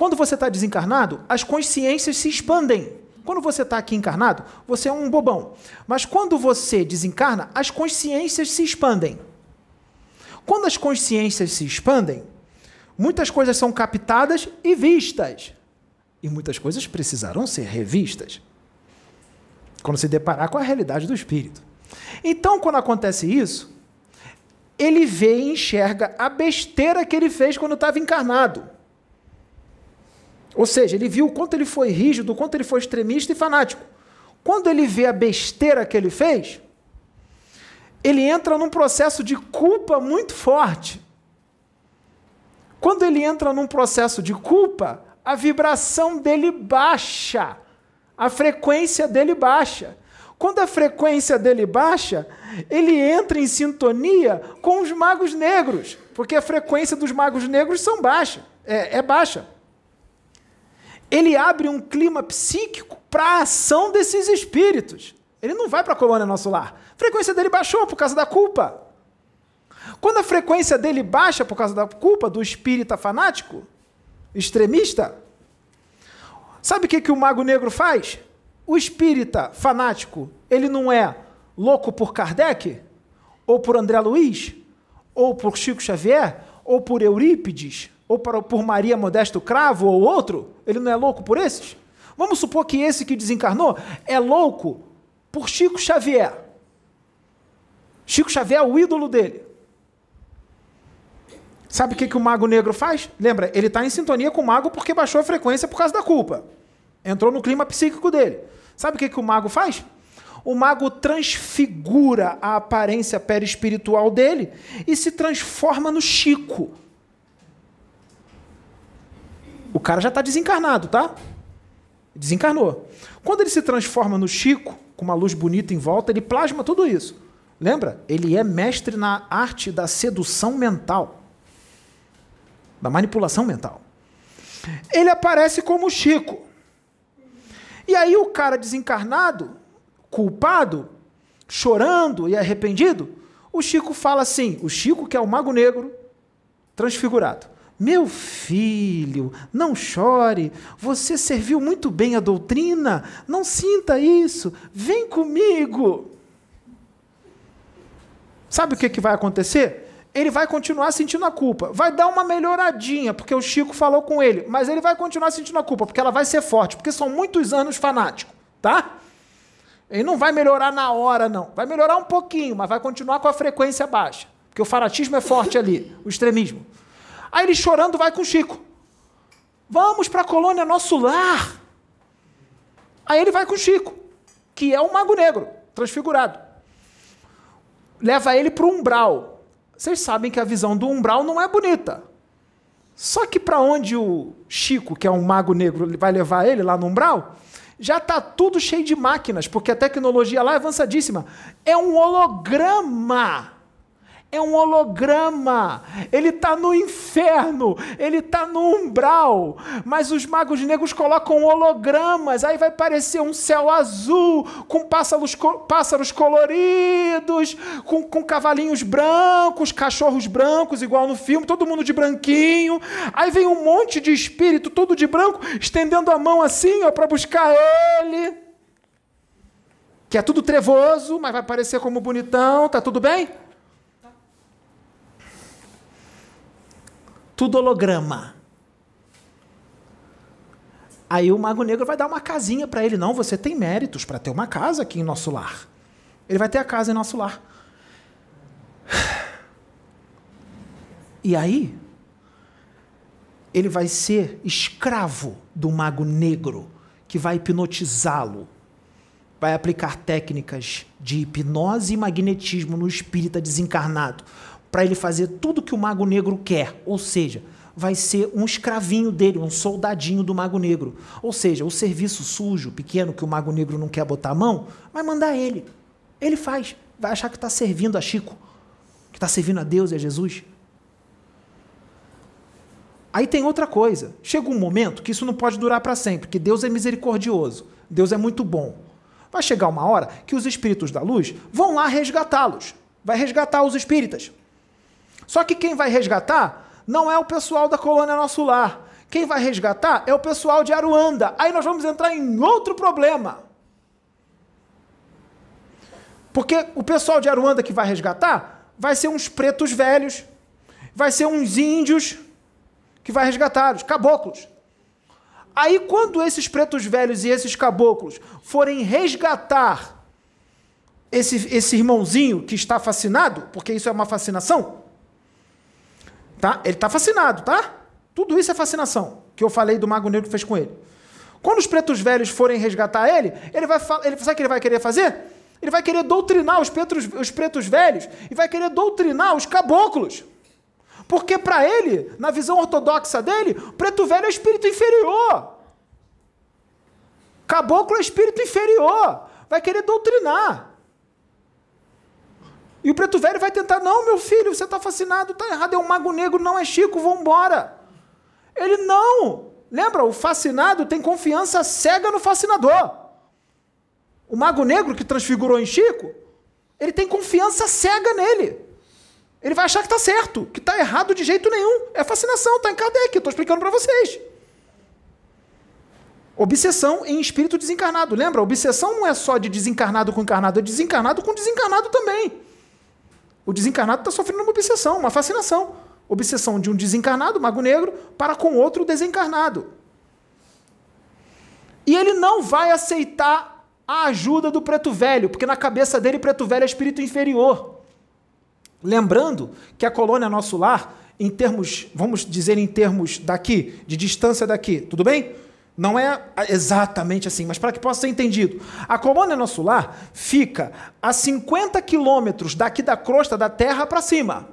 Quando você está desencarnado, as consciências se expandem. Quando você está aqui encarnado, você é um bobão. Mas quando você desencarna, as consciências se expandem. Quando as consciências se expandem, muitas coisas são captadas e vistas. E muitas coisas precisarão ser revistas. Quando se deparar com a realidade do espírito. Então, quando acontece isso, ele vê e enxerga a besteira que ele fez quando estava encarnado. Ou seja, ele viu o quanto ele foi rígido, o quanto ele foi extremista e fanático. Quando ele vê a besteira que ele fez, ele entra num processo de culpa muito forte. Quando ele entra num processo de culpa, a vibração dele baixa, a frequência dele baixa. Quando a frequência dele baixa, ele entra em sintonia com os magos negros, porque a frequência dos magos negros são baixa, é, é baixa ele abre um clima psíquico para a ação desses espíritos. Ele não vai para a colônia nosso lar. A frequência dele baixou por causa da culpa. Quando a frequência dele baixa por causa da culpa do espírita fanático, extremista, sabe o que, que o mago negro faz? O espírita fanático, ele não é louco por Kardec, ou por André Luiz, ou por Chico Xavier, ou por Eurípides, ou para, por Maria Modesto Cravo ou outro? Ele não é louco por esses? Vamos supor que esse que desencarnou é louco por Chico Xavier. Chico Xavier é o ídolo dele. Sabe o que, que o mago negro faz? Lembra, ele está em sintonia com o mago porque baixou a frequência por causa da culpa. Entrou no clima psíquico dele. Sabe o que, que o mago faz? O mago transfigura a aparência perispiritual dele e se transforma no Chico. O cara já está desencarnado, tá? Desencarnou. Quando ele se transforma no Chico, com uma luz bonita em volta, ele plasma tudo isso. Lembra? Ele é mestre na arte da sedução mental, da manipulação mental. Ele aparece como Chico. E aí o cara desencarnado, culpado, chorando e arrependido, o Chico fala assim: o Chico, que é o mago negro, transfigurado. Meu filho, não chore, você serviu muito bem a doutrina, não sinta isso, vem comigo. Sabe o que, que vai acontecer? Ele vai continuar sentindo a culpa, vai dar uma melhoradinha, porque o Chico falou com ele, mas ele vai continuar sentindo a culpa, porque ela vai ser forte, porque são muitos anos fanático, tá? Ele não vai melhorar na hora, não. Vai melhorar um pouquinho, mas vai continuar com a frequência baixa, porque o fanatismo é forte ali, o extremismo. Aí ele chorando vai com o Chico. Vamos para a colônia Nosso Lar. Aí ele vai com o Chico, que é um mago negro, transfigurado. Leva ele para o umbral. Vocês sabem que a visão do umbral não é bonita. Só que para onde o Chico, que é um mago negro, vai levar ele lá no umbral, já está tudo cheio de máquinas, porque a tecnologia lá é avançadíssima. É um holograma É um holograma. Ele está no inferno. Ele está no umbral. Mas os magos negros colocam hologramas. Aí vai parecer um céu azul, com pássaros, pássaros coloridos, com, com cavalinhos brancos, cachorros brancos, igual no filme, todo mundo de branquinho. Aí vem um monte de espírito, tudo de branco, estendendo a mão assim, ó, para buscar ele. Que é tudo trevoso, mas vai parecer como bonitão. Tá tudo bem? Tudo holograma. Aí o Mago Negro vai dar uma casinha para ele. Não, você tem méritos para ter uma casa aqui em nosso lar. Ele vai ter a casa em nosso lar. E aí, ele vai ser escravo do Mago Negro, que vai hipnotizá-lo. Vai aplicar técnicas de hipnose e magnetismo no espírita desencarnado para ele fazer tudo que o Mago Negro quer, ou seja, vai ser um escravinho dele, um soldadinho do Mago Negro. Ou seja, o serviço sujo, pequeno, que o Mago Negro não quer botar a mão, vai mandar ele. Ele faz. Vai achar que está servindo a Chico, que está servindo a Deus e a Jesus. Aí tem outra coisa. Chega um momento que isso não pode durar para sempre, porque Deus é misericordioso, Deus é muito bom. Vai chegar uma hora que os espíritos da luz vão lá resgatá-los. Vai resgatar os espíritas. Só que quem vai resgatar não é o pessoal da colônia Nosso Lar. Quem vai resgatar é o pessoal de Aruanda. Aí nós vamos entrar em outro problema. Porque o pessoal de Aruanda que vai resgatar vai ser uns pretos velhos, vai ser uns índios que vai resgatar, os caboclos. Aí, quando esses pretos velhos e esses caboclos forem resgatar esse, esse irmãozinho que está fascinado, porque isso é uma fascinação, Tá? Ele está fascinado, tá? Tudo isso é fascinação, que eu falei do Mago Negro que fez com ele. Quando os pretos velhos forem resgatar ele, ele vai ele sabe o que ele vai querer fazer? Ele vai querer doutrinar os pretos, os pretos velhos e vai querer doutrinar os caboclos. Porque para ele, na visão ortodoxa dele, preto velho é espírito inferior. Caboclo é espírito inferior. Vai querer doutrinar. E o preto velho vai tentar, não, meu filho, você está fascinado, está errado, é um mago negro, não é Chico, vamos embora. Ele não. Lembra, o fascinado tem confiança cega no fascinador. O mago negro que transfigurou em Chico, ele tem confiança cega nele. Ele vai achar que está certo, que está errado de jeito nenhum. É fascinação, está em Kardec, estou explicando para vocês. Obsessão em espírito desencarnado. Lembra? Obsessão não é só de desencarnado com encarnado, é desencarnado com desencarnado também. O desencarnado está sofrendo uma obsessão, uma fascinação. Obsessão de um desencarnado, mago negro, para com outro desencarnado. E ele não vai aceitar a ajuda do preto velho, porque na cabeça dele, preto velho é espírito inferior. Lembrando que a colônia Nosso Lar, em termos, vamos dizer em termos daqui, de distância daqui, tudo bem? Não é exatamente assim, mas para que possa ser entendido. A colônia nosso lar fica a 50 quilômetros daqui da crosta da Terra para cima.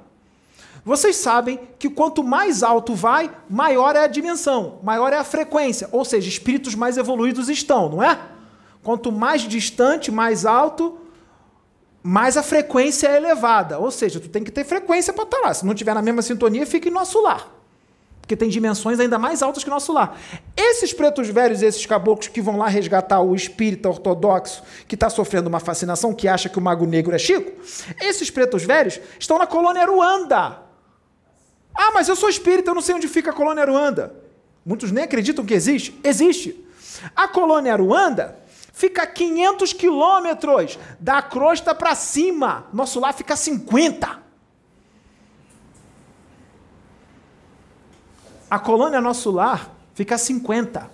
Vocês sabem que quanto mais alto vai, maior é a dimensão, maior é a frequência, ou seja, espíritos mais evoluídos estão, não é? Quanto mais distante, mais alto, mais a frequência é elevada. Ou seja, tu tem que ter frequência para estar lá. Se não tiver na mesma sintonia, fica em nosso lar porque tem dimensões ainda mais altas que o nosso lar. Esses pretos velhos, esses caboclos que vão lá resgatar o espírita ortodoxo que está sofrendo uma fascinação, que acha que o mago negro é Chico, esses pretos velhos estão na colônia Ruanda. Ah, mas eu sou espírita, eu não sei onde fica a colônia Ruanda. Muitos nem acreditam que existe. Existe. A colônia Ruanda fica a 500 quilômetros da crosta para cima. Nosso lar fica a 50. A colônia Nosso Lar fica a 50.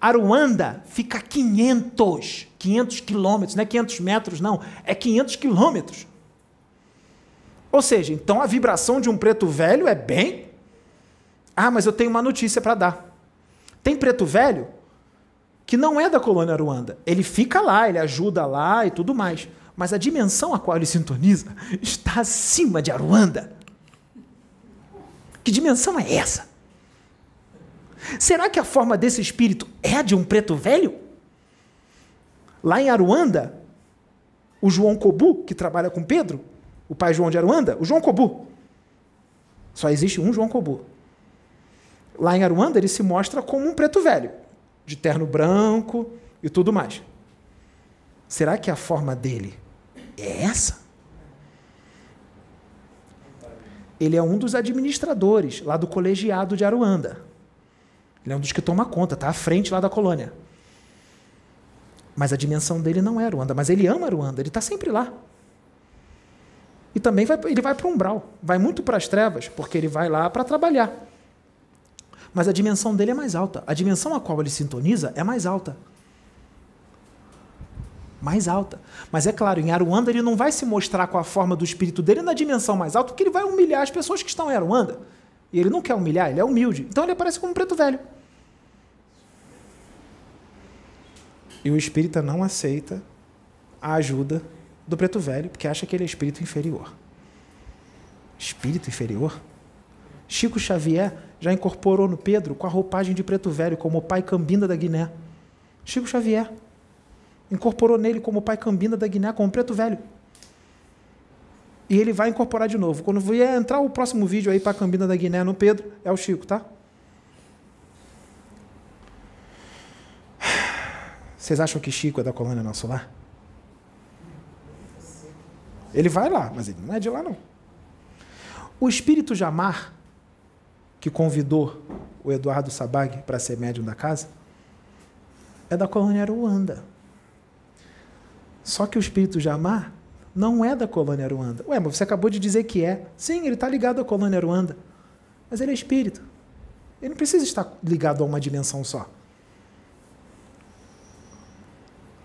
Aruanda fica a 500. 500 quilômetros, não é 500 metros, não. É 500 quilômetros. Ou seja, então a vibração de um preto velho é bem. Ah, mas eu tenho uma notícia para dar. Tem preto velho que não é da colônia Aruanda. Ele fica lá, ele ajuda lá e tudo mais. Mas a dimensão a qual ele sintoniza está acima de Aruanda. Que dimensão é essa? Será que a forma desse espírito é a de um preto velho? Lá em Aruanda, o João Cobu, que trabalha com Pedro, o pai João de Aruanda? O João Cobu. Só existe um João Cobu. Lá em Aruanda, ele se mostra como um preto velho, de terno branco e tudo mais. Será que a forma dele é essa? Ele é um dos administradores lá do colegiado de Aruanda. Ele é um dos que toma conta, está à frente lá da colônia. Mas a dimensão dele não é Aruanda, mas ele ama Aruanda, ele está sempre lá. E também vai, ele vai para o umbral, vai muito para as trevas, porque ele vai lá para trabalhar. Mas a dimensão dele é mais alta. A dimensão a qual ele sintoniza é mais alta. Mais alta. Mas é claro, em Aruanda ele não vai se mostrar com a forma do espírito dele na dimensão mais alta, porque ele vai humilhar as pessoas que estão em Aruanda. E ele não quer humilhar, ele é humilde. Então ele aparece como um preto velho. E o espírita não aceita a ajuda do preto velho, porque acha que ele é espírito inferior. Espírito inferior? Chico Xavier já incorporou no Pedro com a roupagem de preto velho, como o pai Cambinda da Guiné. Chico Xavier incorporou nele como o pai Cambinda da Guiné, como preto velho. E ele vai incorporar de novo. Quando vier entrar o próximo vídeo aí para a Cambina da Guiné no Pedro, é o Chico, tá? Vocês acham que Chico é da colônia Nosso Lar? Ele vai lá, mas ele não é de lá, não. O espírito Jamar, que convidou o Eduardo Sabag para ser médium da casa, é da colônia Aruanda. Só que o espírito Jamar não é da colônia Aruanda. Ué, mas você acabou de dizer que é. Sim, ele está ligado à colônia Aruanda. Mas ele é espírito. Ele não precisa estar ligado a uma dimensão só.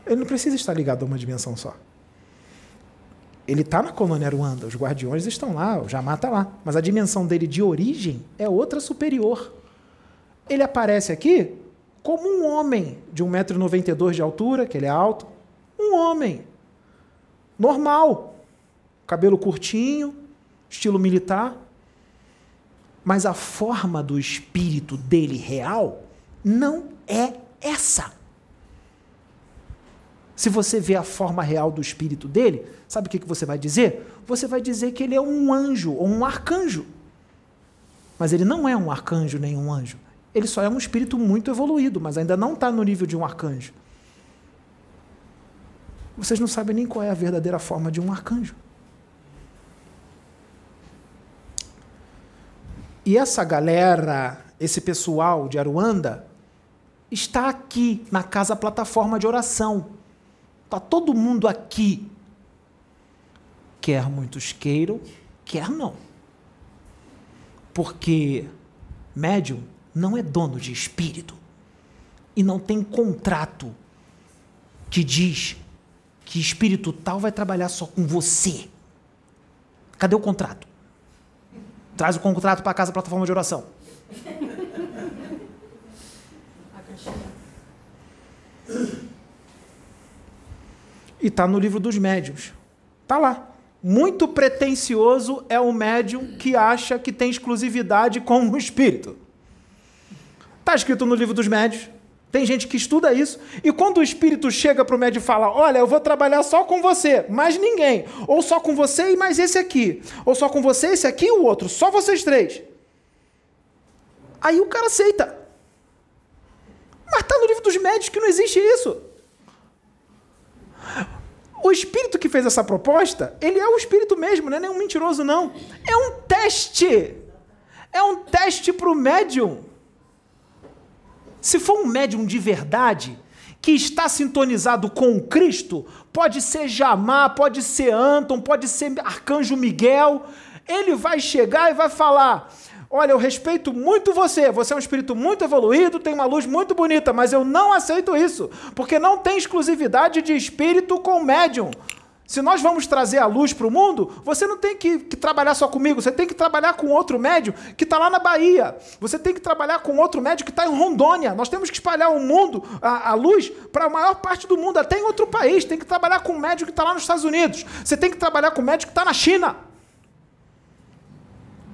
Ele não precisa estar ligado a uma dimensão só. Ele está na colônia Aruanda, os guardiões estão lá, o Jamá está lá. Mas a dimensão dele de origem é outra superior. Ele aparece aqui como um homem de 1,92m de altura, que ele é alto. Um homem normal, cabelo curtinho, estilo militar. Mas a forma do espírito dele real não é essa. Se você vê a forma real do espírito dele, sabe o que você vai dizer? Você vai dizer que ele é um anjo ou um arcanjo. Mas ele não é um arcanjo nem um anjo. Ele só é um espírito muito evoluído, mas ainda não está no nível de um arcanjo. Vocês não sabem nem qual é a verdadeira forma de um arcanjo. E essa galera, esse pessoal de Aruanda, está aqui na casa plataforma de oração. Está todo mundo aqui. Quer muitos queiram, quer não. Porque médium não é dono de espírito e não tem contrato que diz que espírito tal vai trabalhar só com você. Cadê o contrato? Traz o contrato para casa, plataforma de oração. E está no livro dos médios. Está lá. Muito pretensioso é o médium que acha que tem exclusividade com o espírito. Está escrito no livro dos médios. Tem gente que estuda isso e quando o espírito chega para o médium e fala: Olha, eu vou trabalhar só com você, mais ninguém. Ou só com você e mais esse aqui. Ou só com você, esse aqui e o outro. Só vocês três. Aí o cara aceita. Mas está no livro dos médios que não existe isso. O espírito que fez essa proposta, ele é o espírito mesmo, não é nenhum mentiroso, não. É um teste. É um teste para o médium se for um médium de verdade, que está sintonizado com Cristo, pode ser Jamá, pode ser Anton, pode ser Arcanjo Miguel, ele vai chegar e vai falar: Olha, eu respeito muito você, você é um espírito muito evoluído, tem uma luz muito bonita, mas eu não aceito isso, porque não tem exclusividade de espírito com médium. Se nós vamos trazer a luz para o mundo, você não tem que, que, trabalhar só comigo, você tem que trabalhar com outro médio que está lá na Bahia. Você tem que trabalhar com outro médio que está em Rondônia. Nós temos que espalhar o mundo, a, a luz, para a maior parte do mundo, até em outro país. Tem que trabalhar com um médio que está lá nos Estados Unidos. Você tem que trabalhar com um médio que está na China.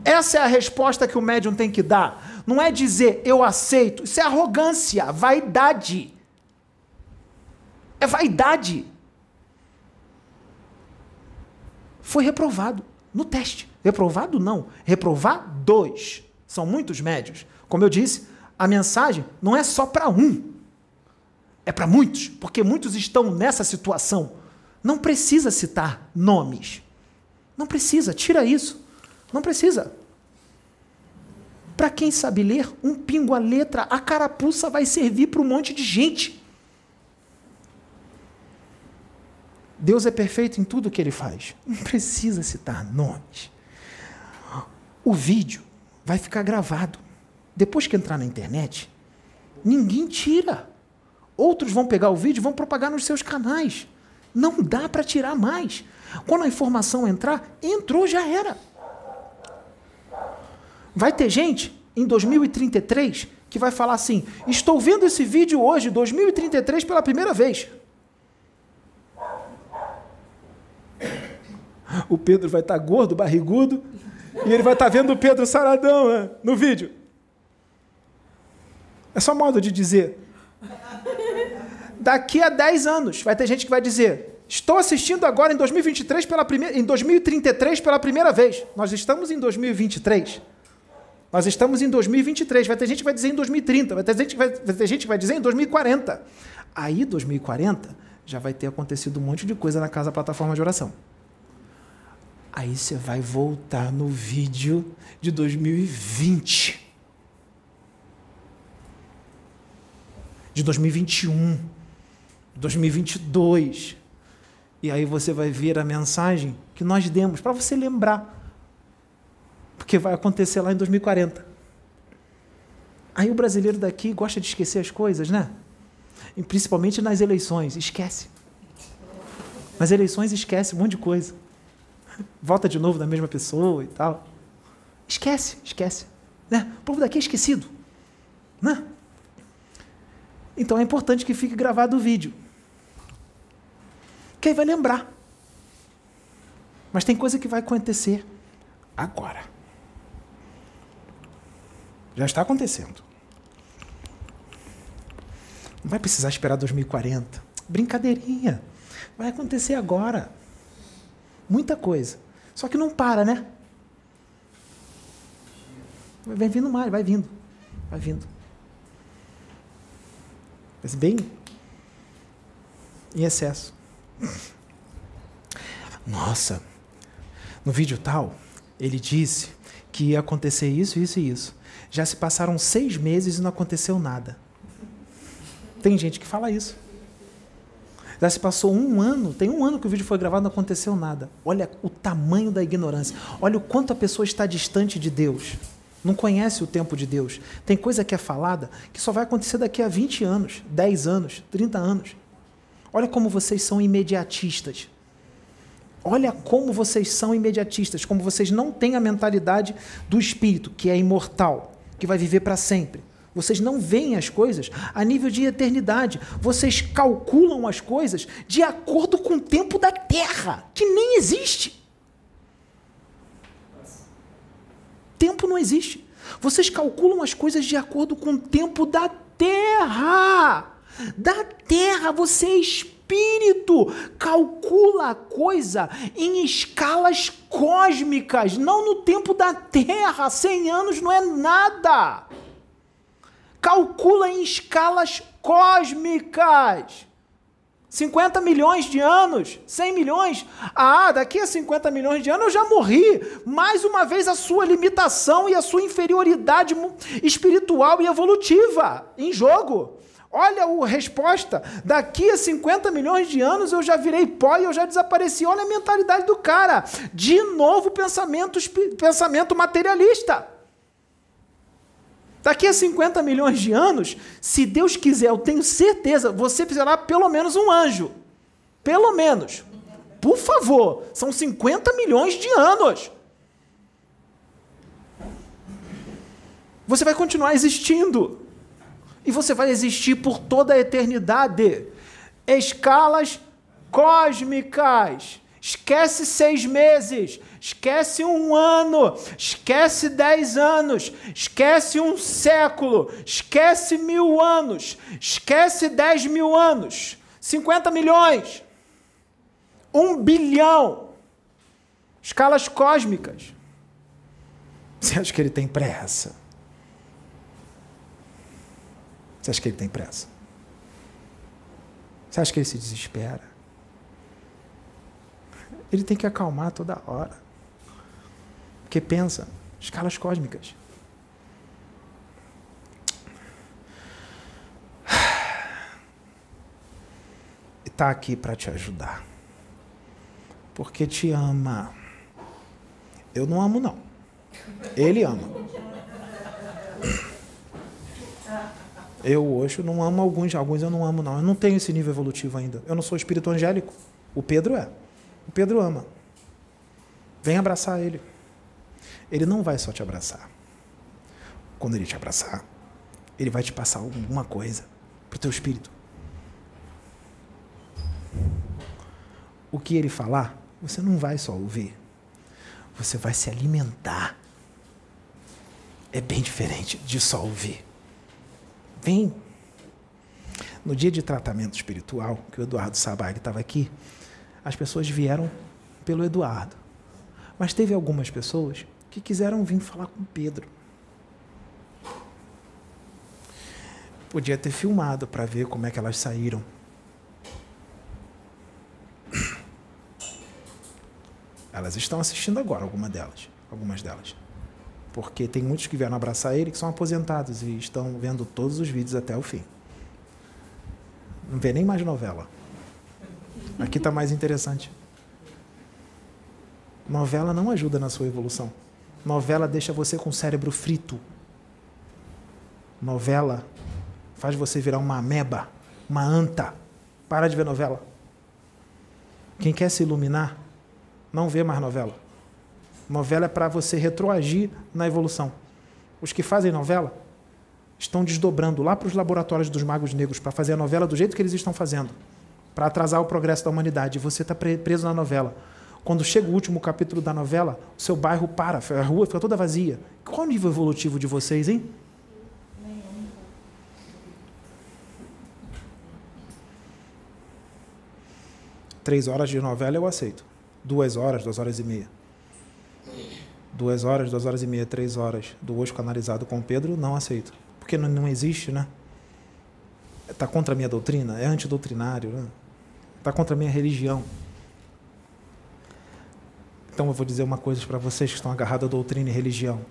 Essa é a resposta que o médium tem que dar. Não é dizer eu aceito. Isso é arrogância, vaidade. É vaidade. Foi reprovado no teste. Reprovado não, reprovados. São muitos médios. Como eu disse, a mensagem não é só para um, é para muitos, porque muitos estão nessa situação. Não precisa citar nomes. Não precisa, tira isso. Não precisa. Para quem sabe ler, um pingo a letra, a carapuça vai servir para um monte de gente. Deus é perfeito em tudo que ele faz. Não precisa citar nomes. O vídeo vai ficar gravado. Depois que entrar na internet, ninguém tira. Outros vão pegar o vídeo e vão propagar nos seus canais. Não dá para tirar mais. Quando a informação entrar, entrou, já era. Vai ter gente em 2033 que vai falar assim: estou vendo esse vídeo hoje, 2033, pela primeira vez. O Pedro vai estar gordo, barrigudo, e ele vai estar vendo o Pedro saradão né, no vídeo. É só modo de dizer. Daqui a 10 anos, vai ter gente que vai dizer: Estou assistindo agora em 2023 pela primeira, em 2033 pela primeira vez. Nós estamos em 2023. Nós estamos em 2023. Vai ter gente que vai dizer em 2030. Vai ter gente que vai, vai, ter gente que vai dizer em 2040. Aí, 2040, já vai ter acontecido um monte de coisa na casa plataforma de oração. Aí você vai voltar no vídeo de 2020. De 2021. 2022. E aí você vai ver a mensagem que nós demos para você lembrar. Porque vai acontecer lá em 2040. Aí o brasileiro daqui gosta de esquecer as coisas, né? E principalmente nas eleições, esquece. Nas eleições esquece um monte de coisa volta de novo da mesma pessoa e tal. Esquece, esquece. Né? O povo daqui é esquecido. Né? Então é importante que fique gravado o vídeo. Que aí vai lembrar. Mas tem coisa que vai acontecer agora. Já está acontecendo. Não vai precisar esperar 2040. Brincadeirinha. Vai acontecer agora muita coisa. Só que não para, né? Vai vindo mais, vai vindo. Vai vindo. Mas bem em excesso. Nossa, no vídeo tal, ele disse que ia acontecer isso, isso e isso. Já se passaram seis meses e não aconteceu nada. Tem gente que fala isso. Já se passou um ano, tem um ano que o vídeo foi gravado, não aconteceu nada. Olha o tamanho da ignorância. Olha o quanto a pessoa está distante de Deus. Não conhece o tempo de Deus. Tem coisa que é falada que só vai acontecer daqui a 20 anos, 10 anos, 30 anos. Olha como vocês são imediatistas. Olha como vocês são imediatistas, como vocês não têm a mentalidade do espírito, que é imortal, que vai viver para sempre. Vocês não veem as coisas a nível de eternidade. Vocês calculam as coisas de acordo com o tempo da Terra, que nem existe. Tempo não existe. Vocês calculam as coisas de acordo com o tempo da Terra. Da Terra, você é espírito. Calcula a coisa em escalas cósmicas, não no tempo da Terra. 100 anos não é nada calcula em escalas cósmicas. 50 milhões de anos, 100 milhões. Ah, daqui a 50 milhões de anos eu já morri. Mais uma vez a sua limitação e a sua inferioridade espiritual e evolutiva em jogo. Olha a resposta. Daqui a 50 milhões de anos eu já virei pó e eu já desapareci. Olha a mentalidade do cara. De novo, pensamento, pensamento materialista. Daqui a 50 milhões de anos, se Deus quiser, eu tenho certeza, você será pelo menos um anjo. Pelo menos. Por favor, são 50 milhões de anos. Você vai continuar existindo. E você vai existir por toda a eternidade. Escalas cósmicas. Esquece seis meses, esquece um ano, esquece dez anos, esquece um século, esquece mil anos, esquece dez mil anos, cinquenta milhões, um bilhão. escalas cósmicas. Você acha que ele tem pressa? Você acha que ele tem pressa? Você acha que ele se desespera? Ele tem que acalmar toda hora. Porque pensa, escalas cósmicas. Está aqui para te ajudar. Porque te ama. Eu não amo, não. Ele ama. Eu hoje não amo alguns, alguns eu não amo, não. Eu não tenho esse nível evolutivo ainda. Eu não sou espírito angélico. O Pedro é. O Pedro ama. Vem abraçar ele. Ele não vai só te abraçar. Quando ele te abraçar, ele vai te passar alguma coisa para o teu espírito. O que ele falar, você não vai só ouvir. Você vai se alimentar. É bem diferente de só ouvir. Vem. No dia de tratamento espiritual, que o Eduardo Sabag estava aqui, as pessoas vieram pelo Eduardo. Mas teve algumas pessoas que quiseram vir falar com Pedro. Podia ter filmado para ver como é que elas saíram. Elas estão assistindo agora, alguma delas, algumas delas. Porque tem muitos que vieram abraçar ele que são aposentados e estão vendo todos os vídeos até o fim. Não vê nem mais novela. Aqui está mais interessante. Novela não ajuda na sua evolução. Novela deixa você com o cérebro frito. Novela faz você virar uma ameba, uma anta. Para de ver novela. Quem quer se iluminar, não vê mais novela. Novela é para você retroagir na evolução. Os que fazem novela estão desdobrando lá para os laboratórios dos magos negros para fazer a novela do jeito que eles estão fazendo para atrasar o progresso da humanidade. Você está preso na novela. Quando chega o último capítulo da novela, o seu bairro para, a rua fica toda vazia. Qual o nível evolutivo de vocês, hein? Três horas de novela eu aceito. Duas horas, duas horas e meia. Duas horas, duas horas e meia, três horas do hoje canalizado com Pedro, não aceito. Porque não, não existe, né? Está contra a minha doutrina? É antidoutrinário, né? Está contra a minha religião. Então eu vou dizer uma coisa para vocês que estão agarrados à doutrina e religião.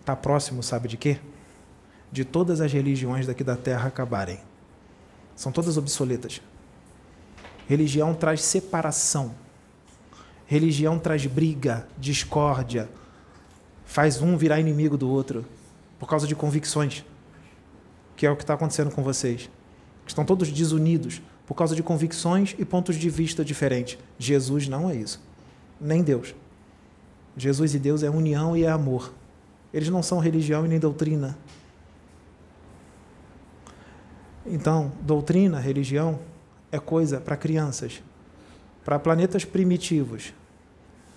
Está próximo, sabe de quê? De todas as religiões daqui da terra acabarem. São todas obsoletas. Religião traz separação. Religião traz briga, discórdia. Faz um virar inimigo do outro por causa de convicções. Que é o que está acontecendo com vocês. Estão todos desunidos por causa de convicções e pontos de vista diferentes. Jesus não é isso. Nem Deus. Jesus e Deus é união e é amor. Eles não são religião e nem doutrina. Então, doutrina, religião, é coisa para crianças, para planetas primitivos,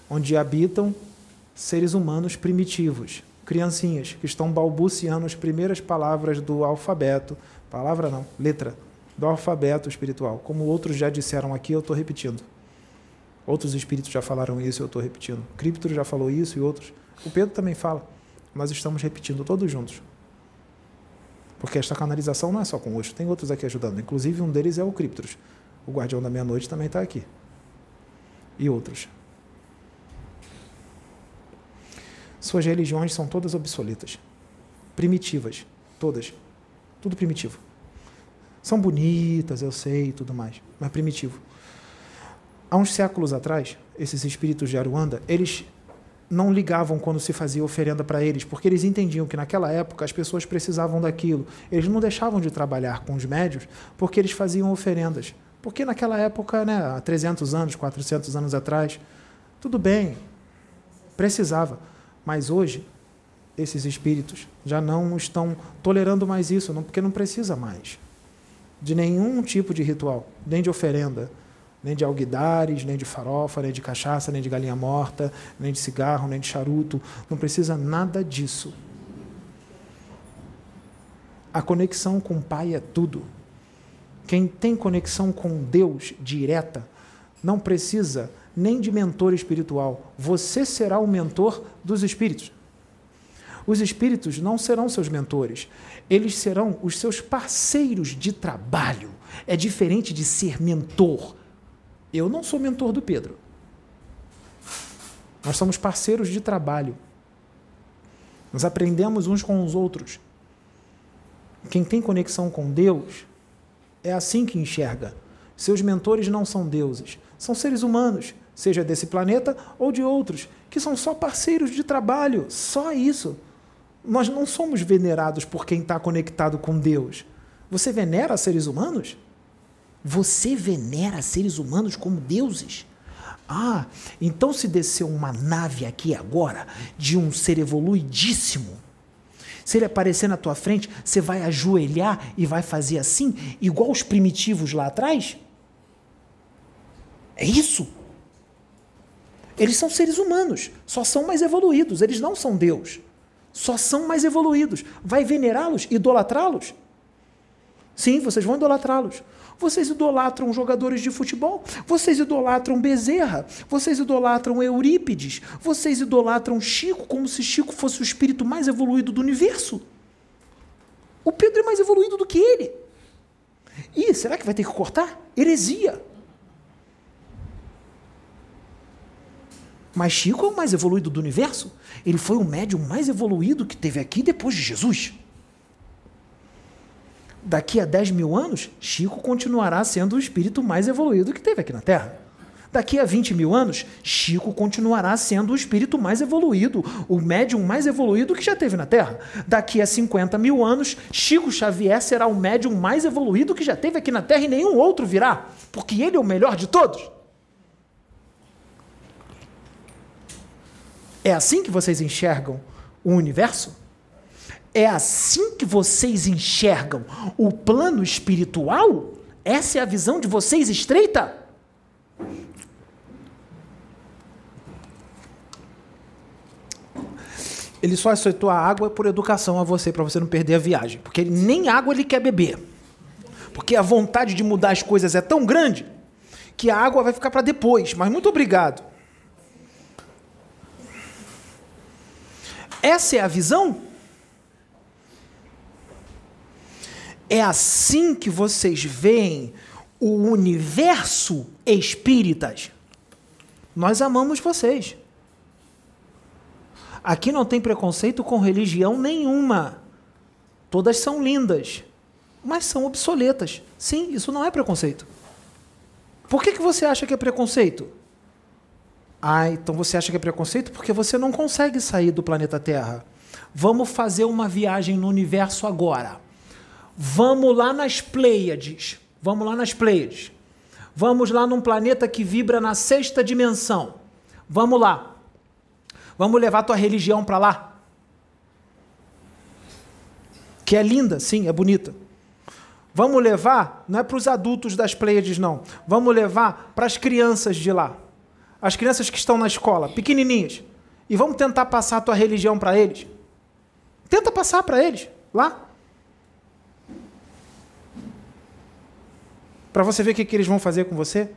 onde habitam seres humanos primitivos, criancinhas que estão balbuciando as primeiras palavras do alfabeto, palavra não, letra do alfabeto espiritual. Como outros já disseram aqui, eu estou repetindo. Outros espíritos já falaram isso, eu estou repetindo. Cripto já falou isso e outros. O Pedro também fala. Nós estamos repetindo todos juntos. Porque esta canalização não é só com o tem outros aqui ajudando. Inclusive, um deles é o Criptos. O Guardião da Meia-Noite também está aqui. E outros. Suas religiões são todas obsoletas, primitivas, todas. Tudo primitivo. São bonitas, eu sei tudo mais, mas primitivo. Há uns séculos atrás, esses espíritos de Aruanda, eles não ligavam quando se fazia oferenda para eles, porque eles entendiam que naquela época as pessoas precisavam daquilo. Eles não deixavam de trabalhar com os médios porque eles faziam oferendas. Porque naquela época, né, há 300 anos, 400 anos atrás, tudo bem, precisava. Mas hoje, esses espíritos já não estão tolerando mais isso, não, porque não precisa mais de nenhum tipo de ritual, nem de oferenda, nem de alguidares, nem de farofa, nem de cachaça, nem de galinha morta, nem de cigarro, nem de charuto. Não precisa nada disso. A conexão com o Pai é tudo. Quem tem conexão com Deus direta não precisa nem de mentor espiritual. Você será o mentor dos espíritos. Os espíritos não serão seus mentores, eles serão os seus parceiros de trabalho. É diferente de ser mentor. Eu não sou mentor do Pedro. Nós somos parceiros de trabalho. Nós aprendemos uns com os outros. Quem tem conexão com Deus é assim que enxerga. Seus mentores não são deuses, são seres humanos, seja desse planeta ou de outros, que são só parceiros de trabalho, só isso. Nós não somos venerados por quem está conectado com Deus. Você venera seres humanos? Você venera seres humanos como deuses? Ah, então se descer uma nave aqui agora de um ser evoluidíssimo, se ele aparecer na tua frente, você vai ajoelhar e vai fazer assim, igual os primitivos lá atrás? É isso? Eles são seres humanos, só são mais evoluídos, eles não são Deus. Só são mais evoluídos. Vai venerá-los, idolatrá-los? Sim, vocês vão idolatrá-los. Vocês idolatram jogadores de futebol, vocês idolatram Bezerra, vocês idolatram Eurípides, vocês idolatram Chico como se Chico fosse o espírito mais evoluído do universo. O Pedro é mais evoluído do que ele. E será que vai ter que cortar? Heresia. Mas Chico é o mais evoluído do universo. Ele foi o médium mais evoluído que teve aqui depois de Jesus daqui a 10 mil anos, Chico continuará sendo o espírito mais evoluído que teve aqui na Terra. Daqui a 20 mil anos, Chico continuará sendo o espírito mais evoluído, o médium mais evoluído que já teve na Terra. Daqui a 50 mil anos, Chico Xavier será o médium mais evoluído que já teve aqui na Terra e nenhum outro virá, porque ele é o melhor de todos. É assim que vocês enxergam o universo? É assim que vocês enxergam o plano espiritual? Essa é a visão de vocês estreita? Ele só aceitou a água por educação a você, para você não perder a viagem. Porque nem água ele quer beber. Porque a vontade de mudar as coisas é tão grande que a água vai ficar para depois. Mas muito obrigado. Essa é a visão? É assim que vocês veem o universo espíritas. Nós amamos vocês. Aqui não tem preconceito com religião nenhuma. Todas são lindas, mas são obsoletas. Sim, isso não é preconceito. Por que, que você acha que é preconceito? Ah, então você acha que é preconceito porque você não consegue sair do planeta Terra. Vamos fazer uma viagem no universo agora. Vamos lá nas Pleiades. Vamos lá nas Pleiades. Vamos lá num planeta que vibra na sexta dimensão. Vamos lá. Vamos levar tua religião para lá. Que é linda, sim, é bonita. Vamos levar, não é para os adultos das Pleiades, não. Vamos levar para as crianças de lá. As crianças que estão na escola, pequenininhas. E vamos tentar passar a tua religião para eles. Tenta passar para eles, lá. Para você ver o que, que eles vão fazer com você,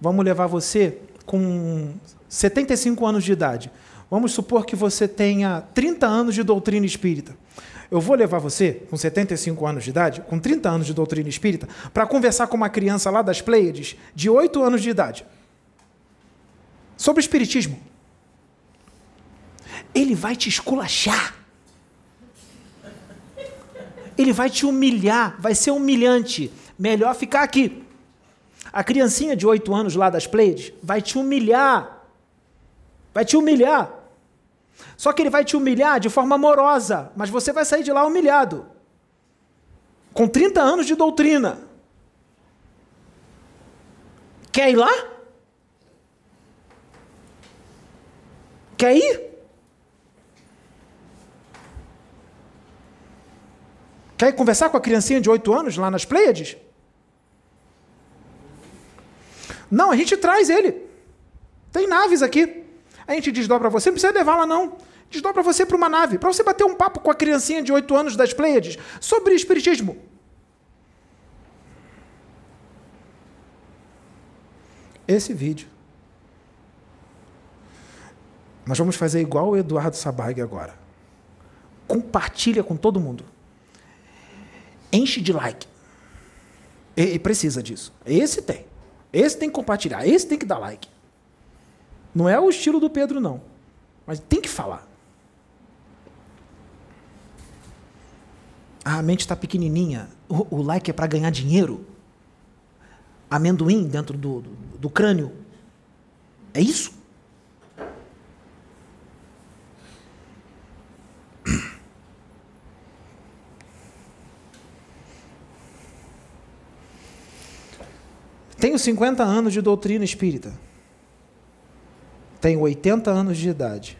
vamos levar você com 75 anos de idade. Vamos supor que você tenha 30 anos de doutrina espírita. Eu vou levar você, com 75 anos de idade, com 30 anos de doutrina espírita, para conversar com uma criança lá das Pleiades, de 8 anos de idade, sobre o espiritismo. Ele vai te esculachar. Ele vai te humilhar, vai ser humilhante melhor ficar aqui. A criancinha de oito anos lá das Pleiades vai te humilhar. Vai te humilhar. Só que ele vai te humilhar de forma amorosa, mas você vai sair de lá humilhado. Com 30 anos de doutrina. Quer ir lá? Quer ir? Quer ir conversar com a criancinha de 8 anos lá nas Pleiades? Não, a gente traz ele. Tem naves aqui. A gente desdobra você, não precisa levar lá não. Desdobra você para uma nave, para você bater um papo com a criancinha de 8 anos das Pleiades sobre espiritismo. esse vídeo. Nós vamos fazer igual o Eduardo Sabag agora. Compartilha com todo mundo. Enche de like. E, e precisa disso. Esse tem. Esse tem que compartilhar. Esse tem que dar like. Não é o estilo do Pedro, não. Mas tem que falar. a mente está pequenininha. O, o, like é para ganhar dinheiro. Amendoim dentro do, do, do crânio. É isso? Tenho 50 anos de doutrina espírita. Tenho 80 anos de idade.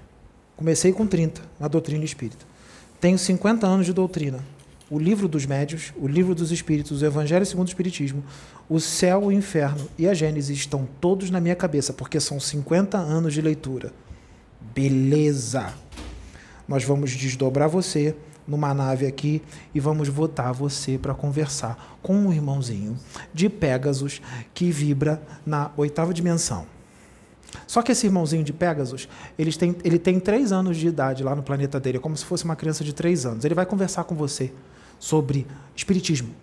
Comecei com 30 na doutrina espírita. Tenho 50 anos de doutrina o livro dos médios, o livro dos espíritos, o Evangelho segundo o Espiritismo, o céu, o inferno e a Gênesis estão todos na minha cabeça, porque são 50 anos de leitura. Beleza! Nós vamos desdobrar você numa nave aqui e vamos botar você para conversar com um irmãozinho de Pégasus que vibra na oitava dimensão. Só que esse irmãozinho de Pegasus, ele tem, ele tem três anos de idade lá no planeta dele, é como se fosse uma criança de três anos. Ele vai conversar com você sobre espiritismo.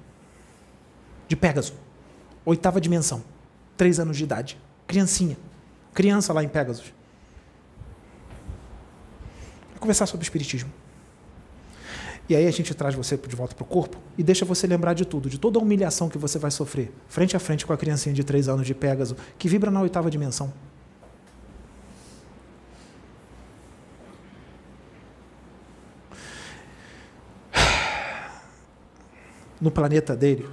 De Pegasus. Oitava dimensão. Três anos de idade. Criancinha. Criança lá em Pegasus. Vai conversar sobre espiritismo. E aí a gente traz você de volta para o corpo e deixa você lembrar de tudo, de toda a humilhação que você vai sofrer, frente a frente com a criancinha de três anos de Pégaso, que vibra na oitava dimensão. no planeta dele,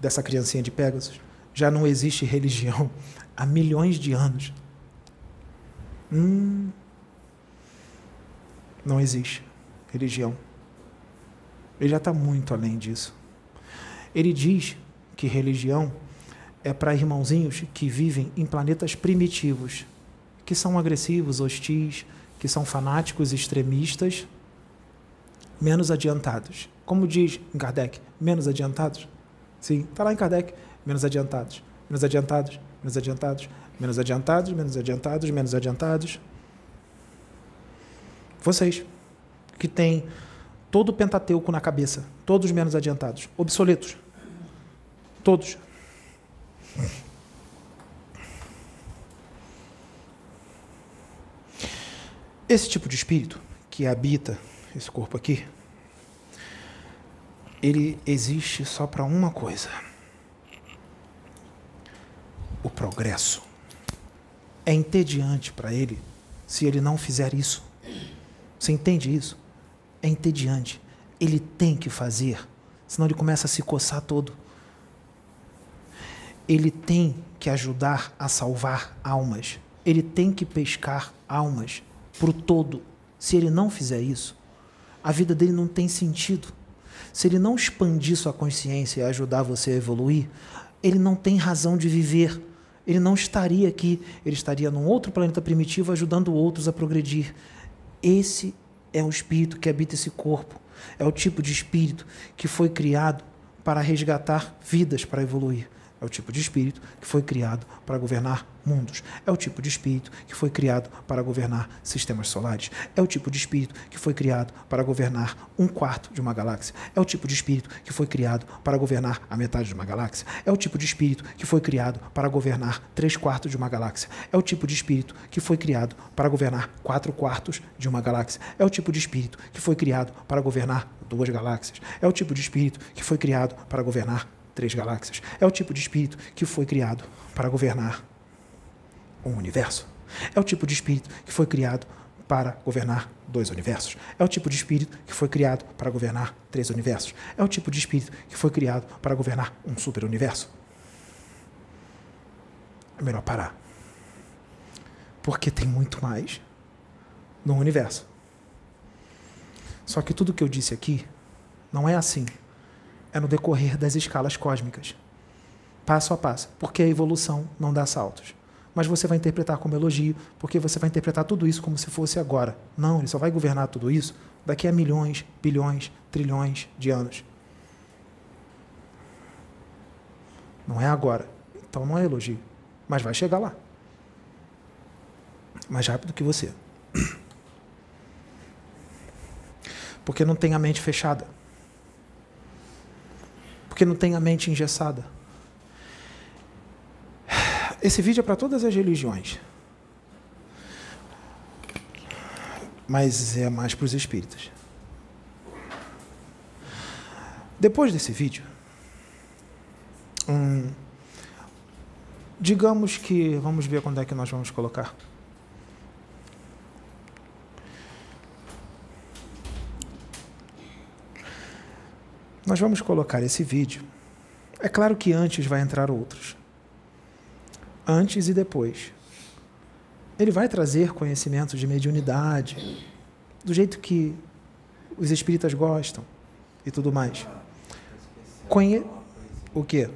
dessa criancinha de Pegasus, já não existe religião há milhões de anos. Hum, não existe religião. Ele já está muito além disso. Ele diz que religião é para irmãozinhos que vivem em planetas primitivos, que são agressivos, hostis, que são fanáticos, extremistas, menos adiantados. Como diz Kardec, menos adiantados? Sim, está lá em Kardec, menos adiantados, menos adiantados, menos adiantados, menos adiantados, menos adiantados, menos adiantados. Vocês, que têm todo o Pentateuco na cabeça, todos menos adiantados, obsoletos. Todos. Esse tipo de espírito que habita esse corpo aqui, ele existe só para uma coisa: o progresso. É entediante para ele se ele não fizer isso. Você entende isso? É entediante. Ele tem que fazer, senão ele começa a se coçar todo. Ele tem que ajudar a salvar almas. Ele tem que pescar almas para o todo. Se ele não fizer isso, a vida dele não tem sentido. Se ele não expandir sua consciência e ajudar você a evoluir, ele não tem razão de viver. Ele não estaria aqui, ele estaria num outro planeta primitivo ajudando outros a progredir. Esse é o espírito que habita esse corpo. É o tipo de espírito que foi criado para resgatar vidas para evoluir. É o tipo de espírito que foi criado para governar mundos. É o tipo de espírito que foi criado para governar sistemas solares. É o tipo de espírito que foi criado para governar um quarto de uma galáxia. É o tipo de espírito que foi criado para governar a metade de uma galáxia. É o tipo de espírito que foi criado para governar três quartos de uma galáxia. É o tipo de espírito que foi criado para governar quatro quartos de uma galáxia. É o tipo de espírito que foi criado para governar duas galáxias. É o tipo de espírito que foi criado para governar três galáxias. É o tipo de espírito que foi criado para governar um universo. É o tipo de espírito que foi criado para governar dois universos. É o tipo de espírito que foi criado para governar três universos. É o tipo de espírito que foi criado para governar um superuniverso. É melhor parar. Porque tem muito mais no universo. Só que tudo que eu disse aqui não é assim é no decorrer das escalas cósmicas, passo a passo, porque a evolução não dá saltos. Mas você vai interpretar como elogio, porque você vai interpretar tudo isso como se fosse agora. Não, ele só vai governar tudo isso daqui a milhões, bilhões, trilhões de anos. Não é agora. Então não é elogio. mas vai chegar lá. Mais rápido que você. Porque não tem a mente fechada. Porque não tem a mente engessada. Esse vídeo é para todas as religiões. Mas é mais para os espíritas. Depois desse vídeo, hum, digamos que. Vamos ver quando é que nós vamos colocar. Nós vamos colocar esse vídeo. É claro que antes vai entrar outros. Antes e depois. Ele vai trazer conhecimento de mediunidade, do jeito que os espíritas gostam e tudo mais. Conhe... O quê?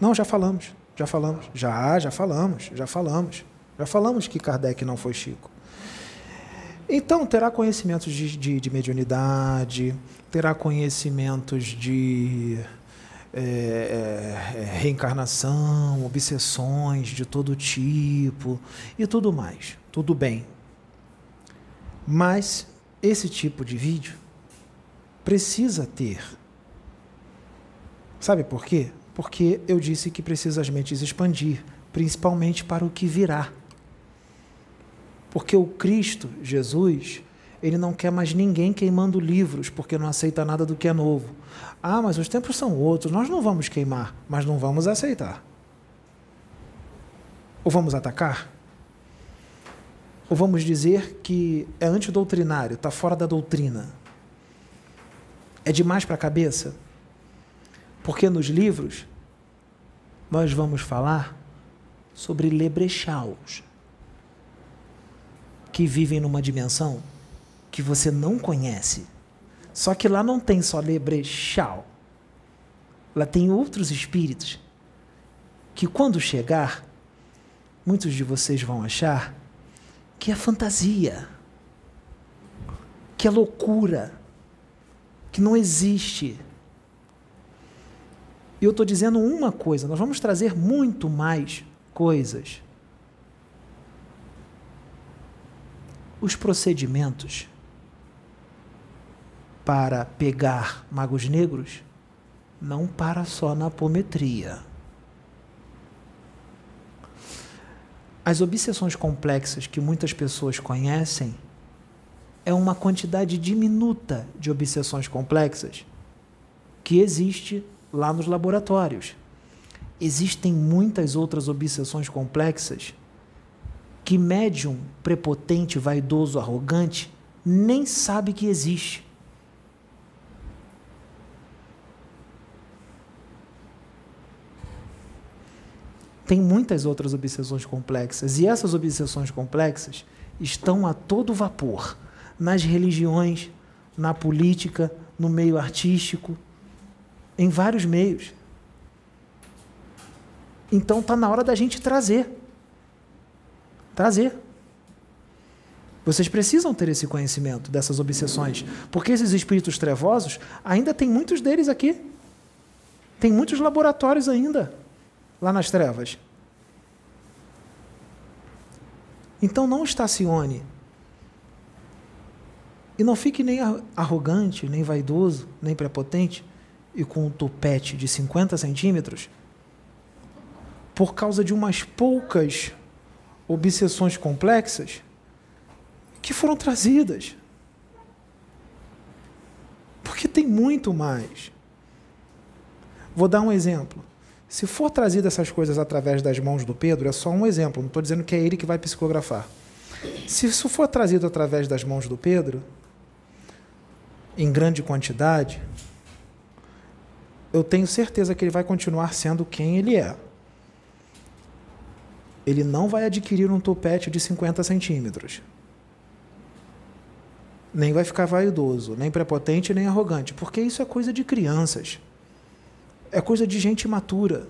Não, já falamos. Já falamos. Já, já falamos. Já falamos. Já falamos que Kardec não foi Chico. Então, terá conhecimentos de, de, de mediunidade, terá conhecimentos de é, é, reencarnação, obsessões de todo tipo e tudo mais. Tudo bem. Mas esse tipo de vídeo precisa ter. Sabe por quê? Porque eu disse que precisa as mentes expandir, principalmente para o que virá. Porque o Cristo, Jesus, ele não quer mais ninguém queimando livros, porque não aceita nada do que é novo. Ah, mas os tempos são outros, nós não vamos queimar, mas não vamos aceitar. Ou vamos atacar? Ou vamos dizer que é antidoutrinário, está fora da doutrina? É demais para a cabeça? Porque nos livros nós vamos falar sobre lebrechaus que vivem numa dimensão que você não conhece. Só que lá não tem só Lebrechal. Lá tem outros espíritos que quando chegar, muitos de vocês vão achar que é fantasia, que é loucura, que não existe. E eu estou dizendo uma coisa: nós vamos trazer muito mais coisas os procedimentos para pegar magos negros não para só na apometria. As obsessões complexas que muitas pessoas conhecem é uma quantidade diminuta de obsessões complexas que existe lá nos laboratórios. Existem muitas outras obsessões complexas que médium prepotente, vaidoso, arrogante nem sabe que existe. Tem muitas outras obsessões complexas, e essas obsessões complexas estão a todo vapor nas religiões, na política, no meio artístico, em vários meios. Então está na hora da gente trazer trazer. Vocês precisam ter esse conhecimento dessas obsessões, porque esses espíritos trevosos, ainda tem muitos deles aqui. Tem muitos laboratórios ainda lá nas trevas. Então não estacione. E não fique nem arrogante, nem vaidoso, nem prepotente e com um tupete de 50 centímetros por causa de umas poucas obsessões complexas que foram trazidas. Porque tem muito mais. Vou dar um exemplo. Se for trazido essas coisas através das mãos do Pedro, é só um exemplo, não estou dizendo que é ele que vai psicografar. Se isso for trazido através das mãos do Pedro, em grande quantidade, eu tenho certeza que ele vai continuar sendo quem ele é ele não vai adquirir um topete de 50 centímetros. Nem vai ficar vaidoso, nem prepotente, nem arrogante, porque isso é coisa de crianças. É coisa de gente imatura.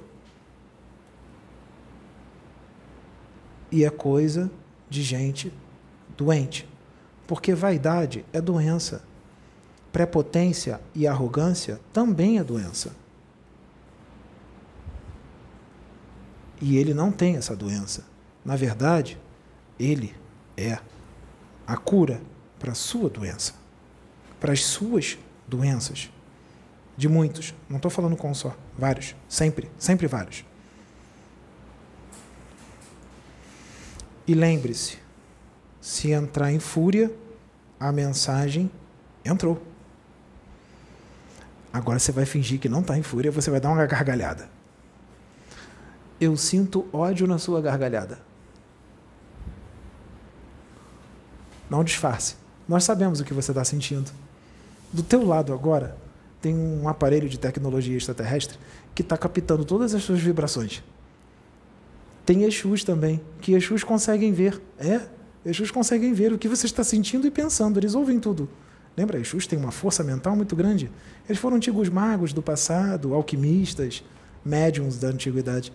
E é coisa de gente doente. Porque vaidade é doença. Prepotência e arrogância também é doença. E ele não tem essa doença. Na verdade, ele é a cura para a sua doença, para as suas doenças. De muitos, não estou falando com um só, vários, sempre, sempre vários. E lembre-se, se entrar em fúria, a mensagem entrou. Agora você vai fingir que não está em fúria, você vai dar uma gargalhada. Eu sinto ódio na sua gargalhada. Não disfarce. Nós sabemos o que você está sentindo. Do teu lado agora tem um aparelho de tecnologia extraterrestre que está captando todas as suas vibrações. Tem Exus também, que Exus conseguem ver. É, Exus conseguem ver o que você está sentindo e pensando. Eles ouvem tudo. Lembra, Exus tem uma força mental muito grande. Eles foram antigos magos do passado, alquimistas, médiums da antiguidade.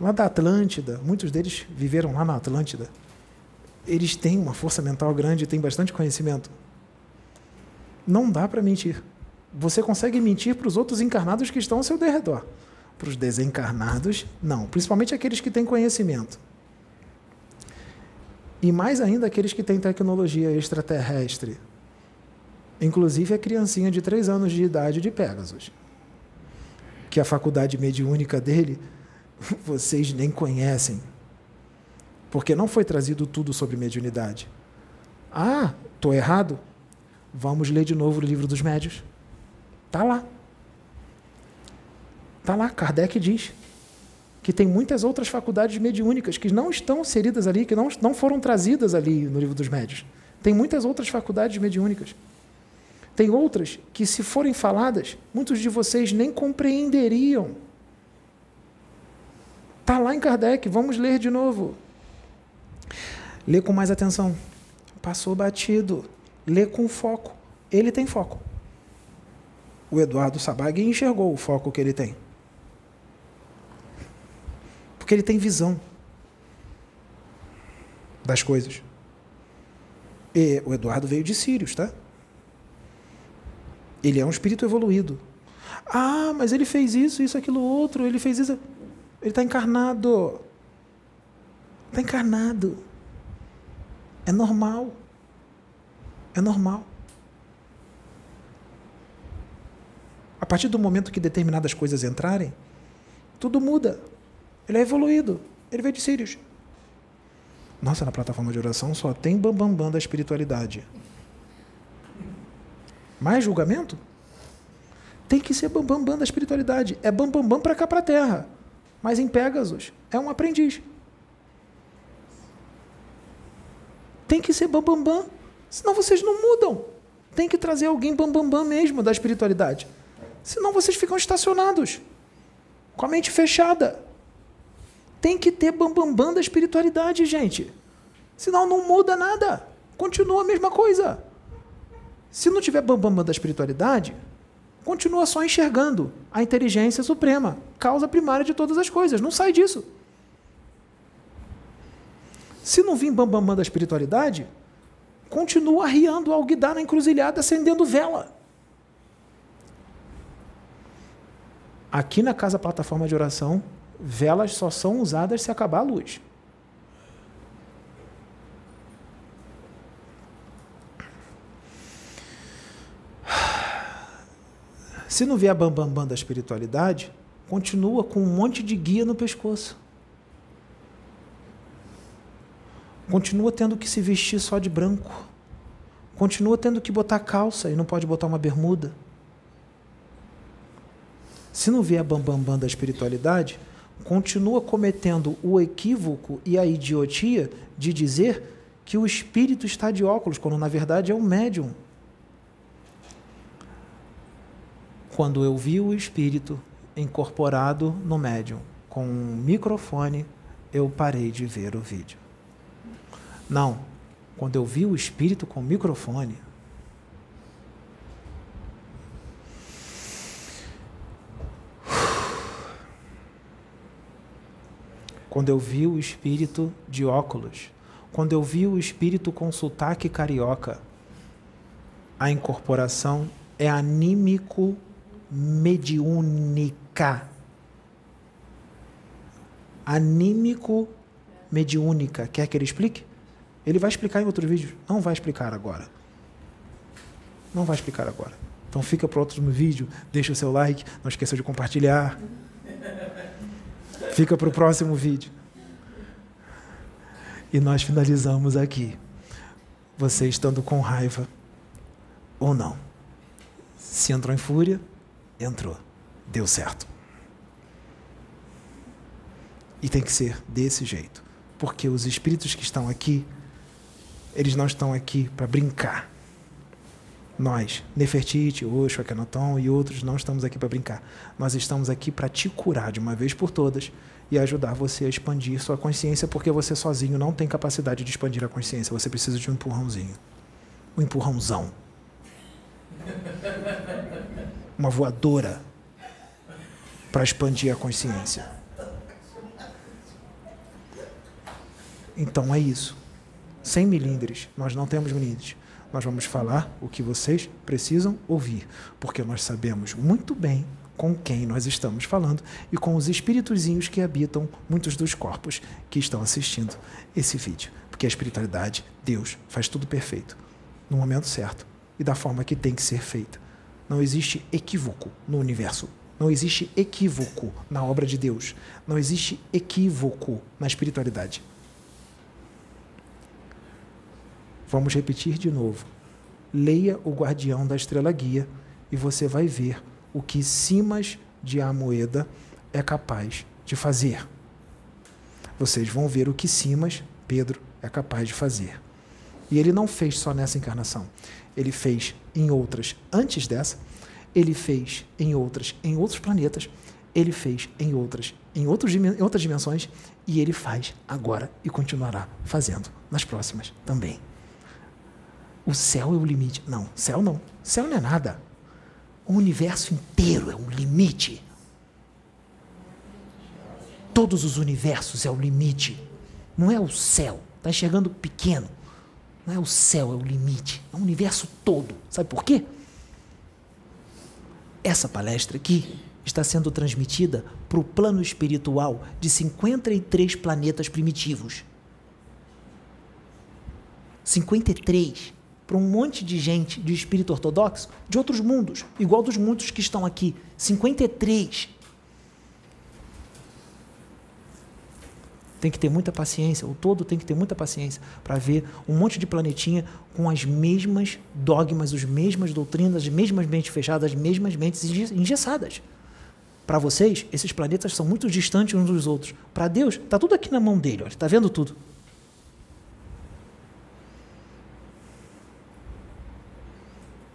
Lá da Atlântida, muitos deles viveram lá na Atlântida. Eles têm uma força mental grande têm bastante conhecimento. Não dá para mentir. Você consegue mentir para os outros encarnados que estão ao seu derredor. Para os desencarnados, não. Principalmente aqueles que têm conhecimento. E mais ainda aqueles que têm tecnologia extraterrestre. Inclusive a criancinha de 3 anos de idade de Pegasus. Que a faculdade mediúnica dele vocês nem conhecem. Porque não foi trazido tudo sobre mediunidade. Ah, estou errado? Vamos ler de novo o livro dos médios. Está lá. Está lá, Kardec diz que tem muitas outras faculdades mediúnicas que não estão inseridas ali, que não, não foram trazidas ali no livro dos médios. Tem muitas outras faculdades mediúnicas. Tem outras que, se forem faladas, muitos de vocês nem compreenderiam. Está lá em Kardec, vamos ler de novo. Lê com mais atenção. Passou batido. Lê com foco. Ele tem foco. O Eduardo Sabag enxergou o foco que ele tem. Porque ele tem visão das coisas. E o Eduardo veio de Sírios, tá? Ele é um espírito evoluído. Ah, mas ele fez isso, isso, aquilo, outro, ele fez isso. Ele está encarnado. Está encarnado. É normal. É normal. A partir do momento que determinadas coisas entrarem, tudo muda. Ele é evoluído. Ele veio de Sirius. Nossa, na plataforma de oração só tem bambambam bam, bam da espiritualidade. Mais julgamento? Tem que ser bambambam bam, bam da espiritualidade. É bambambam bam, para cá, para terra. Mas em Pegasus é um aprendiz. Tem que ser bambambam. Bam, bam, senão vocês não mudam. Tem que trazer alguém bambambam bam, bam mesmo da espiritualidade. Senão vocês ficam estacionados. Com a mente fechada. Tem que ter bambambam bam, bam da espiritualidade, gente. Senão não muda nada. Continua a mesma coisa. Se não tiver bambambam bam, da espiritualidade, continua só enxergando a inteligência suprema, causa primária de todas as coisas. Não sai disso. Se não vir bambambam bam, bam da espiritualidade, continua arriando ao guidar na encruzilhada, acendendo vela. Aqui na casa plataforma de oração, velas só são usadas se acabar a luz. Se não vier bambambam bam, bam da espiritualidade, continua com um monte de guia no pescoço. Continua tendo que se vestir só de branco. Continua tendo que botar calça e não pode botar uma bermuda. Se não vier bambambam bam, bam da espiritualidade, continua cometendo o equívoco e a idiotia de dizer que o espírito está de óculos, quando na verdade é um médium. Quando eu vi o espírito incorporado no médium com um microfone, eu parei de ver o vídeo. Não, quando eu vi o espírito com microfone, quando eu vi o espírito de óculos, quando eu vi o espírito com sotaque carioca, A incorporação é anímico mediúnica. Anímico mediúnica. Quer que ele explique? Ele vai explicar em outro vídeo. Não vai explicar agora. Não vai explicar agora. Então fica para outro vídeo, deixa o seu like, não esqueça de compartilhar. Fica para o próximo vídeo. E nós finalizamos aqui. Você estando com raiva ou não. Se entrou em fúria, entrou. Deu certo. E tem que ser desse jeito. Porque os espíritos que estão aqui, eles não estão aqui para brincar. Nós, Nefertiti, Osho, Akhenaton e outros, não estamos aqui para brincar. Nós estamos aqui para te curar de uma vez por todas e ajudar você a expandir sua consciência, porque você sozinho não tem capacidade de expandir a consciência. Você precisa de um empurrãozinho. Um empurrãozão. Uma voadora para expandir a consciência. Então é isso. Sem milindres. Nós não temos milindres. Nós vamos falar o que vocês precisam ouvir, porque nós sabemos muito bem com quem nós estamos falando e com os espíritozinhos que habitam muitos dos corpos que estão assistindo esse vídeo. Porque a espiritualidade, Deus, faz tudo perfeito, no momento certo e da forma que tem que ser feita. Não existe equívoco no universo. Não existe equívoco na obra de Deus. Não existe equívoco na espiritualidade. Vamos repetir de novo. Leia o Guardião da Estrela Guia e você vai ver o que Simas de Amoeda é capaz de fazer. Vocês vão ver o que Simas, Pedro, é capaz de fazer. E ele não fez só nessa encarnação. Ele fez em outras antes dessa, ele fez em outras em outros planetas, ele fez em outras em, outros, em outras dimensões e ele faz agora e continuará fazendo nas próximas também. O céu é o limite. Não, céu não. Céu não é nada. O universo inteiro é um limite. Todos os universos é o limite. Não é o céu. Está enxergando pequeno. Não é o céu, é o limite. É o universo todo. Sabe por quê? Essa palestra aqui está sendo transmitida para o plano espiritual de 53 planetas primitivos. 53 para um monte de gente de espírito ortodoxo de outros mundos, igual dos muitos que estão aqui. 53. Tem que ter muita paciência, o todo tem que ter muita paciência para ver um monte de planetinha com as mesmas dogmas, as mesmas doutrinas, as mesmas mentes fechadas, as mesmas mentes engessadas. Para vocês, esses planetas são muito distantes uns dos outros. Para Deus, está tudo aqui na mão dele, está vendo tudo.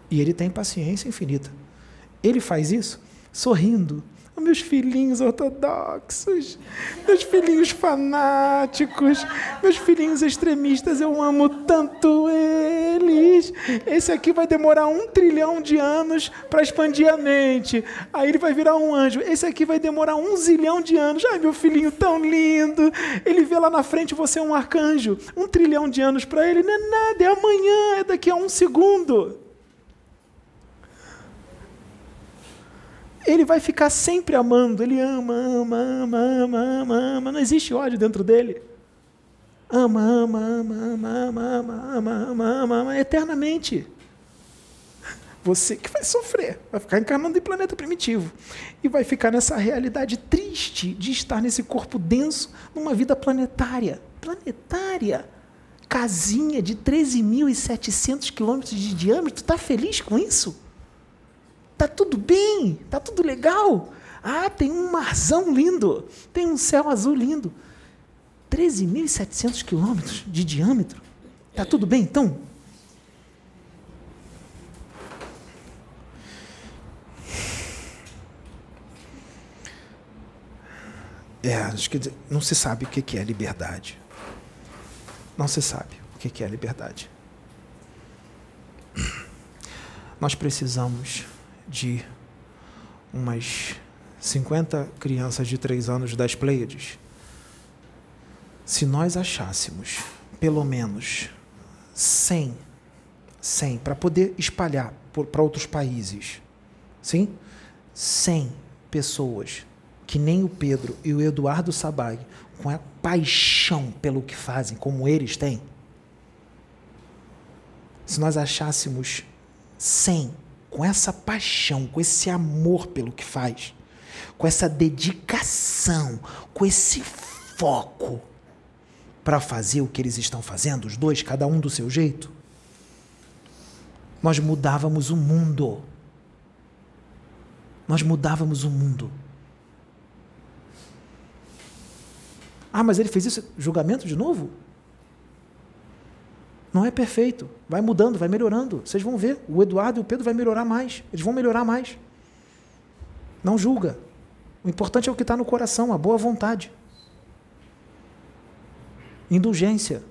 E ele tem paciência infinita. Ele faz isso sorrindo. Meus filhinhos ortodoxos, meus filhinhos fanáticos, meus filhinhos extremistas, eu amo tanto eles. Esse aqui vai demorar um trilhão de anos para expandir a mente. Aí ele vai virar um anjo. Esse aqui vai demorar um zilhão de anos. Ai, meu filhinho tão lindo. Ele vê lá na frente você é um arcanjo. Um trilhão de anos para ele não é nada, é amanhã, é daqui a um segundo. Ele vai ficar sempre amando. Ele ama, ama, ama, ama, ama, ama. Não existe ódio dentro dele. Ama, ama, ama, ama, ama, ama, ama, ama, ama, ama eternamente. Você que vai sofrer, vai ficar encarnando em planeta primitivo. E vai ficar nessa realidade triste de estar nesse corpo denso, numa vida planetária. Planetária. Casinha de 13.700 quilômetros de diâmetro. Está feliz com isso? Tá tudo bem, tá tudo legal. Ah, tem um marzão lindo, tem um céu azul lindo. 13.700 quilômetros de diâmetro. Tá tudo bem então? É, acho que não se sabe o que é liberdade. Não se sabe o que é liberdade. Nós precisamos de umas 50 crianças de 3 anos das Pleiades, se nós achássemos pelo menos 100 100, para poder espalhar para outros países. Sim? 100 pessoas que nem o Pedro e o Eduardo Sabag, com a paixão pelo que fazem, como eles têm. Se nós achássemos 100 com essa paixão, com esse amor pelo que faz, com essa dedicação, com esse foco para fazer o que eles estão fazendo, os dois, cada um do seu jeito, nós mudávamos o mundo. Nós mudávamos o mundo. Ah, mas ele fez isso, julgamento de novo? Não é perfeito. Vai mudando, vai melhorando. Vocês vão ver. O Eduardo e o Pedro vai melhorar mais. Eles vão melhorar mais. Não julga. O importante é o que está no coração, a boa vontade. Indulgência.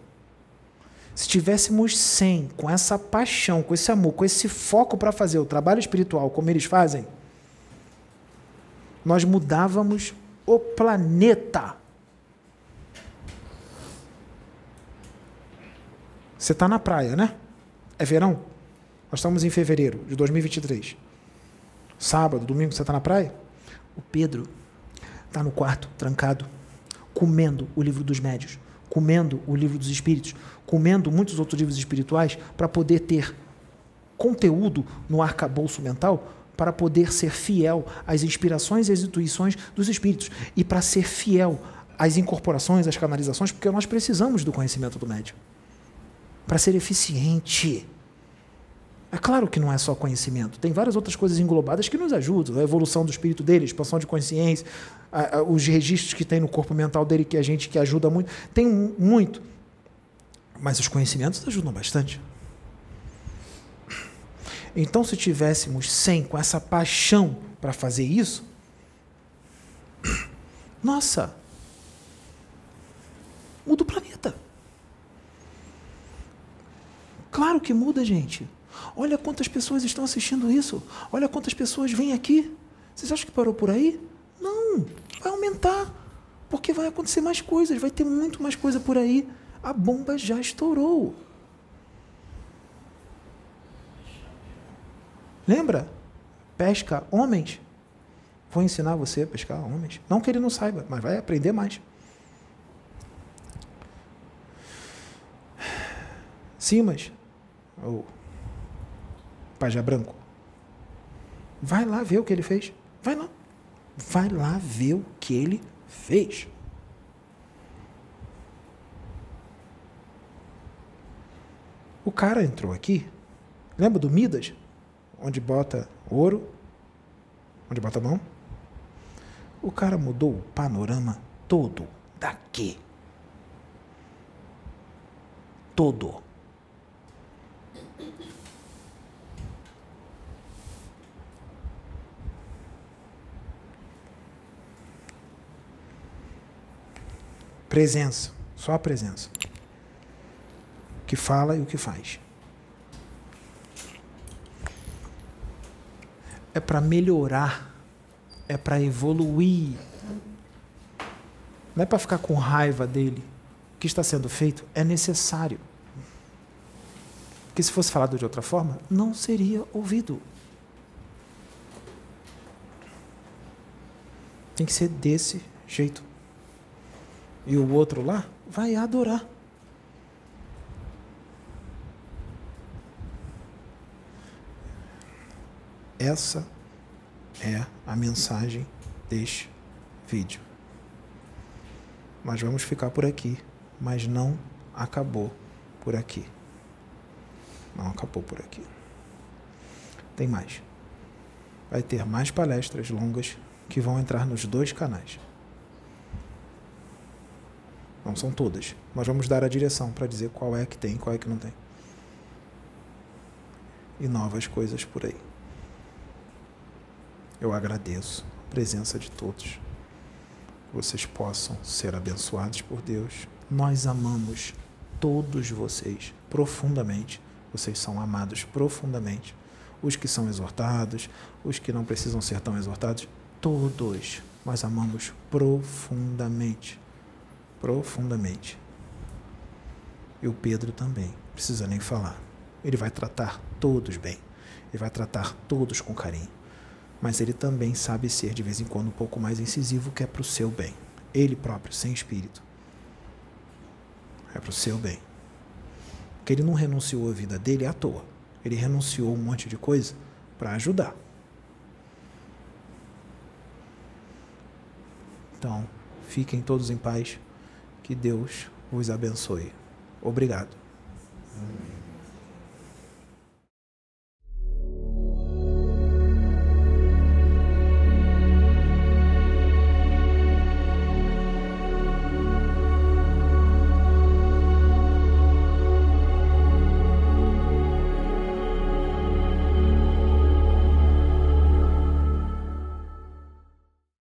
Se tivéssemos 100 com essa paixão, com esse amor, com esse foco para fazer o trabalho espiritual como eles fazem, nós mudávamos o planeta. Você está na praia, né? É verão? Nós estamos em fevereiro de 2023. Sábado, domingo, você está na praia? O Pedro está no quarto, trancado, comendo o livro dos médios, comendo o livro dos espíritos, comendo muitos outros livros espirituais para poder ter conteúdo no arcabouço mental para poder ser fiel às inspirações e às intuições dos espíritos e para ser fiel às incorporações, às canalizações, porque nós precisamos do conhecimento do médium para ser eficiente. É claro que não é só conhecimento, tem várias outras coisas englobadas que nos ajudam, a evolução do espírito dele, a expansão de consciência, a, a, os registros que tem no corpo mental dele que a gente que ajuda muito, tem muito. Mas os conhecimentos ajudam bastante. Então, se tivéssemos 100 com essa paixão para fazer isso, nossa, muda o planeta. Claro que muda, gente. Olha quantas pessoas estão assistindo isso. Olha quantas pessoas vêm aqui. Vocês acham que parou por aí? Não, vai aumentar. Porque vai acontecer mais coisas, vai ter muito mais coisa por aí. A bomba já estourou. Lembra? Pesca homens. Vou ensinar você a pescar homens. Não que ele não saiba, mas vai aprender mais. Simas, o Pajé Branco. Vai lá ver o que ele fez. Vai lá. Vai lá ver o que ele fez. O cara entrou aqui. Lembra do Midas? onde bota ouro, onde bota mão. O cara mudou o panorama todo daqui. Todo. Presença, só a presença. O que fala e o que faz. é para melhorar, é para evoluir. Não é para ficar com raiva dele. O que está sendo feito é necessário. Porque se fosse falado de outra forma, não seria ouvido. Tem que ser desse jeito. E o outro lá vai adorar. Essa é a mensagem deste vídeo. Mas vamos ficar por aqui, mas não acabou por aqui. Não acabou por aqui. Tem mais. Vai ter mais palestras longas que vão entrar nos dois canais. Não são todas, mas vamos dar a direção para dizer qual é que tem e qual é que não tem. E novas coisas por aí. Eu agradeço a presença de todos. Que vocês possam ser abençoados por Deus. Nós amamos todos vocês profundamente. Vocês são amados profundamente. Os que são exortados, os que não precisam ser tão exortados, todos nós amamos profundamente. Profundamente. E o Pedro também, precisa nem falar. Ele vai tratar todos bem. Ele vai tratar todos com carinho. Mas ele também sabe ser, de vez em quando, um pouco mais incisivo, que é para o seu bem. Ele próprio, sem espírito. É para o seu bem. Porque ele não renunciou à vida dele à toa. Ele renunciou um monte de coisa para ajudar. Então, fiquem todos em paz. Que Deus vos abençoe. Obrigado.